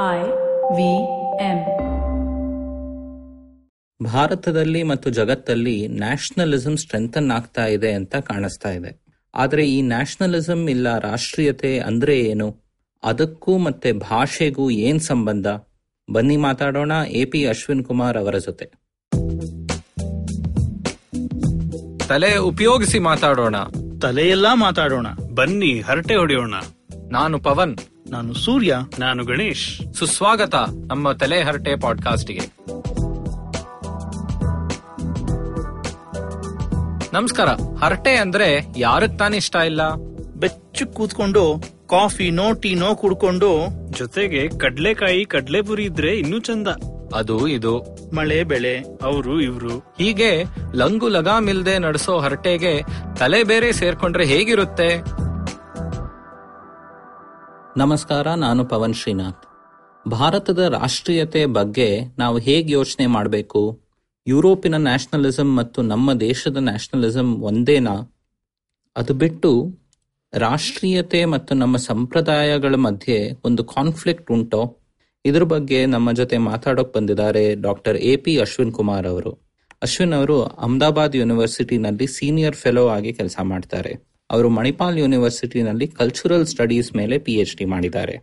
I V M. ಭಾರತದಲ್ಲಿ ಮತ್ತು ಜಗತ್ತಲ್ಲಿ ನ್ಯಾಷನಲಿಸಂ ಸ್ಟ್ರೆಂಥನ್ ಆಗ್ತಾ ಇದೆ ಅಂತ ಕಾಣಿಸ್ತಾ ಇದೆ. ಆದರೆ ಈ ನ್ಯಾಷನಲಿಸಂ ಇಲ್ಲ ರಾಷ್ಟ್ರೀಯತೆ ಅಂದ್ರೆ ಏನು? ಅದಕ್ಕೂ ಮತ್ತೆ ಭಾಷೆಗೂ ಏನ್ ಸಂಬಂಧ? ಬನ್ನಿ ಮಾತಾಡೋಣ ಎ ಪಿ ಅಶ್ವಿನ್ ಕುಮಾರ್ ಅವರ ಜೊತೆ. ತಲೆ ಉಪಯೋಗಿಸಿ ಮಾತಾಡೋಣ. ತಲೆಯೆಲ್ಲಾ ಮಾತಾಡೋಣ. ಬನ್ನಿ ಹರಟೆ ಹೊಡೆಯೋಣ. ನಾನು ಪವನ್. ನಾನು ಸೂರ್ಯ. ನಾನು ಗಣೇಶ್. ಸುಸ್ವಾಗತ ನಮ್ಮ ತಲೆ ಹರಟೆ ಪಾಡ್ಕಾಸ್ಟ್ಗೆ. ನಮಸ್ಕಾರ. ಹರಟೆ ಅಂದ್ರೆ ಯಾರಕ್ ತಾನೇ ಇಷ್ಟ ಇಲ್ಲ? ಬೆಚ್ಚು ಕೂತ್ಕೊಂಡು ಕಾಫಿನೋ ಟೀನೋ ಕುಡ್ಕೊಂಡು. ಜೊತೆಗೆ ಕಡ್ಲೆಕಾಯಿ ಕಡ್ಲೆಪುರಿ ಇದ್ರೆ ಇನ್ನೂ ಚಂದ. ಅದು ಇದು. ಮಳೆ ಬೆಳೆ. ಅವರು ಇವ್ರು. ಹೀಗೆ ಲಂಗು ಲಗಾಮಿಲ್ದೆ ನಡೆಸೋ ಹರಟೆಗೆ ತಲೆ ಬೇರೆ ಸೇರ್ಕೊಂಡ್ರೆ ಹೇಗಿರುತ್ತೆ? ನಮಸ್ಕಾರ, ನಾನು ಪವನ್ ಶ್ರೀನಾಥ್. ಭಾರತದ ರಾಷ್ಟ್ರೀಯತೆ ಬಗ್ಗೆ ನಾವು ಹೇಗೆ ಯೋಚನೆ ಮಾಡಬೇಕು? ಯುರೋಪಿನ ನ್ಯಾಷನಲಿಸಂ ಮತ್ತು ನಮ್ಮ ದೇಶದ ನ್ಯಾಷನಲಿಸಂ ಒಂದೇನಾ? ಅದು ಬಿಟ್ಟು ರಾಷ್ಟ್ರೀಯತೆ ಮತ್ತು ನಮ್ಮ ಸಂಪ್ರದಾಯಗಳ ಮಧ್ಯೆ ಒಂದು ಕಾನ್ಫ್ಲಿಕ್ಟ್ ಉಂಟೋ? ಇದ್ರ ಬಗ್ಗೆ ನಮ್ಮ ಜೊತೆ ಮಾತಾಡೋಕ್ ಬಂದಿದ್ದಾರೆ doctor A P Ashwin Kumar ಅವರು. ಅಶ್ವಿನ್ ಅವರು ಅಹಮದಾಬಾದ್ ಯೂನಿವರ್ಸಿಟಿನಲ್ಲಿ ಸೀನಿಯರ್ ಫೆಲೋ ಆಗಿ ಕೆಲಸ ಮಾಡ್ತಾರೆ. ಅವರು ಮಣಿಪಾಲ್ ಯೂನಿವರ್ಸಿಟಿನಲ್ಲಿ ಕಲ್ಚರಲ್ ಸ್ಟಡೀಸ್ ಮೇಲೆ ಪಿ ಎಚ್ ಡಿ ಮಾಡಿದ್ದಾರೆ.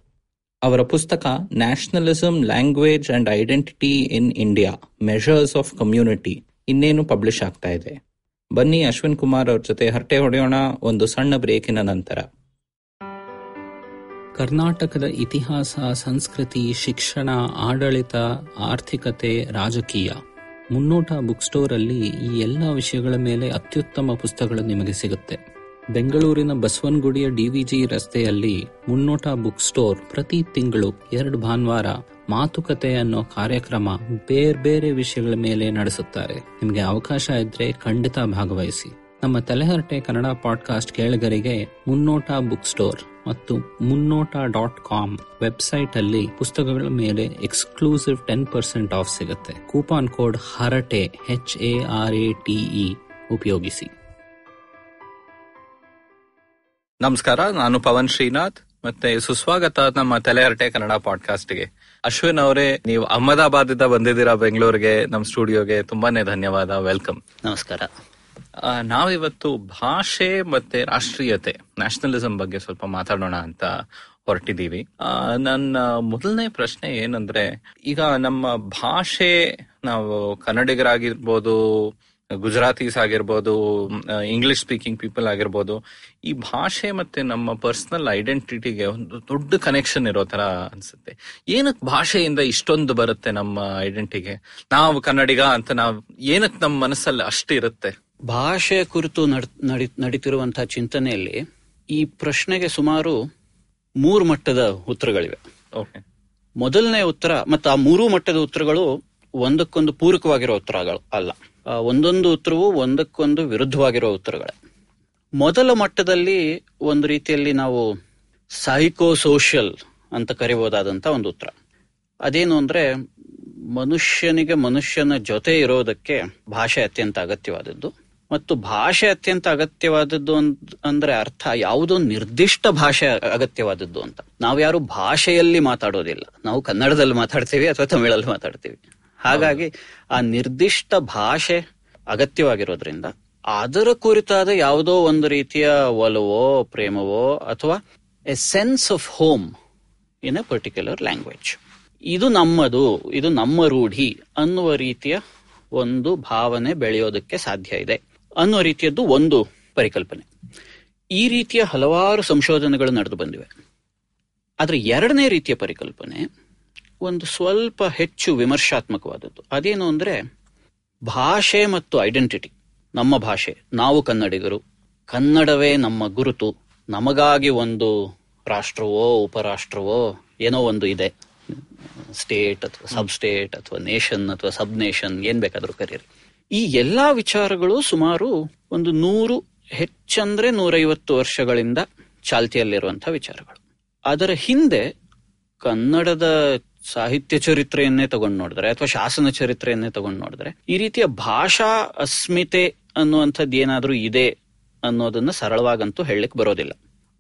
ಅವರ ಪುಸ್ತಕ nationalism language and identity in India measures of community ಇನ್ನೇನು ಪಬ್ಲಿಷ್ ಆಗ್ತಾ ಇದೆ. ಬನ್ನಿ ಅಶ್ವಿನ್ ಕುಮಾರ್ ಅವ್ರ ಜೊತೆ ಹರಟೆ ಹೊಡೆಯೋಣ ಒಂದು ಸಣ್ಣ ಬ್ರೇಕಿನ ನಂತರ. ಕರ್ನಾಟಕದ ಇತಿಹಾಸ, ಸಂಸ್ಕೃತಿ, ಶಿಕ್ಷಣ, ಆಡಳಿತ, ಆರ್ಥಿಕತೆ, ರಾಜಕೀಯ ಮುನ್ನೋಟ ಬುಕ್ ಸ್ಟೋರ್ ಅಲ್ಲಿ ಈ ಎಲ್ಲ ವಿಷಯಗಳ ಮೇಲೆ ಅತ್ಯುತ್ತಮ ಪುಸ್ತಕಗಳು ನಿಮಗೆ ಸಿಗುತ್ತೆ. ಬೆಂಗಳೂರಿನ ಬಸವನಗುಡಿಯ ಡಿವಿಜಿ ರಸ್ತೆಯಲ್ಲಿ ಮುನ್ನೋಟ ಬುಕ್ ಸ್ಟೋರ್ ಪ್ರತಿ ತಿಂಗಳು ಎರಡು ಭಾನುವಾರ ಮಾತುಕತೆ ಅನ್ನೋ ಕಾರ್ಯಕ್ರಮ ಬೇರೆ ಬೇರೆ ವಿಷಯಗಳ ಮೇಲೆ ನಡೆಸುತ್ತಾರೆ. ನಿಮಗೆ ಅವಕಾಶ ಇದ್ರೆ ಖಂಡಿತ ಭಾಗವಹಿಸಿ. ನಮ್ಮ ತಲೆಹರಟೆ ಕನ್ನಡ ಪಾಡ್ಕಾಸ್ಟ್ ಕೇಳಿಗರಿಗೆ ಮುನ್ನೋಟ ಬುಕ್ ಸ್ಟೋರ್ ಮತ್ತು ಮುನ್ನೋಟ ಡಾಟ್ ಕಾಮ್ ವೆಬ್ಸೈಟ್ ಅಲ್ಲಿ ಪುಸ್ತಕಗಳ ಮೇಲೆ ಎಕ್ಸ್ಕ್ಲೂಸಿವ್ ಟೆನ್ ಪರ್ಸೆಂಟ್ ಆಫ್ ಸಿಗುತ್ತೆ. Coupon code Harate H A R A T E ಉಪಯೋಗಿಸಿ. ನಮಸ್ಕಾರ ನಾನು ಪವನ್ ಶ್ರೀನಾಥ್. ಮತ್ತೆ ಸುಸ್ವಾಗತ ನಮ್ಮ ತಲೆಹರಟೆ ಕನ್ನಡ ಪಾಡ್ಕಾಸ್ಟ್ಗೆ. ಅಶ್ವಿನ್ ಅವರೇ ನೀವು ಅಹಮದಾಬಾದ್ ಇಂದ ಬಂದಿದ್ದೀರಾ ಬೆಂಗಳೂರಿಗೆ ನಮ್ಮ ಸ್ಟುಡಿಯೋಗೆ ತುಂಬಾನೇ ಧನ್ಯವಾದ ವೆಲ್ಕಮ್. ನಮಸ್ಕಾರ. ನಾವಿವತ್ತು ಭಾಷೆ ಮತ್ತೆ ರಾಷ್ಟ್ರೀಯತೆ ನ್ಯಾಷನಲಿಸಂ ಬಗ್ಗೆ ಸ್ವಲ್ಪ ಮಾತಾಡೋಣ ಅಂತ ಹೊರಟಿದ್ದೀವಿ. ಆ, ನನ್ನ ಮೊದಲನೇ ಪ್ರಶ್ನೆ ಏನಂದ್ರೆ ಈಗ ನಮ್ಮ ಭಾಷೆ ನಾವು ಕನ್ನಡಿಗರಾಗಿರ್ಬೋದು ಗುಜರಾತೀಸ್ ಆಗಿರ್ಬೋದು ಇಂಗ್ಲಿಷ್ ಸ್ಪೀಕಿಂಗ್ ಪೀಪಲ್ ಆಗಿರ್ಬೋದು ಈ ಭಾಷೆ ಮತ್ತೆ ನಮ್ಮ ಪರ್ಸನಲ್ ಐಡೆಂಟಿಟಿಗೆ ಒಂದು ದೊಡ್ಡ ಕನೆಕ್ಷನ್ ಇರೋ ತರ ಅನ್ಸುತ್ತೆ. ಏನಕ್ಕೆ ಭಾಷೆಯಿಂದ ಇಷ್ಟೊಂದು ಬರುತ್ತೆ ನಮ್ಮ ಐಡೆಂಟಿಗೆ ನಾವು ಕನ್ನಡಿಗ ಅಂತ ನಾವು ಏನಕ್ ನಮ್ಮ ಮನಸ್ಸಲ್ಲಿ ಅಷ್ಟಿರುತ್ತೆ ಭಾಷೆ ಕುರಿತು ನಡ್- ನಡಿ- ನಡೀತಿರುವಂತಹ ಚಿಂತನೆಯಲ್ಲಿ ಈ ಪ್ರಶ್ನೆಗೆ ಸುಮಾರು ಮೂರು ಮಟ್ಟದ ಉತ್ತರಗಳಿವೆ. ಮೊದಲನೇ ಉತ್ತರ ಮತ್ತು ಆ ಮೂರು ಮಟ್ಟದ ಉತ್ತರಗಳು ಒಂದಕ್ಕೊಂದು ಪೂರಕವಾಗಿರೋ ಉತ್ತರಗಳು ಅಲ್ಲ. ಒಂದೊಂದು ಉತ್ತರವು ಒಂದಕ್ಕೊಂದು ವಿರುದ್ಧವಾಗಿರೋ ಉತ್ತರಗಳೇ. ಮೊದಲ ಮಟ್ಟದಲ್ಲಿ ಒಂದು ರೀತಿಯಲ್ಲಿ ನಾವು ಸೈಕೋ ಸೋಷಿಯಲ್ ಅಂತ ಕರಿಬಹುದಾದಂತ ಒಂದು ಉತ್ತರ. ಅದೇನು ಅಂದ್ರೆ ಮನುಷ್ಯನಿಗೆ ಮನುಷ್ಯನ ಜೊತೆ ಇರೋದಕ್ಕೆ ಭಾಷೆ ಅತ್ಯಂತ ಅಗತ್ಯವಾದದ್ದು. ಮತ್ತು ಭಾಷೆ ಅತ್ಯಂತ ಅಗತ್ಯವಾದದ್ದು ಅಂದ್- ಅಂದ್ರೆ ಅರ್ಥ ಯಾವುದೋ ನಿರ್ದಿಷ್ಟ ಭಾಷೆ ಅಗತ್ಯವಾದದ್ದು ಅಂತ. ನಾವ್ಯಾರು ಭಾಷೆಯಲ್ಲಿ ಮಾತಾಡೋದಿಲ್ಲ. ನಾವು ಕನ್ನಡದಲ್ಲಿ ಮಾತಾಡ್ತೀವಿ ಅಥವಾ ತಮಿಳಲ್ಲಿ ಮಾತಾಡ್ತೀವಿ. ಹಾಗಾಗಿ ಆ ನಿರ್ದಿಷ್ಟ ಭಾಷೆ ಅಗತ್ಯವಾಗಿರೋದ್ರಿಂದ ಅದರ ಕುರಿತಾದ ಯಾವುದೋ ಒಂದು ರೀತಿಯ ಒಲವೋ, ಪ್ರೇಮವೋ ಅಥವಾ a sense of home in a particular language ಇದು ನಮ್ಮದು, ಇದು ನಮ್ಮ ರೂಢಿ ಅನ್ನುವ ರೀತಿಯ ಒಂದು ಭಾವನೆ ಬೆಳೆಯೋದಕ್ಕೆ ಸಾಧ್ಯ ಇದೆ ಅನ್ನುವ ರೀತಿಯದ್ದು ಒಂದು ಪರಿಕಲ್ಪನೆ. ಈ ರೀತಿಯ ಹಲವಾರು ಸಂಶೋಧನೆಗಳು ನಡೆದು ಬಂದಿವೆ. ಆದರೆ ಎರಡನೇ ರೀತಿಯ ಪರಿಕಲ್ಪನೆ ಒಂದು ಸ್ವಲ್ಪ ಹೆಚ್ಚು ವಿಮರ್ಶಾತ್ಮಕವಾದದ್ದು. ಅದೇನು ಅಂದರೆ, ಭಾಷೆ ಮತ್ತು ಐಡೆಂಟಿಟಿ ನಮ್ಮ ಭಾಷೆ, ನಾವು ಕನ್ನಡಿಗರು. ಕನ್ನಡವೇ ನಮ್ಮ ಗುರುತು. ನಮಗಾಗಿ ಒಂದು ರಾಷ್ಟ್ರವೋ, ಉಪರಾಷ್ಟ್ರವೋ ಏನೋ ಒಂದು ಇದೆ. ಸ್ಟೇಟ್ ಅಥವಾ ಸಬ್ ಸ್ಟೇಟ್ ಅಥವಾ ನೇಷನ್ ಅಥವಾ ಸಬ್ ನೇಷನ್ ಏನ್ ಬೇಕಾದರೂ ಕರೀರಿ. ಈ ಎಲ್ಲಾ ವಿಚಾರಗಳು ಸುಮಾರು ಒಂದು ನೂರು, ಹೆಚ್ಚಂದ್ರೆ ನೂರೈವತ್ತು ವರ್ಷಗಳಿಂದ ಚಾಲ್ತಿಯಲ್ಲಿರುವಂತಹ ವಿಚಾರಗಳು. ಅದರ ಹಿಂದೆ ಕನ್ನಡದ ಸಾಹಿತ್ಯ ಚರಿತ್ರೆಯನ್ನೇ ತಗೊಂಡು ನೋಡಿದ್ರೆ ಅಥವಾ ಶಾಸನ ಚರಿತ್ರೆಯನ್ನೇ ತಗೊಂಡು ನೋಡಿದ್ರೆ ಈ ರೀತಿಯ ಭಾಷಾ ಅಸ್ಮಿತೆ ಅನ್ನುವಂಥದ್ದು ಏನಾದರೂ ಇದೆ ಅನ್ನೋದನ್ನ ಸರಳವಾಗಂತೂ ಹೇಳಲಿಕ್ಕೆ ಬರೋದಿಲ್ಲ.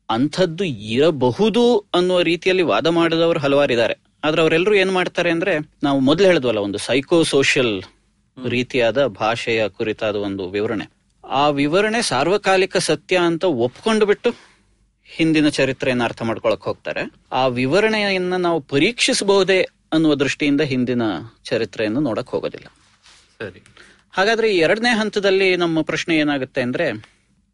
ಅಂಥದ್ದು ಇರಬಹುದು ಅನ್ನುವ ರೀತಿಯಲ್ಲಿ ವಾದ ಮಾಡಿದವರು ಹಲವಾರಿದ್ದಾರೆ ಆದ್ರೆ ಅವರೆಲ್ಲರೂ ಏನ್ ಮಾಡ್ತಾರೆ ಅಂದ್ರೆ ನಾವು ಮೊದಲು ಹೇಳಿದ್ವಲ್ಲ, ಒಂದು ಸೈಕೋ ಸೋಷಿಯಲ್ ರೀತಿಯಾದ ಭಾಷೆಯ ಕುರಿತಾದ ಒಂದು ವಿವರಣೆ. ಆ ವಿವರಣೆ ಸಾರ್ವಕಾಲಿಕ ಸತ್ಯ ಅಂತ ಒಪ್ಕೊಂಡು ಬಿಟ್ಟು ಹಿಂದಿನ ಚರಿತ್ರೆಯನ್ನು ಅರ್ಥ ಮಾಡ್ಕೊಳಕ್ ಹೋಗ್ತಾರೆ. ಆ ವಿವರಣೆಯನ್ನ ನಾವು ಪರೀಕ್ಷಿಸಬಹುದೇ ಅನ್ನುವ ದೃಷ್ಟಿಯಿಂದ ಹಿಂದಿನ ಚರಿತ್ರೆಯನ್ನು ನೋಡಕ್ ಹೋಗೋದಿಲ್ಲ. ಸರಿ. ಹಾಗಾದ್ರೆ ಈ ಎರಡನೇ ಹಂತದಲ್ಲಿ ನಮ್ಮ ಪ್ರಶ್ನೆ ಏನಾಗುತ್ತೆ ಅಂದ್ರೆ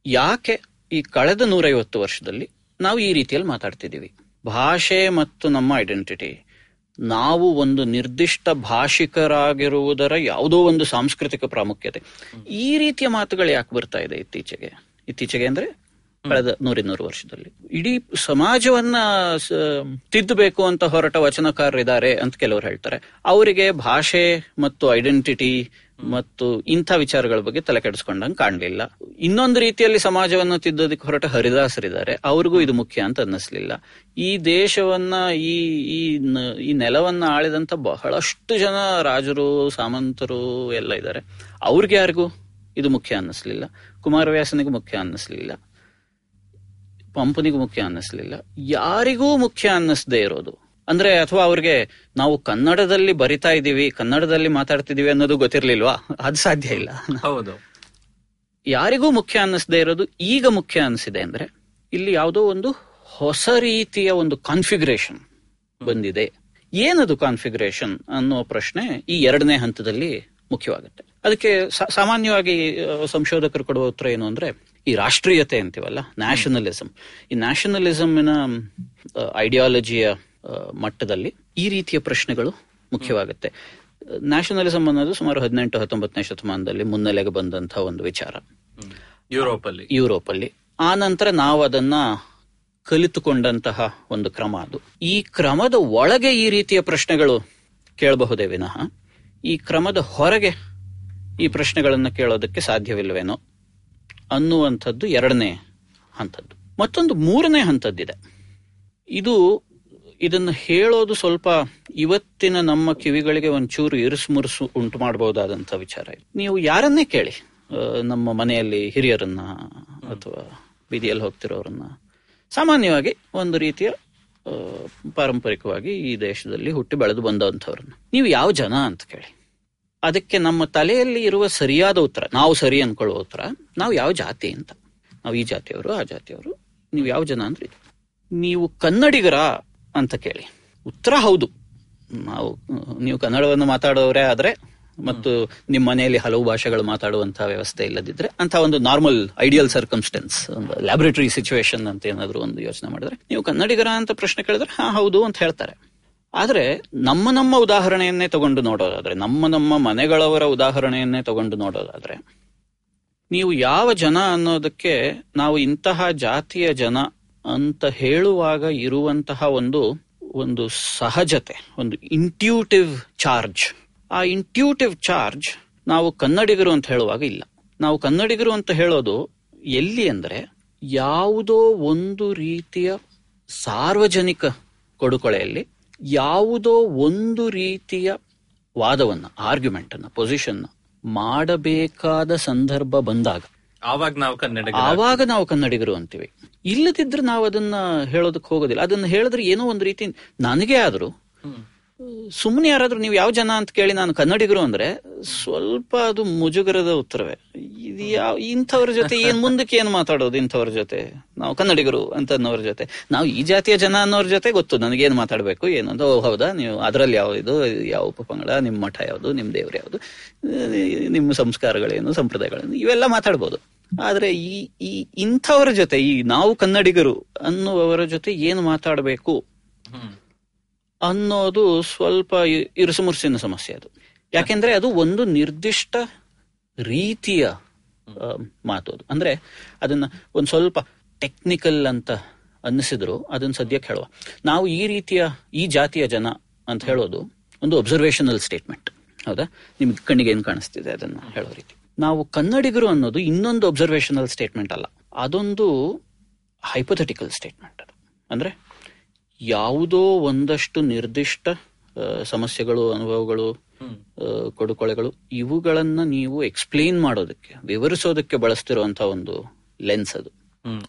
ಯಾಕೆ ಈ ಕಳೆದ ನೂರೈವತ್ತು ವರ್ಷದಲ್ಲಿ ನಾವು ಈ ರೀತಿಯಲ್ಲಿ ಮಾತಾಡ್ತಿದ್ದೀವಿ? ಭಾಷೆ ಮತ್ತು ನಮ್ಮ ಐಡೆಂಟಿಟಿ ನಾವು ಒಂದು ನಿರ್ದಿಷ್ಟ ಭಾಷಿಕರಾಗಿರುವುದರ ಯಾವುದೋ ಒಂದು ಸಾಂಸ್ಕೃತಿಕ ಪ್ರಾಮುಖ್ಯತೆ. ಈ ರೀತಿಯ ಮಾತುಗಳು ಯಾಕೆ ಬರ್ತಾ ಇದೆ ಇತ್ತೀಚೆಗೆ? ಇತ್ತೀಚೆಗೆ ಅಂದ್ರೆ ಕಳೆದ ನೂರಿನ್ನೂರು ವರ್ಷದಲ್ಲಿ. ಇಡೀ ಸಮಾಜವನ್ನ ತಿದ್ದಬೇಕು ಅಂತ ಹೊರಟ ವಚನಕಾರರಿದ್ದಾರೆ ಅಂತ ಕೆಲವರು ಹೇಳ್ತಾರೆ. ಅವರಿಗೆ ಭಾಷೆ ಮತ್ತು ಐಡೆಂಟಿಟಿ ಮತ್ತು ಇಂಥ ವಿಚಾರಗಳ ಬಗ್ಗೆ ತಲೆ ಕೆಡಿಸ್ಕೊಂಡಂಗೆ ಕಾಣಲಿಲ್ಲ. ಇನ್ನೊಂದು ರೀತಿಯಲ್ಲಿ ಸಮಾಜವನ್ನು ತಿದ್ದೋದಕ್ಕೆ ಹೊರಟ ಹರಿದಾಸರಿದ್ದಾರೆ. ಅವ್ರಿಗೂ ಇದು ಮುಖ್ಯ ಅಂತ ಅನ್ನಿಸ್ಲಿಲ್ಲ. ಈ ದೇಶವನ್ನ ಈ ಈ ನೆಲವನ್ನ ಆಳಿದಂತ ಬಹಳಷ್ಟು ಜನ ರಾಜರು ಸಾಮಂತರು ಎಲ್ಲ ಇದ್ದಾರೆ. ಅವ್ರಿಗೆ ಯಾರಿಗೂ ಇದು ಮುಖ್ಯ ಅನ್ನಿಸ್ಲಿಲ್ಲ. ಕುಮಾರವ್ಯಾಸನಿಗೆ ಮುಖ್ಯ ಅನ್ನಿಸ್ಲಿಲ್ಲ. ಪಂಪನಿಗೂ ಮುಖ್ಯ ಅನ್ನಿಸ್ಲಿಲ್ಲ. ಯಾರಿಗೂ ಮುಖ್ಯ ಅನ್ನಿಸದೇ ಇರೋದು. ಅಂದ್ರೆ ಅಥವಾ ಅವ್ರಿಗೆ ನಾವು ಕನ್ನಡದಲ್ಲಿ ಬರಿತಾ ಇದೀವಿ ಕನ್ನಡದಲ್ಲಿ ಮಾತಾಡ್ತಿದೀವಿ ಅನ್ನೋದು ಗೊತ್ತಿರ್ಲಿಲ್ವಾ? ಅದು ಸಾಧ್ಯ ಇಲ್ಲ. ಹೌದು. ಯಾರಿಗೂ ಮುಖ್ಯ ಅನ್ನಿಸದೇ ಇರೋದು ಈಗ ಮುಖ್ಯ ಅನ್ನಿಸಿದೆ ಅಂದ್ರೆ ಇಲ್ಲಿ ಯಾವುದೋ ಒಂದು ಹೊಸ ರೀತಿಯ ಒಂದು ಕಾನ್ಫಿಗರೇಷನ್ ಬಂದಿದೆ. ಏನದು ಕಾನ್ಫಿಗರೇಷನ್ ಅನ್ನೋ ಪ್ರಶ್ನೆ ಈ ಎರಡನೇ ಹಂತದಲ್ಲಿ ಮುಖ್ಯವಾಗುತ್ತೆ. ಅದಕ್ಕೆ ಸಾಮಾನ್ಯವಾಗಿ ಸಂಶೋಧಕರು ಕೊಡುವ ಉತ್ತರ ಏನು ಅಂದ್ರೆ ಈ ರಾಷ್ಟ್ರೀಯತೆ ಅಂತೀವಲ್ಲ ನ್ಯಾಷನಲಿಸಂ ಈ ನ್ಯಾಷನಲಿಸಂನ ಐಡಿಯಾಲಜಿಯ ಮಟ್ಟದಲ್ಲಿ ಈ ರೀತಿಯ ಪ್ರಶ್ನೆಗಳು ಮುಖ್ಯವಾಗುತ್ತೆ. ನ್ಯಾಷನಲಿಸಂ ಅನ್ನೋದು ಸುಮಾರು ಹದಿನೆಂಟು ಹತ್ತೊಂಬತ್ತನೇ ಶತಮಾನದಲ್ಲಿ ಮುನ್ನೆಲೆಗೆ ಬಂದಂತಹ ಒಂದು ವಿಚಾರ. ಯುರೋಪ್ ಅಲ್ಲಿ ಯುರೋಪ್ ಅಲ್ಲಿ ಆ ನಂತರ ನಾವು ಅದನ್ನ ಕಲಿತುಕೊಂಡಂತಹ ಒಂದು ಕ್ರಮ ಅದು. ಈ ಕ್ರಮದ ಒಳಗೆ ಈ ರೀತಿಯ ಪ್ರಶ್ನೆಗಳು ಕೇಳಬಹುದೇ ವಿನಃ? ಈ ಕ್ರಮದ ಹೊರಗೆ ಈ ಪ್ರಶ್ನೆಗಳನ್ನು ಕೇಳೋದಕ್ಕೆ ಸಾಧ್ಯವಿಲ್ವೇನೋ? ಅನ್ನುವಂಥದ್ದು ಎರಡನೇ ಹಂತದ್ದು. ಮತ್ತೊಂದು ಮೂರನೇ ಹಂತದ್ದಿದೆ. ಇದು, ಇದನ್ನು ಹೇಳೋದು ಸ್ವಲ್ಪ ಇವತ್ತಿನ ನಮ್ಮ ಕಿವಿಗಳಿಗೆ ಒಂಚೂರು ಇರುಸು ಮುರುಸು ಉಂಟು ಮಾಡಬಹುದಾದಂಥ ವಿಚಾರ ನೀವು ಯಾರನ್ನೇ ಕೇಳಿ ನಮ್ಮ ಮನೆಯಲ್ಲಿ ಹಿರಿಯರನ್ನ ಅಥವಾ ಬೀದಿಯಲ್ಲಿ ಹೋಗ್ತಿರೋರನ್ನ. ಸಾಮಾನ್ಯವಾಗಿ ಒಂದು ರೀತಿಯ ಪಾರಂಪರಿಕವಾಗಿ ಈ ದೇಶದಲ್ಲಿ ಹುಟ್ಟಿ ಬೆಳೆದು ಬಂದಂಥವ್ರನ್ನ. ನೀವು ಯಾವ ಜನ ಅಂತ ಕೇಳಿ. ಅದಕ್ಕೆ ನಮ್ಮ ತಲೆಯಲ್ಲಿ ಇರುವ ಸರಿಯಾದ ಉತ್ತರ, ನಾವು ಸರಿ ಅನ್ಕೊಳ್ಳೋ ಉತ್ತರ, ನಾವು ಯಾವ ಜಾತಿ ಅಂತ. ನಾವು ಈ ಜಾತಿಯವರು, ಆ ಜಾತಿಯವರು, ನೀವು ಯಾವ ಜನ ಅಂದ್ರೆ ನೀವು ಕನ್ನಡಿಗರ ಅಂತ ಕೇಳಿ. ಉತ್ತರ ಹೌದು. ನಾವು, ನೀವು ಕನ್ನಡವನ್ನು ಮಾತಾಡೋರೇ ಆದ್ರೆ ಮತ್ತು ನಿಮ್ಮ ಮನೆಯಲ್ಲಿ ಹಲವು ಭಾಷೆಗಳು ಮಾತಾಡುವಂತಹ ವ್ಯವಸ್ಥೆ ಇಲ್ಲದಿದ್ರೆ ಅಂತ ಒಂದು ನಾರ್ಮಲ್ ಐಡಿಯಲ್ ಸರ್ಕಮ್ಸ್ಟೆನ್ಸ್ ಒಂದು ಲ್ಯಾಬೊರೇಟರಿ ಸಿಚುವೇಶನ್ ಅಂತ ಏನಾದ್ರು ಒಂದು ಯೋಚನೆ ಮಾಡಿದ್ರೆ, ನೀವು ಕನ್ನಡಿಗರ ಅಂತ ಪ್ರಶ್ನೆ ಕೇಳಿದ್ರೆ, ಹಾ, ಹೌದು ಅಂತ ಹೇಳ್ತಾರೆ. ಆದ್ರೆ ನಮ್ಮ ನಮ್ಮ ಉದಾಹರಣೆಯನ್ನೇ ತಗೊಂಡು ನೋಡೋದಾದ್ರೆ, ನಮ್ಮ ನಮ್ಮ ಮನೆಗಳವರ ಉದಾಹರಣೆಯನ್ನೇ ತಗೊಂಡು ನೋಡೋದಾದ್ರೆ, ನೀವು ಯಾವ ಜನ ಅನ್ನೋದಕ್ಕೆ ನಾವು ಇಂತಹ ಜಾತಿಯ ಜನ ಅಂತ ಹೇಳುವಾಗ ಇರುವಂತಹ ಒಂದು ಒಂದು ಸಹಜತೆ, ಒಂದು ಇಂಟ್ಯೂಟಿವ್ ಚಾರ್ಜ್ ಆ ಇಂಟ್ಯೂಟಿವ್ ಚಾರ್ಜ್ ನಾವು ಕನ್ನಡಿಗರು ಅಂತ ಹೇಳುವಾಗ ಇಲ್ಲ. ನಾವು ಕನ್ನಡಿಗರು ಅಂತ ಹೇಳೋದು ಎಲ್ಲಿ ಅಂದ್ರೆ ಯಾವುದೋ ಒಂದು ರೀತಿಯ ಸಾರ್ವಜನಿಕ ಕೊಡುಕೊಳೆಯಲ್ಲಿ ಯಾವುದೋ ಒಂದು ರೀತಿಯ ವಾದವನ್ನ ಆರ್ಗ್ಯುಮೆಂಟ್ ಅನ್ನ ಪೊಸಿಷನ್ ಮಾಡಬೇಕಾದ ಸಂದರ್ಭ ಬಂದಾಗ ಆವಾಗ ನಾವು ಕನ್ನಡ ಆವಾಗ ನಾವು ಕನ್ನಡಿಗರು ಅಂತೀವಿ. ಇಲ್ಲದಿದ್ರೆ ನಾವು ಅದನ್ನ ಹೇಳೋದಕ್ಕೆ ಹೋಗೋದಿಲ್ಲ. ಅದನ್ನ ಹೇಳಿದ್ರೆ ಏನೋ ಒಂದು ರೀತಿ ನನಗೆ ಆದ್ರೂ ಸುಮ್ಮನೆ ಯಾರಾದ್ರೂ ನೀವು ಯಾವ ಜನ ಅಂತ ಕೇಳಿ ನಾನು ಕನ್ನಡಿಗರು ಅಂದ್ರೆ ಸ್ವಲ್ಪ ಅದು ಮುಜುಗರದ ಉತ್ತರವೇ. ಇದು ಯಾವ, ಇಂಥವ್ರ ಜೊತೆ ಏನ್ ಮುಂದಕ್ಕೆ ಏನ್ ಮಾತಾಡೋದು ಇಂಥವ್ರ ಜೊತೆ? ನಾವು ಕನ್ನಡಿಗರು ಅಂತ ಅನ್ನೋರ ಜೊತೆ. ನಾವು ಈ ಜಾತಿಯ ಜನ ಅನ್ನೋರ ಜೊತೆ ಗೊತ್ತು ಮಾತಾಡ್ಬೇಕು, ಏನು ಅಂತ. ಓ, ಹೌದಾ? ನೀವು ಅದ್ರಲ್ಲಿ ಯಾವ ಇದು, ಯಾವ ಉಪಪಂಗಡ, ನಿಮ್ಮ ಮಠ ಯಾವುದು ನಿಮ್ ದೇವ್ರು ಯಾವುದು, ನಿಮ್ಮ ಸಂಸ್ಕಾರಗಳೇನು, ಸಂಪ್ರದಾಯಗಳೇನು, ಇವೆಲ್ಲ ಮಾತಾಡ್ಬೋದು. ಆದ್ರೆ ಈ ಈ ಇಂಥವ್ರ ಜೊತೆ, ಈ ನಾವು ಕನ್ನಡಿಗರು ಅನ್ನುವವರ ಜೊತೆ ಏನು ಮಾತಾಡಬೇಕು? ಅನ್ನೋದು ಸ್ವಲ್ಪ ಇರುಸು ಇರುಸುಮುರುಸಿನ ಸಮಸ್ಯೆ ಅದು. ಯಾಕೆಂದ್ರೆ ಅದು ಒಂದು ನಿರ್ದಿಷ್ಟ ರೀತಿಯ ಮಾತು ಅದು. ಅಂದ್ರೆ ಅದನ್ನ ಒಂದು ಸ್ವಲ್ಪ ಟೆಕ್ನಿಕಲ್ ಅಂತ ಅನ್ನಿಸಿದ್ರು, ಅದನ್ನ ಸದ್ಯಕ್ಕೆ ಹೇಳುವ. ನಾವು ಈ ರೀತಿಯ, ಈ ಜಾತಿಯ ಜನ ಅಂತ ಹೇಳೋದು ಒಂದು ಅಬ್ಸರ್ವೇಷನಲ್ ಸ್ಟೇಟ್ಮೆಂಟ್ ಹೌದಾ? ನಿಮ್ಗೆ ಕಣ್ಣಿಗೆ ಏನ್ ಕಾಣಿಸ್ತಿದೆ ಅದನ್ನ ಹೇಳೋ ರೀತಿ. ನಾವು ಕನ್ನಡಿಗರು ಅನ್ನೋದು ಇನ್ನೊಂದು ಅಬ್ಸರ್ವೇಷನಲ್ ಸ್ಟೇಟ್ಮೆಂಟ್ ಅಲ್ಲ. ಅದೊಂದು ಹೈಪೋಥೆಟಿಕಲ್ ಸ್ಟೇಟ್ಮೆಂಟ್ ಅದು. ಅಂದ್ರೆ ಯಾವುದೋ ಒಂದಷ್ಟು ನಿರ್ದಿಷ್ಟ ಸಮಸ್ಯೆಗಳು ಅನುಭವಗಳು ಕೊಡುಕೊಳೆಗಳು ಇವುಗಳನ್ನ ನೀವು ಎಕ್ಸ್ಪ್ಲೇನ್ ಮಾಡೋದಕ್ಕೆ ವಿವರಿಸೋದಕ್ಕೆ ಬಳಸ್ತಿರುವಂತಹ ಒಂದು ಲೆನ್ಸ್ ಅದು.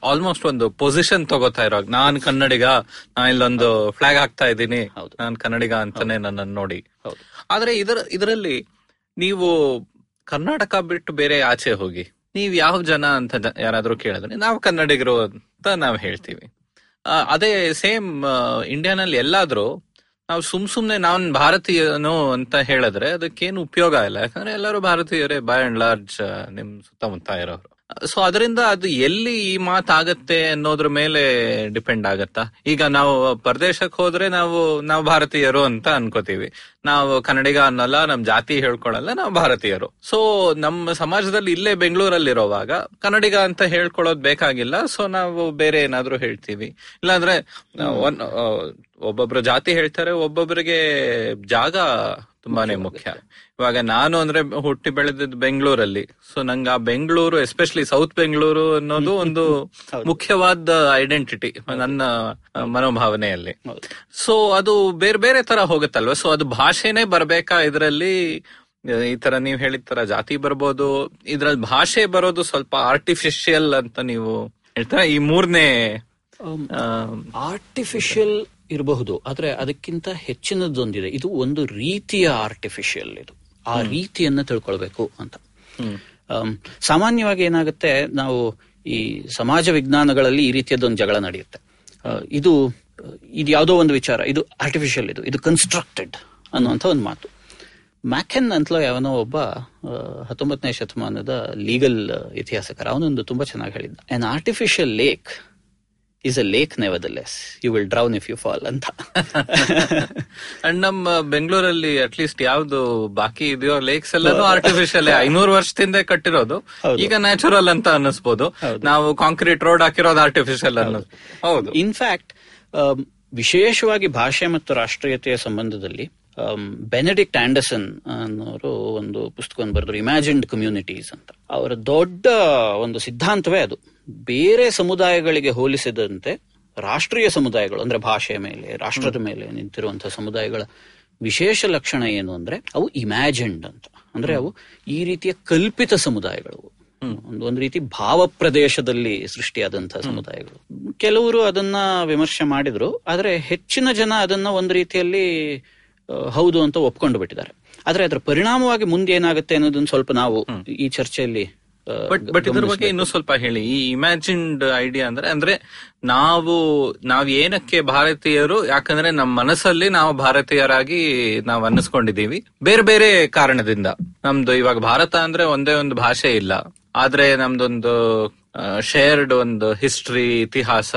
ಆಲ್ಮೋಸ್ಟ್ ಒಂದು ಪೊಸಿಷನ್ ತಗೋತಾ ಇರೋ ನಾನ್ ಕನ್ನಡಿಗ ನಾ ಇಲ್ಲೊಂದು ಫ್ಲಾಗ್ ಹಾಕ್ತಾ ಇದ್ದೀನಿ. ಹೌದು. ನಾನ್ ಕನ್ನಡಿಗ ಅಂತಾನೆ ನನ್ನನ್ನು ನೋಡಿ. ಹೌದು. ಆದ್ರೆ ಇದರ ಇದರಲ್ಲಿ ನೀವು ಕರ್ನಾಟಕ ಬಿಟ್ಟು ಬೇರೆ ಆಚೆ ಹೋಗಿ ನೀವ್ ಯಾವ ಜನ ಅಂತ ಯಾರಾದ್ರೂ ಕೇಳಿದ್ರೆ ನಾವು ಕನ್ನಡಿಗರು ಅಂತ ನಾವ್ ಹೇಳ್ತೀವಿ. ಅದೇ ಸೇಮ್ ಇಂಡಿಯಾನಲ್ಲಿ ಎಲ್ಲಾದ್ರೂ ನಾವು ಸುಮ್ ಸುಮ್ನೆ ನಾನ್ ಭಾರತೀಯನು ಅಂತ ಹೇಳಿದ್ರೆ ಅದಕ್ಕೇನು ಉಪಯೋಗ ಇಲ್ಲ. ಯಾಕಂದ್ರೆ ಎಲ್ಲರೂ ಭಾರತೀಯರೇ ಬೈ ಅಂಡ್ ಲಾರ್ಜ್ ನಿಮ್ ಸುತ್ತಮುತ್ತ ಇರೋರು. ಸೊ ಅದರಿಂದ ಅದು ಎಲ್ಲಿ ಈ ಮಾತಾಗತ್ತೆ ಅನ್ನೋದ್ರ ಮೇಲೆ ಡಿಪೆಂಡ್ ಆಗತ್ತಾ? ಈಗ ನಾವು ಪರದೇಶಕ್ಕೆ ಹೋದ್ರೆ ನಾವು ನಾವು ಭಾರತೀಯರು ಅಂತ ಅನ್ಕೋತೀವಿ. ನಾವು ಕನ್ನಡಿಗ ಅನ್ನಲ್ಲ ನಮ್ ಜಾತಿ ಹೇಳ್ಕೊಳಲ್ಲ ನಾವು ಭಾರತೀಯರು. ಸೊ ನಮ್ಮ ಸಮಾಜದಲ್ಲಿ ಇಲ್ಲೇ ಬೆಂಗಳೂರಲ್ಲಿರೋವಾಗ ಕನ್ನಡಿಗ ಅಂತ ಹೇಳ್ಕೊಳ್ಳೋದು ಬೇಕಾಗಿಲ್ಲ. ಸೊ ನಾವು ಬೇರೆ ಏನಾದ್ರೂ ಹೇಳ್ತೀವಿ. ಇಲ್ಲಾಂದ್ರೆ ಒಬ್ಬೊಬ್ರು ಜಾತಿ ಹೇಳ್ತಾರೆ ಒಬ್ಬೊಬ್ಬರಿಗೆ ಜಾಗ ತುಂಬಾನೇ ಮುಖ್ಯ. ಇವಾಗ ನಾನು ಅಂದ್ರೆ ಹುಟ್ಟಿ ಬೆಳೆದಿದ್ದು ಬೆಂಗಳೂರಲ್ಲಿ. ಸೊ ನಂಗೆ ಆ ಬೆಂಗಳೂರು ಎಸ್ಪೆಷಲಿ ಸೌತ್ ಬೆಂಗಳೂರು ಅನ್ನೋದು ಒಂದು ಮುಖ್ಯವಾದ ಐಡೆಂಟಿಟಿ ನನ್ನ ಮನೋಭಾವನೆಯಲ್ಲಿ. ಸೊ ಅದು ಬೇರೆ ಬೇರೆ ತರ ಹೋಗುತ್ತಲ್ವ? ಸೊ ಅದು ಭಾಷೆನೇ ಬರ್ಬೇಕಾ ಇದರಲ್ಲಿ? ಈ ತರ ನೀವ್ ಹೇಳಿದ ತರ ಜಾತಿ ಬರ್ಬೋದು. ಇದ್ರಲ್ಲಿ ಭಾಷೆ ಬರೋದು ಸ್ವಲ್ಪ ಆರ್ಟಿಫಿಷಿಯಲ್ ಅಂತ ನೀವು ಹೇಳ್ತೀರಾ? ಈ ಮೂರನೇ ಆರ್ಟಿಫಿಷಿಯಲ್ ಇರಬಹುದು. ಆದ್ರೆ ಅದಕ್ಕಿಂತ ಹೆಚ್ಚಿನದೊಂದಿದೆ. ಇದು ಒಂದು ರೀತಿಯ ಆರ್ಟಿಫಿಷಿಯಲ್ ಇದು. ಆ ರೀತಿಯನ್ನ ತಿಳ್ಕೊಳ್ಬೇಕು ಅಂತ. ಸಾಮಾನ್ಯವಾಗಿ ಏನಾಗುತ್ತೆ ನಾವು ಈ ಸಮಾಜ ವಿಜ್ಞಾನಗಳಲ್ಲಿ ಈ ರೀತಿಯದೊಂದು ಜಗಳ ನಡೆಯುತ್ತೆ. ಇದು ಇದು ಯಾವುದೋ ಒಂದು ವಿಚಾರ. ಇದು ಆರ್ಟಿಫಿಷಿಯಲ್ ಇದು. ಇದು ಕನ್ಸ್ಟ್ರಕ್ಟೆಡ್ ಅನ್ನುವಂಥ ಒಂದು ಮಾತು. ಮ್ಯಾಕೆನ್ ಅಂತಲೋ ಯಾವನೋ ಒಬ್ಬ ಹತ್ತೊಂಬತ್ತನೇ ಶತಮಾನದ ಲೀಗಲ್ ಇತಿಹಾಸಕಾರ. ಅವನೊಂದು ತುಂಬಾ ಚೆನ್ನಾಗಿ ಹೇಳಿದ್ದ. An artificial lake is a lake nevertheless you will drown if you fall ಅಂತ. ಅಂಡ್ ನಮ್ಮ ಬೆಂಗಳೂರಲ್ಲಿ ಅಟ್ಲೀಸ್ಟ್ ಯಾವ್ದು ಬಾಕಿ ಇದೆಯೋ ಲೇಕ್ಸ್ ಎಲ್ಲಾನು ಆರ್ಟಿಫಿಷಿಯಲ್ ಐನೂರು ವರ್ಷದಿಂದ ಕಟ್ಟಿರೋದು. ಈಗ ನ್ಯಾಚುರಲ್ ಅಂತ ಅನ್ನಿಸ್ಬೋದು. ನಾವು ಕಾಂಕ್ರೀಟ್ ರೋಡ್ ಹಾಕಿರೋದು ಆರ್ಟಿಫಿಷಿಯಲ್ ಅನ್ನೋದು. ಹೌದು. ಇನ್ಫ್ಯಾಕ್ಟ್ ವಿಶೇಷವಾಗಿ ಭಾಷೆ ಮತ್ತು ರಾಷ್ಟ್ರೀಯತೆಯ ಸಂಬಂಧದಲ್ಲಿ ಬೆನೆಡಿಕ್ಟ್ ಆಂಡರ್ಸನ್ ಅನ್ನೋರು ಒಂದು ಪುಸ್ತಕವನ್ನು ಬರೆದ್ರು ಇಮ್ಯಾಜಿನ್ಡ್ ಕಮ್ಯುನಿಟೀಸ್ ಅಂತ. ಅವರ ದೊಡ್ಡ ಒಂದು ಸಿದ್ಧಾಂತವೇ ಅದು. ಬೇರೆ ಸಮುದಾಯಗಳಿಗೆ ಹೋಲಿಸಿದಂತೆ ರಾಷ್ಟ್ರೀಯ ಸಮುದಾಯಗಳು ಅಂದ್ರೆ ಭಾಷೆಯ ಮೇಲೆ ರಾಷ್ಟ್ರದ ಮೇಲೆ ನಿಂತಿರುವಂತಹ ಸಮುದಾಯಗಳ ವಿಶೇಷ ಲಕ್ಷಣ ಏನು ಅಂದ್ರೆ ಅವು ಇಮ್ಯಾಜಿನ್ಡ್ ಅಂತ. ಅಂದ್ರೆ ಅವು ಈ ರೀತಿಯ ಕಲ್ಪಿತ ಸಮುದಾಯಗಳು. ಒಂದು ಒಂದು ರೀತಿ ಭಾವ ಪ್ರದೇಶದಲ್ಲಿ ಸೃಷ್ಟಿಯಾದಂತಹ ಸಮುದಾಯಗಳು. ಕೆಲವರು ಅದನ್ನ ವಿಮರ್ಶೆ ಮಾಡಿದ್ರು ಆದ್ರೆ ಹೆಚ್ಚಿನ ಜನ ಅದನ್ನ ಒಂದು ರೀತಿಯಲ್ಲಿ ಹೌದು ಅಂತ ಒಪ್ಕೊಂಡು ಬಿಟ್ಟಿದ್ದಾರೆ. ಆದ್ರೆ ಅದರ ಪರಿಣಾಮವಾಗಿ ಮುಂದೆ ಏನಾಗುತ್ತೆ ಅನ್ನೋದನ್ನ ಸ್ವಲ್ಪ ನಾವು ಈ ಚರ್ಚೆಯಲ್ಲಿ ಬಟ್ ಬಟ್ ಇದ್ರ ಬಗ್ಗೆ ಇನ್ನೂ ಸ್ವಲ್ಪ ಹೇಳಿ. ಈ ಇಮ್ಯಾಜಿನ್ಡ್ ಐಡಿಯಾ ಅಂದ್ರೆ ಅಂದ್ರೆ ನಾವು ನಾವ್ ಏನಕ್ಕೆ ಭಾರತೀಯರು ಯಾಕಂದ್ರೆ ನಮ್ಮ ಮನಸ್ಸಲ್ಲಿ ನಾವು ಭಾರತೀಯರಾಗಿ ನಾವು ಅನ್ನಿಸ್ಕೊಂಡಿದೀವಿ ಬೇರೆ ಬೇರೆ ಕಾರಣದಿಂದ. ನಮ್ದು ಇವಾಗ ಭಾರತ ಅಂದ್ರೆ ಒಂದೇ ಒಂದು ಭಾಷೆ ಇಲ್ಲ. ಆದ್ರೆ ನಮ್ದೊಂದು ಶೇರ್ಡ್ ಒಂದು ಹಿಸ್ಟ್ರಿ ಇತಿಹಾಸ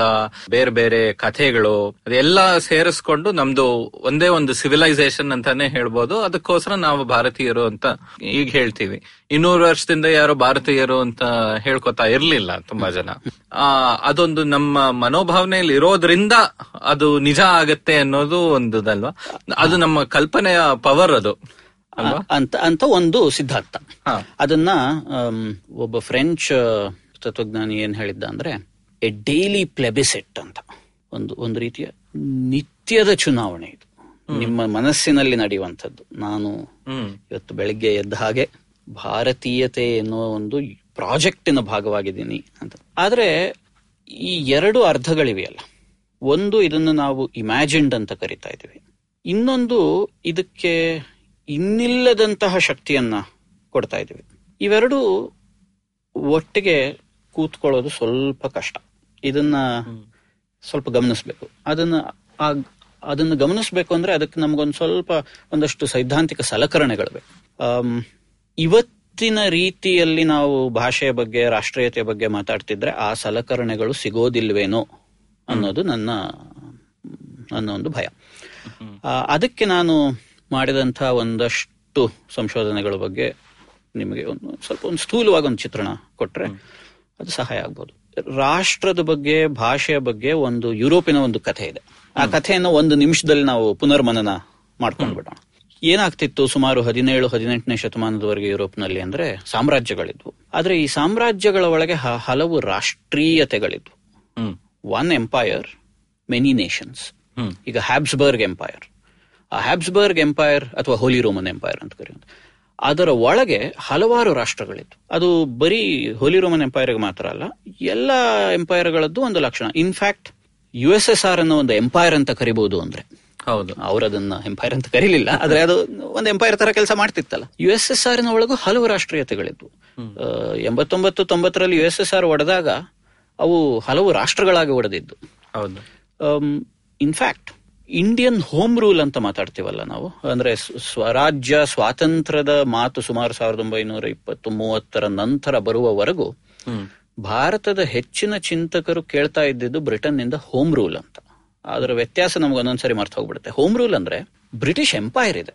ಬೇರೆ ಬೇರೆ ಕಥೆಗಳು ಅದೆಲ್ಲ ಸೇರಿಸ್ಕೊಂಡು ನಮ್ದು ಒಂದೇ ಒಂದು ಸಿವಿಲೈಸೇಷನ್ ಅಂತಾನೆ ಹೇಳ್ಬೋದು. ಅದಕ್ಕೋಸ್ಕರ ನಾವು ಭಾರತೀಯರು ಅಂತ ಈಗ ಹೇಳ್ತೀವಿ. ಇನ್ನೂರು ವರ್ಷದಿಂದ ಯಾರು ಭಾರತೀಯರು ಅಂತ ಹೇಳ್ಕೊತಾ ಇರ್ಲಿಲ್ಲ ತುಂಬಾ ಜನ. ಆ ಅದೊಂದು ನಮ್ಮ ಮನೋಭಾವನೆಯಲ್ಲಿ ಇರೋದ್ರಿಂದ ಅದು ನಿಜ ಆಗತ್ತೆ ಅನ್ನೋದು ಒಂದಲ್ವಾ ಅದು ನಮ್ಮ ಕಲ್ಪನೆಯ ಪವರ್ ಅದು. ಅಂತ ಅಂತ ಒಂದು ಸಿದ್ಧಾಂತ. ಅದನ್ನ ಒಬ್ಬ ಫ್ರೆಂಚ್ ತತ್ವಜ್ಞಾನಿ ಏನ್ ಹೇಳಿದ್ದ ಅಂದ್ರೆ ಎ ಡೈಲಿ ಪ್ಲೆಬಿಸೆಟ್ ಅಂತ. ಒಂದು ಒಂದು ರೀತಿಯ ನಿತ್ಯದ ಚುನಾವಣೆ ಇದು. ನಿಮ್ಮ ಮನಸ್ಸಿನಲ್ಲಿ ನಡೆಯುವಂಥದ್ದು. ನಾನು ಇವತ್ತು ಬೆಳಿಗ್ಗೆ ಎದ್ದ ಹಾಗೆ ಭಾರತೀಯತೆ ಎನ್ನುವ ಒಂದು ಪ್ರಾಜೆಕ್ಟಿನ ಭಾಗವಾಗಿದ್ದೀನಿ ಅಂತ. ಆದ್ರೆ ಈ ಎರಡು ಅರ್ಧಗಳಿವೆಯಲ್ಲ. ಒಂದು ಇದನ್ನು ನಾವು ಇಮ್ಯಾಜಿನ್ಡ್ ಅಂತ ಕರಿತಾ ಇದ್ದೀವಿ. ಇನ್ನೊಂದು ಇದಕ್ಕೆ ಇನ್ನಿಲ್ಲದಂತಹ ಶಕ್ತಿಯನ್ನ ಕೊಡ್ತಾ ಇದ್ದೀವಿ. ಇವೆರಡು ಒಟ್ಟಿಗೆ ಕೂತ್ಕೊಳ್ಳೋದು ಸ್ವಲ್ಪ ಕಷ್ಟ. ಇದನ್ನ ಸ್ವಲ್ಪ ಗಮನಿಸ್ಬೇಕು. ಅದನ್ನ ಆ- ಅದನ್ನ ಗಮನಿಸ್ಬೇಕು ಅಂದ್ರೆ ಅದಕ್ಕೆ ನಮ್ಗೊಂದು ಸ್ವಲ್ಪ ಒಂದಷ್ಟು ಸೈದ್ಧಾಂತಿಕ ಸಲಕರಣೆಗಳು ಬೇಕು ಇವತ್ತಿನ ರೀತಿಯಲ್ಲಿ ನಾವು ಭಾಷೆಯ ಬಗ್ಗೆ ರಾಷ್ಟ್ರೀಯತೆಯ ಬಗ್ಗೆ ಮಾತಾಡ್ತಿದ್ರೆ ಆ ಸಲಕರಣೆಗಳು ಸಿಗೋದಿಲ್ವೇನೋ ಅನ್ನೋದು ನನ್ನ ನನ್ನ ಒಂದು ಭಯ. ಆ, ಅದಕ್ಕೆ ನಾನು ಮಾಡಿದಂತಹ ಒಂದಷ್ಟು ಸಂಶೋಧನೆಗಳ ಬಗ್ಗೆ ನಿಮಗೆ ಒಂದು ಸ್ವಲ್ಪ ಒಂದು ಸ್ಥೂಲವಾಗಿ ಒಂದು ಚಿತ್ರಣ ಕೊಟ್ರೆ ಅದು ಸಹಾಯ ಆಗ್ಬೋದು. ರಾಷ್ಟ್ರದ ಬಗ್ಗೆ ಭಾಷೆಯ ಬಗ್ಗೆ ಒಂದು ಯುರೋಪಿನ ಒಂದು ಕಥೆ ಇದೆ. ಆ ಕಥೆಯನ್ನು ಒಂದು ನಿಮಿಷದಲ್ಲಿ ನಾವು ಪುನರ್ಮನನ ಮಾಡ್ಕೊಂಡು ಬಿಡೋಣ ಏನಾಗ್ತಿತ್ತು ಸುಮಾರು ಹದಿನೇಳು ಹದಿನೆಂಟನೇ ಶತಮಾನದವರೆಗೆ ಯುರೋಪ್ನಲ್ಲಿ ಅಂದ್ರೆ ಸಾಮ್ರಾಜ್ಯಗಳಿದ್ವು. ಆದ್ರೆ ಈ ಸಾಮ್ರಾಜ್ಯಗಳ ಒಳಗೆ ಹಲವು ರಾಷ್ಟ್ರೀಯತೆಗಳಿದ್ವು. ಒನ್ ಎಂಪೈರ್ ಮೆನಿ ನೇಷನ್ಸ್ ಈಗ ಹ್ಯಾಬ್ಸ್ಬರ್ಗ್ ಎಂಪೈರ್ ಆ ಹ್ಯಾಬ್ಸ್ಬರ್ಗ್ ಎಂಪೈರ್ ಅಥವಾ ಹೋಲಿ ರೋಮನ್ ಎಂಪೈರ್ ಅಂತ ಕರೆಯುವಂತ ಅದರ ಒಳಗೆ ಹಲವಾರು ರಾಷ್ಟ್ರಗಳಿತ್ತು. ಅದು ಬರೀ ಹೋಲಿ ರೋಮನ್ ಎಂಪೈರ್ಗೆ ಮಾತ್ರ ಅಲ್ಲ ಎಲ್ಲ ಎಂಪೈರ್ಗಳದ್ದು ಒಂದು ಲಕ್ಷಣ. In fact U S S R ಅನ್ನೋ ಒಂದು ಎಂಪೈರ್ ಅಂತ ಕರಿಬಹುದು ಅಂದ್ರೆ. ಹೌದು. ಅವರದನ್ನ ಎಂಪೈರ್ ಅಂತ ಕರೀಲಿಲ್ಲ ಆದ್ರೆ ಅದು ಒಂದು ಎಂಪೈರ್ ತರ ಕೆಲಸ ಮಾಡ್ತಿತ್ತಲ್ಲ. ಯು ಎಸ್ ಎಸ್ ಆರ್ನ ಒಳಗೂ ಹಲವು ರಾಷ್ಟ್ರೀಯತೆಗಳಿದ್ವು. ಎಂಬತ್ತೊಂಬತ್ತು ತೊಂಬತ್ತರಲ್ಲಿ ಯು ಎಸ್ ಎಸ್ ಆರ್ ಒಡೆದಾಗ ಅವು ಹಲವು ರಾಷ್ಟ್ರಗಳಾಗಿ ಒಡೆದಿದ್ದು. ಹೌದು. ಇನ್ಫ್ಯಾಕ್ಟ್ ಇಂಡಿಯನ್ ಹೋಮ್ ರೂಲ್ ಅಂತ ಮಾತಾಡ್ತೀವಲ್ಲ ನಾವು? ಅಂದ್ರೆ ಸ್ವರಾಜ್ಯ ಸ್ವಾತಂತ್ರ್ಯದ ಮಾತು ಸುಮಾರು ಸಾವಿರದ ಒಂಬೈನೂರ ಇಪ್ಪತ್ತು ಮೂವತ್ತರ ನಂತರ ಬರುವವರೆಗೂ ಭಾರತದ ಹೆಚ್ಚಿನ ಚಿಂತಕರು ಕೇಳ್ತಾ ಇದ್ದಿದ್ದು ಬ್ರಿಟನ್ನಿಂದ ಹೋಮ್ ರೂಲ್ ಅಂತ. ಅದರ ವ್ಯತ್ಯಾಸ ನಮ್ಗೆ ಒಂದೊಂದ್ಸರಿ ಮರ್ತ ಹೋಗ್ಬಿಡುತ್ತೆ. ಹೋಮ್ ರೂಲ್ ಅಂದ್ರೆ ಬ್ರಿಟಿಷ್ ಎಂಪೈರ್ ಇದೆ.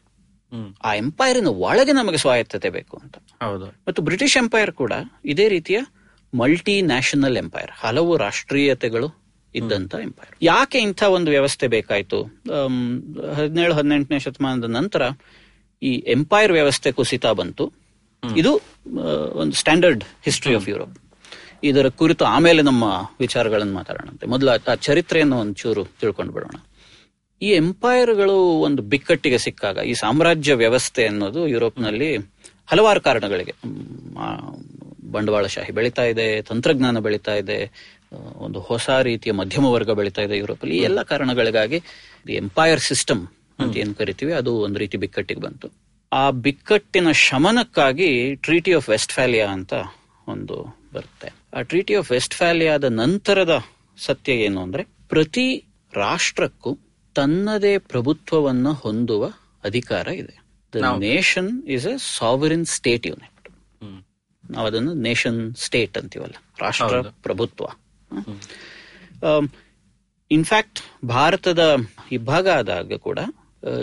ಆ ಎಂಪೈರಿನ ಒಳಗೆ ನಮಗೆ ಸ್ವಾಯತ್ತತೆ ಬೇಕು ಅಂತ. ಹೌದು. ಮತ್ತು ಬ್ರಿಟಿಷ್ ಎಂಪೈರ್ ಕೂಡ ಇದೇ ರೀತಿಯ ಮಲ್ಟಿ ನ್ಯಾಷನಲ್ ಎಂಪೈರ್ ಹಲವು ರಾಷ್ಟ್ರೀಯತೆಗಳು ಇದ್ದಂತ ಎಂಪೈರ್ ಯಾಕೆ ಇಂಥ ಒಂದು ವ್ಯವಸ್ಥೆ ಬೇಕಾಯ್ತು? ಹದಿನೇಳು ಹದಿನೆಂಟನೇ ಶತಮಾನದ ನಂತರ ಈ ಎಂಪೈರ್ ವ್ಯವಸ್ಥೆ ಕುಸಿತ ಬಂತು. ಇದು ಒಂದು ಸ್ಟ್ಯಾಂಡರ್ಡ್ ಹಿಸ್ಟ್ರಿ ಆಫ್ ಯುರೋಪ್ ಇದರ ಕುರಿತು ಆಮೇಲೆ ನಮ್ಮ ವಿಚಾರಗಳನ್ನು ಮಾತಾಡೋಣಂತೆ. ಮೊದಲು ಆ- ಚರಿತ್ರೆಯನ್ನು ಒಂಚೂರು ತಿಳ್ಕೊಂಡು ಬಿಡೋಣ. ಈ ಎಂಪೈರ್ಗಳು ಒಂದು ಬಿಕ್ಕಟ್ಟಿಗೆ ಸಿಕ್ಕಾಗ ಈ ಸಾಮ್ರಾಜ್ಯ ವ್ಯವಸ್ಥೆ ಅನ್ನೋದು ಯುರೋಪ್ನಲ್ಲಿ ಹಲವಾರು ಕಾರಣಗಳಿಗೆ ಬಂಡವಾಳಶಾಹಿ ಬೆಳೀತಾ ಇದೆ ತಂತ್ರಜ್ಞಾನ ಬೆಳೀತಾ ಇದೆ ಒಂದು ಹೊಸ ರೀತಿಯ ಮಧ್ಯಮ ವರ್ಗ ಬೆಳೀತಾ ಇದೆ ಯುರೋಪಲ್ಲಿ. ಈ ಎಲ್ಲ ಕಾರಣಗಳಿಗಾಗಿ ಎಂಪೈರ್ ಸಿಸ್ಟಮ್ ಅಂತ ಏನ್ ಕರಿತೀವಿ ಅದು ಒಂದು ರೀತಿ ಬಿಕ್ಕಟ್ಟಿಗೆ ಬಂತು. ಆ ಬಿಕ್ಕಟ್ಟಿನ ಶಮನಕ್ಕಾಗಿ ಟ್ರೀಟಿ ಆಫ್ ವೆಸ್ಟ್ ಫ್ಯಾಲಿಯಾ ಅಂತ ಒಂದು ಬರುತ್ತೆ. ಆ ಟ್ರೀಟಿ ಆಫ್ ವೆಸ್ಟ್ ಫ್ಯಾಲಿಯಾದ ನಂತರದ ಸತ್ಯ ಏನು ಅಂದ್ರೆ ಪ್ರತಿ ರಾಷ್ಟ್ರಕ್ಕೂ ತನ್ನದೇ ಪ್ರಭುತ್ವವನ್ನ ಹೊಂದುವ ಅಧಿಕಾರ ಇದೆ. The nation is a sovereign state unit ನಾವು ಅದನ್ನು ನೇಷನ್ ಸ್ಟೇಟ್ ಅಂತೀವಲ್ಲ. ರಾಷ್ಟ್ರ ಪ್ರಭುತ್ವ. ಇನ್ಫ್ಯಾಕ್ಟ್ ಭಾರತದ ಇಬ್ಬಾಗ ಆದಾಗ ಕೂಡ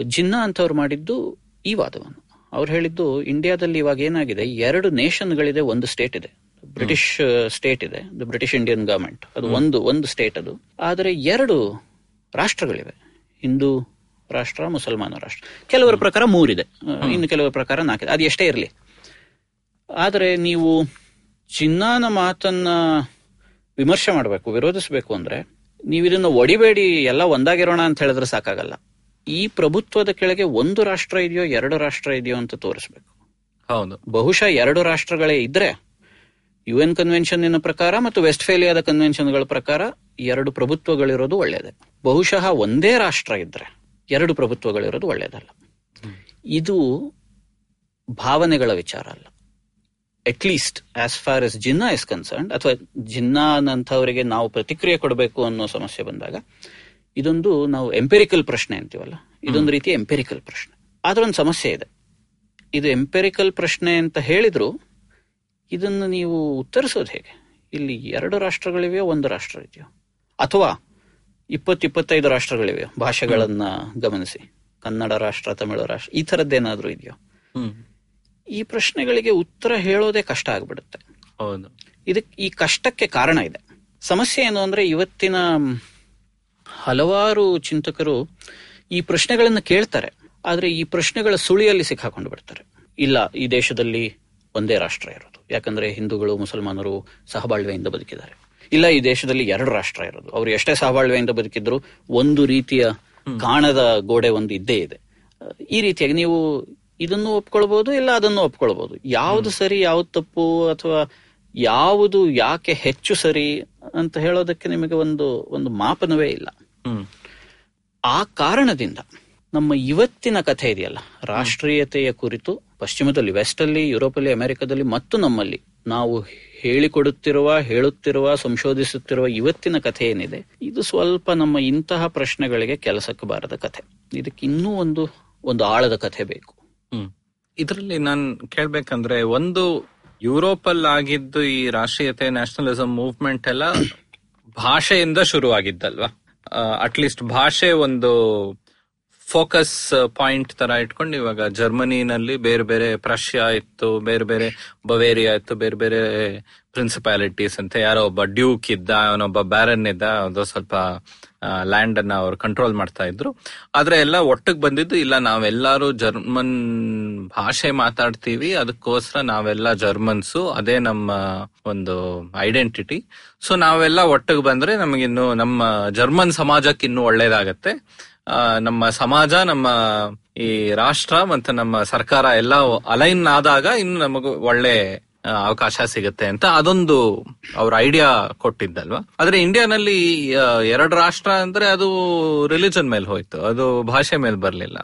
ಜಿನ್ನಾ ಅಂತವ್ರು ಮಾಡಿದ್ದು ಈ ವಾದವನ್ನು ಅವ್ರು ಹೇಳಿದ್ದು ಇಂಡಿಯಾದಲ್ಲಿ ಇವಾಗ ಏನಾಗಿದೆ ಎರಡು ನೇಷನ್ಗಳಿದೆ ಒಂದು ಸ್ಟೇಟ್ ಇದೆ ಬ್ರಿಟಿಷ್ ಸ್ಟೇಟ್ ಇದೆ ಬ್ರಿಟಿಷ್ ಇಂಡಿಯನ್ ಗವರ್ಮೆಂಟ್ ಅದು ಒಂದು ಒಂದು ಸ್ಟೇಟ್ ಅದು ಆದರೆ ಎರಡು ರಾಷ್ಟ್ರಗಳಿವೆ ಹಿಂದೂ ರಾಷ್ಟ್ರ ಮುಸಲ್ಮಾನ ರಾಷ್ಟ್ರ ಕೆಲವರ ಪ್ರಕಾರ ಮೂರಿದೆ ಇನ್ನು ಕೆಲವರ ಪ್ರಕಾರ ನಾಲ್ಕಿದೆ ಅದು ಎಷ್ಟೇ ಇರಲಿ ಆದರೆ ನೀವು ಚಿನ್ನಾನ ಮಾತನ್ನ ವಿಮರ್ಶೆ ಮಾಡಬೇಕು ವಿರೋಧಿಸಬೇಕು ಅಂದ್ರೆ ನೀವು ಇದನ್ನ ಒಡಿಬೇಡಿ ಎಲ್ಲ ಒಂದಾಗಿರೋಣ ಅಂತ ಹೇಳಿದ್ರೆ ಸಾಕಾಗಲ್ಲ. ಈ ಪ್ರಭುತ್ವದ ಕೆಳಗೆ ಒಂದು ರಾಷ್ಟ್ರ ಇದೆಯೋ ಎರಡು ರಾಷ್ಟ್ರ ಇದೆಯೋ ಅಂತ ತೋರಿಸ್ಬೇಕು. ಹೌದು. ಬಹುಶಃ ಎರಡು ರಾಷ್ಟ್ರಗಳೇ ಇದ್ರೆ ಯು ಎನ್ ಕನ್ವೆನ್ಷನ್ ಪ್ರಕಾರ ಮತ್ತು ವೆಸ್ಟ್ಫೇಲಿಯಾದ ಕನ್ವೆನ್ಷನ್ಗಳ ಪ್ರಕಾರ ಎರಡು ಪ್ರಭುತ್ವಗಳಿರೋದು ಒಳ್ಳೆಯದೇ ಬಹುಶಃ ಒಂದೇ ರಾಷ್ಟ್ರ ಇದ್ರೆ ಎರಡು ಪ್ರಭುತ್ವಗಳಿರೋದು ಒಳ್ಳೆಯದಲ್ಲ ಇದು ಭಾವನೆಗಳ ವಿಚಾರ ಅಲ್ಲ. At least as far as Jinnah is concern ಅಥವಾ ಜಿನ್ನಾನಂಥವರಿಗೆ ನಾವು ಪ್ರತಿಕ್ರಿಯೆ ಕೊಡಬೇಕು ಅನ್ನೋ ಸಮಸ್ಯೆ ಬಂದಾಗ ಇದೊಂದು ನಾವು ಎಂಪೆರಿಕಲ್ ಪ್ರಶ್ನೆ ಅಂತೀವಲ್ಲ? ಇದೊಂದು ರೀತಿಯ ಎಂಪೆರಿಕಲ್ ಪ್ರಶ್ನೆ. ಆದ್ರೆ ಒಂದು ಸಮಸ್ಯೆ ಇದೆ. ಇದು ಎಂಪೆರಿಕಲ್ ಪ್ರಶ್ನೆ ಅಂತ ಹೇಳಿದ್ರು ಇದನ್ನು ನೀವು ಉತ್ತರಿಸೋದು ಹೇಗೆ? ಇಲ್ಲಿ ಎರಡು ರಾಷ್ಟ್ರಗಳಿವೆಯೋ ಒಂದು ರಾಷ್ಟ್ರ ಇದೆಯೋ? ಅಥವಾ ಇಪ್ಪತ್ತಿಪ್ಪತ್ತೈದು ರಾಷ್ಟ್ರಗಳಿವೆಯೋ? ಭಾಷೆಗಳನ್ನ ಗಮನಿಸಿ. ಕನ್ನಡ ರಾಷ್ಟ್ರ ತಮಿಳು ರಾಷ್ಟ್ರ ಈ ಥರದ್ದೇನಾದ್ರೂ ಇದೆಯೋ? ಈ ಪ್ರಶ್ನೆಗಳಿಗೆ ಉತ್ತರ ಹೇಳೋದೇ ಕಷ್ಟ ಆಗ್ಬಿಡುತ್ತೆ. ಹೌದು. ಇದಕ್ಕೆ ಈ ಕಷ್ಟಕ್ಕೆ ಕಾರಣ ಇದೆ. ಸಮಸ್ಯೆ ಏನು ಅಂದ್ರೆ ಇವತ್ತಿನ ಹಲವಾರು ಚಿಂತಕರು ಈ ಪ್ರಶ್ನೆಗಳನ್ನ ಕೇಳ್ತಾರೆ ಆದ್ರೆ ಈ ಪ್ರಶ್ನೆಗಳ ಸುಳಿಯಲ್ಲಿ ಸಿಕ್ಕಾಕೊಂಡು ಬಿಡ್ತಾರೆ. ಇಲ್ಲ ಈ ದೇಶದಲ್ಲಿ ಒಂದೇ ರಾಷ್ಟ್ರ ಇರೋದು. ಯಾಕಂದ್ರೆ ಹಿಂದೂಗಳು ಮುಸಲ್ಮಾನರು ಸಹಬಾಳ್ವೆಯಿಂದ ಬದುಕಿದ್ದಾರೆ. ಇಲ್ಲ ಈ ದೇಶದಲ್ಲಿ ಎರಡು ರಾಷ್ಟ್ರ ಇರೋದು. ಅವ್ರು ಎಷ್ಟೇ ಸಹಬಾಳ್ವೆಯಿಂದ ಬದುಕಿದ್ರು ಒಂದು ರೀತಿಯ ಕಾಣದ ಗೋಡೆ ಒಂದು ಇದ್ದೇ ಇದೆ. ಈ ರೀತಿಯಾಗಿ ನೀವು ಇದನ್ನು ಒಪ್ಕೊಳ್ಬಹುದು ಇಲ್ಲ ಅದನ್ನು ಒಪ್ಕೊಳ್ಬಹುದು ಯಾವ್ದು ಸರಿ ಯಾವ್ದು ತಪ್ಪು ಅಥವಾ ಯಾವುದು ಯಾಕೆ ಹೆಚ್ಚು ಸರಿ ಅಂತ ಹೇಳೋದಕ್ಕೆ ನಿಮಗೆ ಒಂದು ಒಂದು ಮಾಪನವೇ ಇಲ್ಲ. ಆ ಕಾರಣದಿಂದ ನಮ್ಮ ಇವತ್ತಿನ ಕಥೆ ಇದೆಯಲ್ಲ ರಾಷ್ಟ್ರೀಯತೆಯ ಕುರಿತು ಪಶ್ಚಿಮದಲ್ಲಿ ವೆಸ್ಟ್ ಅಲ್ಲಿ ಯುರೋಪಲ್ಲಿ ಅಮೆರಿಕದಲ್ಲಿ ಮತ್ತು ನಮ್ಮಲ್ಲಿ ನಾವು ಹೇಳಿಕೊಡುತ್ತಿರುವ ಹೇಳುತ್ತಿರುವ ಸಂಶೋಧಿಸುತ್ತಿರುವ ಇವತ್ತಿನ ಕಥೆ ಏನಿದೆ ಇದು ಸ್ವಲ್ಪ ನಮ್ಮ ಇಂತಹ ಪ್ರಶ್ನೆಗಳಿಗೆ ಕೆಲಸಕ್ಕೆ ಬಾರದ ಕಥೆ. ಇದಕ್ಕೆ ಇನ್ನೂ ಒಂದು ಒಂದು ಆಳದ ಕಥೆ ಬೇಕು. ಇದರಲ್ಲಿ ನಾನ್ ಕೇಳ್ಬೇಕಂದ್ರೆ ಒಂದು ಯುರೋಪ್ ಅಲ್ಲಿ ಆಗಿದ್ದು ಈ ರಾಷ್ಟ್ರೀಯತೆ, ನ್ಯಾಷನಲಿಸಂ ಮೂವ್ಮೆಂಟ್ ಎಲ್ಲ ಭಾಷೆಯಿಂದ ಶುರು ಆಗಿದ್ದಲ್ವಾ ಅಟ್ಲೀಸ್ಟ್ ಭಾಷೆ ಒಂದು ಫೋಕಸ್ ಪಾಯಿಂಟ್ ತರ ಇಟ್ಕೊಂಡು ಇವಾಗ ಜರ್ಮನಿನಲ್ಲಿ ಬೇರೆ ಬೇರೆ ಪ್ರಷ್ಯಾ ಇತ್ತು, ಬೇರೆ ಬೇರೆ ಬವೇರಿಯಾ ಇತ್ತು, ಬೇರೆ ಬೇರೆ ಪ್ರಿನ್ಸಿಪಾಲಿಟೀಸ್ ಅಂತ ಯಾರೋ ಒಬ್ಬ ಡ್ಯೂಕ್ ಇದ್ದ, ಅವನೊಬ್ಬ ಬ್ಯಾರನ್ ಇದ್ದ ಅದು ಸ್ವಲ್ಪ ಲ್ಯಾಂಡ್ ಅನ್ನ ಅವ್ರು ಕಂಟ್ರೋಲ್ ಮಾಡ್ತಾ ಇದ್ರು. ಆದ್ರೆ ಎಲ್ಲ ಒಟ್ಟಿಗೆ ಬಂದಿದ್ದು, ಇಲ್ಲ, ನಾವೆಲ್ಲರೂ ಜರ್ಮನ್ ಭಾಷೆ ಮಾತಾಡ್ತೀವಿ, ಅದಕ್ಕೋಸ್ಕರ ನಾವೆಲ್ಲ ಜರ್ಮನ್ಸು ಅದೇ ನಮ್ಮ ಒಂದು ಐಡೆಂಟಿಟಿ ಸೊ ನಾವೆಲ್ಲ ಒಟ್ಟಿಗೆ ಬಂದ್ರೆ ನಮಗಿನ್ನು ನಮ್ಮ ಜರ್ಮನ್ ಸಮಾಜಕ್ಕೆ ಇನ್ನು ಒಳ್ಳೇದಾಗತ್ತೆ. ನಮ್ಮ ಸಮಾಜ, ನಮ್ಮ ಈ ರಾಷ್ಟ್ರ ಮತ್ತೆ ನಮ್ಮ ಸರ್ಕಾರ ಎಲ್ಲ ಅಲೈನ್ ಆದಾಗ ಇನ್ನು ನಮಗೂ ಒಳ್ಳೆ ಅವಕಾಶ ಸಿಗುತ್ತೆ ಅಂತ ಅದೊಂದು ಅವ್ರ ಐಡಿಯಾ ಕೊಟ್ಟಿದ್ದಲ್ವಾ? ಆದ್ರೆ ಇಂಡಿಯಾನಲ್ಲಿ ಎರಡು ರಾಷ್ಟ್ರ ಅಂದ್ರೆ ಅದು ರಿಲಿಜನ್ ಮೇಲೆ ಹೋಯ್ತು ಅದು ಭಾಷೆ ಮೇಲೆ ಬರ್ಲಿಲ್ಲ.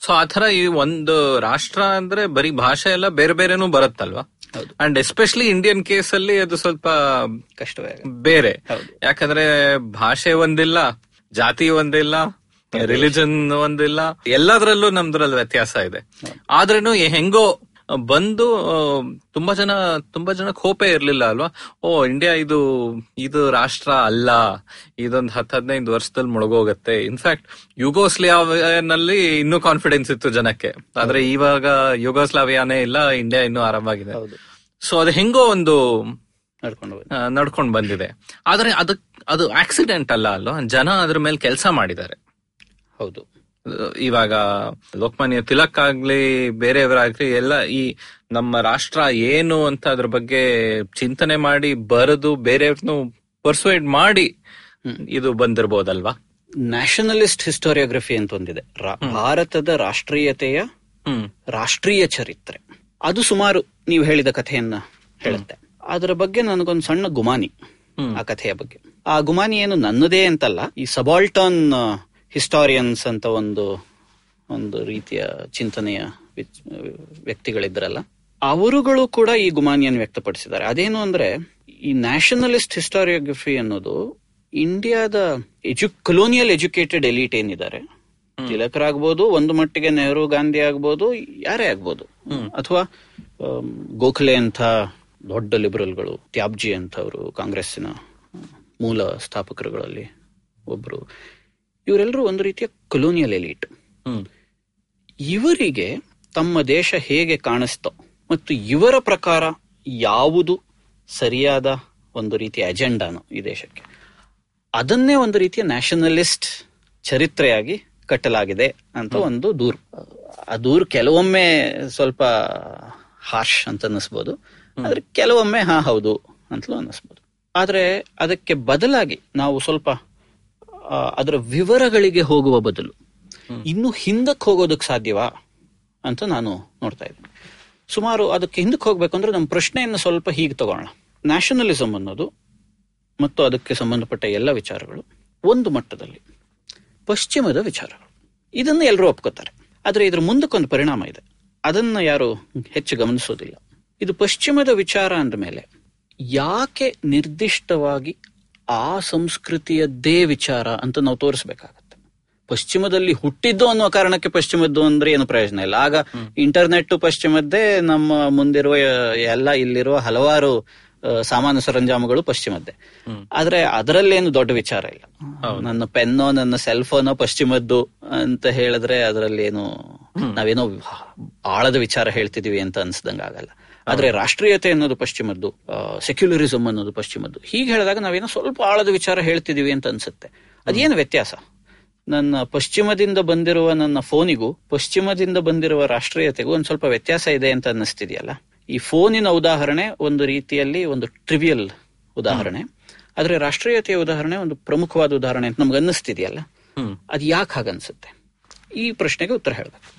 ಸೊ ಆತರ ಈ ಒಂದು ರಾಷ್ಟ್ರ ಅಂದ್ರೆ ಬರೀ ಭಾಷೆ ಎಲ್ಲ ಬೇರೆ ಬೇರೆನೂ ಬರುತ್ತಲ್ವಾ? ಅಂಡ್ ಎಸ್ಪೆಷಲಿ ಇಂಡಿಯನ್ ಕೇಸ್ ಅಲ್ಲಿ ಅದು ಸ್ವಲ್ಪ ಕಷ್ಟವೇ ಬೇರೆ. ಯಾಕಂದ್ರೆ ಭಾಷೆ ಒಂದಿಲ್ಲ ಜಾತಿ ಒಂದಿಲ್ಲ ರಿಲಿಜನ್ ಒಂದಿಲ್ಲ ಎಲ್ಲದರಲ್ಲೂ ನಮ್ದ್ರಲ್ಲಿ ವ್ಯತ್ಯಾಸ ಇದೆ. ಆದ್ರೇನು ಹೆಂಗೋ ಬಂದು ತುಂಬಾ ಜನ ತುಂಬಾ ಜನ ಕೋಪೆ ಇರ್ಲಿಲ್ಲ ಅಲ್ವಾ? ಓ ಇಂಡಿಯಾ ಇದು ಇದು ರಾಷ್ಟ್ರ ಅಲ್ಲ. ಇದೊಂದ್ ಹತ್ ಹದಿನೈದು ವರ್ಷದಲ್ಲಿ ಮುಳುಗೋಗತ್ತೆ. ಇನ್ಫ್ಯಾಕ್ಟ್ ಯುಗೋಸ್ಲಾವಿಯಾನಲ್ಲಿ ಇನ್ನೂ ಕಾನ್ಫಿಡೆನ್ಸ್ ಇತ್ತು ಜನಕ್ಕೆ. ಆದ್ರೆ ಇವಾಗ ಯುಗೋಸ್ಲಾವಿಯಾನೇ ಇಲ್ಲ ಇಂಡಿಯಾ ಇನ್ನೂ ಆರಂಭವಾಗಿದೆ. ಹೌದು. ಸೊ ಅದು ಹೆಂಗೋ ಒಂದು ನಡ್ಕೊಂಡು ಬಂದಿದೆ. ಆದ್ರೆ ಅದಕ್ ಅದು ಆಕ್ಸಿಡೆಂಟ್ ಅಲ್ಲ ಅಲ್ವಾ? ಜನ ಅದ್ರ ಮೇಲೆ ಕೆಲಸ ಮಾಡಿದ್ದಾರೆ. ಹೌದು. ಇವಾಗ ಲೋಕಮಾನ್ಯ ತಿಲಕ್ ಆಗ್ಲಿ ಬೇರೆಯವರಾಗ್ಲಿ ಎಲ್ಲ ಈ ನಮ್ಮ ರಾಷ್ಟ್ರ ಏನು ಅಂತ ಅದ್ರ ಬಗ್ಗೆ ಚಿಂತನೆ ಮಾಡಿ ಬರೆದು ಬೇರೆಯವ್ರನ್ನು ಪರ್ಸುವೇಡ್ ಮಾಡಿ ಇದು ಬಂದಿರಬಹುದಲ್ವಾ ನ್ಯಾಷನಲಿಸ್ಟ್ ಹಿಸ್ಟೋರಿಯೋಗ್ರಫಿ ಅಂತ ಒಂದಿದೆ. ಭಾರತದ ರಾಷ್ಟ್ರೀಯತೆಯ ರಾಷ್ಟ್ರೀಯ ಚರಿತ್ರೆ. ಅದು ಸುಮಾರು ನೀವು ಹೇಳಿದ ಕಥೆಯನ್ನ ಹೇಳುತ್ತೆ. ಅದರ ಬಗ್ಗೆ ನನಗೊಂದು ಸಣ್ಣ ಗುಮಾನಿ ಆ ಕಥೆಯ ಬಗ್ಗೆ. ಆ ಗುಮಾನಿ ಏನು ನನ್ನದೇ ಅಂತಲ್ಲ ಈ ಸಬಾಲ್ಟನ್ ಹಿಸ್ಟಾರಿಯನ್ಸ್ ಅಂತ ಒಂದು ಒಂದು ರೀತಿಯ ಚಿಂತನೆಯ ವ್ಯಕ್ತಿಗಳಿದ್ರಲ್ಲ ಅವರುಗಳು ಕೂಡ ಈ ಗುಮಾನಿಯನ್ನು ವ್ಯಕ್ತಪಡಿಸಿದ್ದಾರೆ. ಅದೇನು ಅಂದ್ರೆ ಈ ನ್ಯಾಷನಲಿಸ್ಟ್ ಹಿಸ್ಟಾರಿಯೋಗ್ರಫಿ ಅನ್ನೋದು ಇಂಡಿಯಾದ ಎಜು ಕೊಲೋನಿಯಲ್ ಎಜುಕೇಟೆಡ್ ಎಲಿಟ್ ಏನಿದ್ದಾರೆ. ತಿಲಕರಾಗ್ಬೋದು ಒಂದು ಮಟ್ಟಿಗೆ ನೆಹರು ಗಾಂಧಿ ಆಗ್ಬೋದು ಯಾರೇ ಆಗ್ಬೋದು. ಅಥವಾ ಗೋಖಲೆ ಅಂತ ದೊಡ್ಡ ಲಿಬರಲ್ಗಳು ತ್ಯಾಬ್ಜಿ ಅಂತವರು ಕಾಂಗ್ರೆಸ್ಸಿನ ಮೂಲ ಸ್ಥಾಪಕರುಗಳಲ್ಲಿ ಒಬ್ರು. ಇವರೆಲ್ಲರೂ ಒಂದು ರೀತಿಯ ಕೊಲೋನಿಯಲ್ ಎಲಿಟ್ ಇವರಿಗೆ ತಮ್ಮ ದೇಶ ಹೇಗೆ ಕಾಣಿಸ್ತೋ ಮತ್ತು ಇವರ ಪ್ರಕಾರ ಯಾವುದು ಸರಿಯಾದ ಒಂದು ರೀತಿಯ ಅಜೆಂಡಾನು ಈ ದೇಶಕ್ಕೆ. ಅದನ್ನೇ ಒಂದು ರೀತಿಯ ನ್ಯಾಷನಲಿಸ್ಟ್ ಚರಿತ್ರೆಯಾಗಿ ಕಟ್ಟಲಾಗಿದೆ ಅಂತ ಒಂದು ದೂರು. ಆ ದೂರು ಕೆಲವೊಮ್ಮೆ ಸ್ವಲ್ಪ ಹಾರ್ಶ್ ಅಂತ ಅನ್ನಿಸ್ಬೋದು ಆದ್ರೆ ಕೆಲವೊಮ್ಮೆ ಹಾ ಹೌದು ಅಂತಲೂ ಅನ್ನಿಸ್ಬೋದು. ಆದ್ರೆ ಅದಕ್ಕೆ ಬದಲಾಗಿ ನಾವು ಸ್ವಲ್ಪ ಅದರ ವಿವರಗಳಿಗೆ ಹೋಗುವ ಬದಲು ಇನ್ನು ಹಿಂದಕ್ಕೆ ಹೋಗೋದಕ್ಕೆ ಸಾಧ್ಯವಾ ಅಂತ ನಾನು ನೋಡ್ತಾ ಇದ್ದೀನಿ. ಸುಮಾರು ಅದಕ್ಕೆ ಹಿಂದಕ್ಕೆ ಹೋಗ್ಬೇಕಂದ್ರೆ ನಮ್ಮ ಪ್ರಶ್ನೆಯನ್ನು ಸ್ವಲ್ಪ ಹೀಗೆ ತಗೋಣ ನ್ಯಾಷನಲಿಸಂ ಅನ್ನೋದು ಮತ್ತು ಅದಕ್ಕೆ ಸಂಬಂಧಪಟ್ಟ ಎಲ್ಲ ವಿಚಾರಗಳು ಒಂದು ಮಟ್ಟದಲ್ಲಿ ಪಶ್ಚಿಮದ ವಿಚಾರಗಳು. ಇದನ್ನು ಎಲ್ಲರೂ ಒಪ್ಕೋತಾರೆ. ಆದರೆ ಇದ್ರ ಮುಂದಕ್ಕೊಂದು ಪರಿಣಾಮ ಇದೆ. ಅದನ್ನ ಯಾರು ಹೆಚ್ಚು ಗಮನಿಸೋದಿಲ್ಲ. ಇದು ಪಶ್ಚಿಮದ ವಿಚಾರ ಅಂದ ಮೇಲೆ ಯಾಕೆ ನಿರ್ದಿಷ್ಟವಾಗಿ ಆ ಸಂಸ್ಕೃತಿಯದ್ದೇ ವಿಚಾರ ಅಂತ ನಾವು ತೋರಿಸ್ಬೇಕಾಗತ್ತೆ. ಪಶ್ಚಿಮದಲ್ಲಿ ಹುಟ್ಟಿದ್ದು ಅನ್ನೋ ಕಾರಣಕ್ಕೆ ಪಶ್ಚಿಮದ್ದು ಅಂದ್ರೆ ಏನು ಪ್ರಯೋಜನ ಇಲ್ಲ. ಆಗ ಇಂಟರ್ನೆಟ್ ಪಶ್ಚಿಮದ್ದೇ ನಮ್ಮ ಮುಂದಿರುವ ಎಲ್ಲ ಇಲ್ಲಿರುವ ಹಲವಾರು ಸಾಮಾನ್ಯ ಸರಂಜಾಮಗಳು ಪಶ್ಚಿಮದ್ದೇ. ಆದ್ರೆ ಅದರಲ್ಲೇನು ದೊಡ್ಡ ವಿಚಾರ ಇಲ್ಲ. ನನ್ನ ಪೆನ್ನೋ ನನ್ನ ಸೆಲ್ ಫೋನೋ ಪಶ್ಚಿಮದ್ದು ಅಂತ ಹೇಳಿದ್ರೆ ಅದರಲ್ಲಿ ಏನು ನಾವೇನೋ ಆಳದ ವಿಚಾರ ಹೇಳ್ತಿದೀವಿ ಅಂತ ಅನ್ಸ್ದಂಗ ಆಗಲ್ಲ ಆದ್ರೆ ರಾಷ್ಟ್ರೀಯತೆ ಅನ್ನೋದು ಪಶ್ಚಿಮದ್ದು ಸೆಕ್ಯುಲರಿಸಮ್ ಅನ್ನೋದು ಪಶ್ಚಿಮದ್ದು. ಹೀಗೆ ಹೇಳಿದಾಗ ನಾವೇನೋ ಸ್ವಲ್ಪ ಆಳದ ವಿಚಾರ ಹೇಳ್ತಿದೀವಿ ಅಂತ ಅನ್ಸುತ್ತೆ. ಅದೇನು ವ್ಯತ್ಯಾಸ? ನನ್ನ ಪಶ್ಚಿಮದಿಂದ ಬಂದಿರುವ ನನ್ನ ಫೋನಿಗೂ ಪಶ್ಚಿಮದಿಂದ ಬಂದಿರುವ ರಾಷ್ಟ್ರೀಯತೆಗೂ ಒಂದ್ ಸ್ವಲ್ಪ ವ್ಯತ್ಯಾಸ ಇದೆ ಅಂತ ಅನ್ನಿಸ್ತಿದೆಯಲ್ಲ? ಈ ಫೋನಿನ ಉದಾಹರಣೆ ಒಂದು ರೀತಿಯಲ್ಲಿ ಒಂದು ಟ್ರಿವಿಯಲ್ ಉದಾಹರಣೆ. ಆದ್ರೆ ರಾಷ್ಟ್ರೀಯತೆಯ ಉದಾಹರಣೆ ಒಂದು ಪ್ರಮುಖವಾದ ಉದಾಹರಣೆ ಅಂತ ನಮ್ಗೆ ಅನ್ನಿಸ್ತಿದೆಯಲ್ಲ? ಅದು ಯಾಕೆ ಹಾಗನ್ಸುತ್ತೆ? ಈ ಪ್ರಶ್ನೆಗೆ ಉತ್ತರ ಹೇಳಬೇಕು.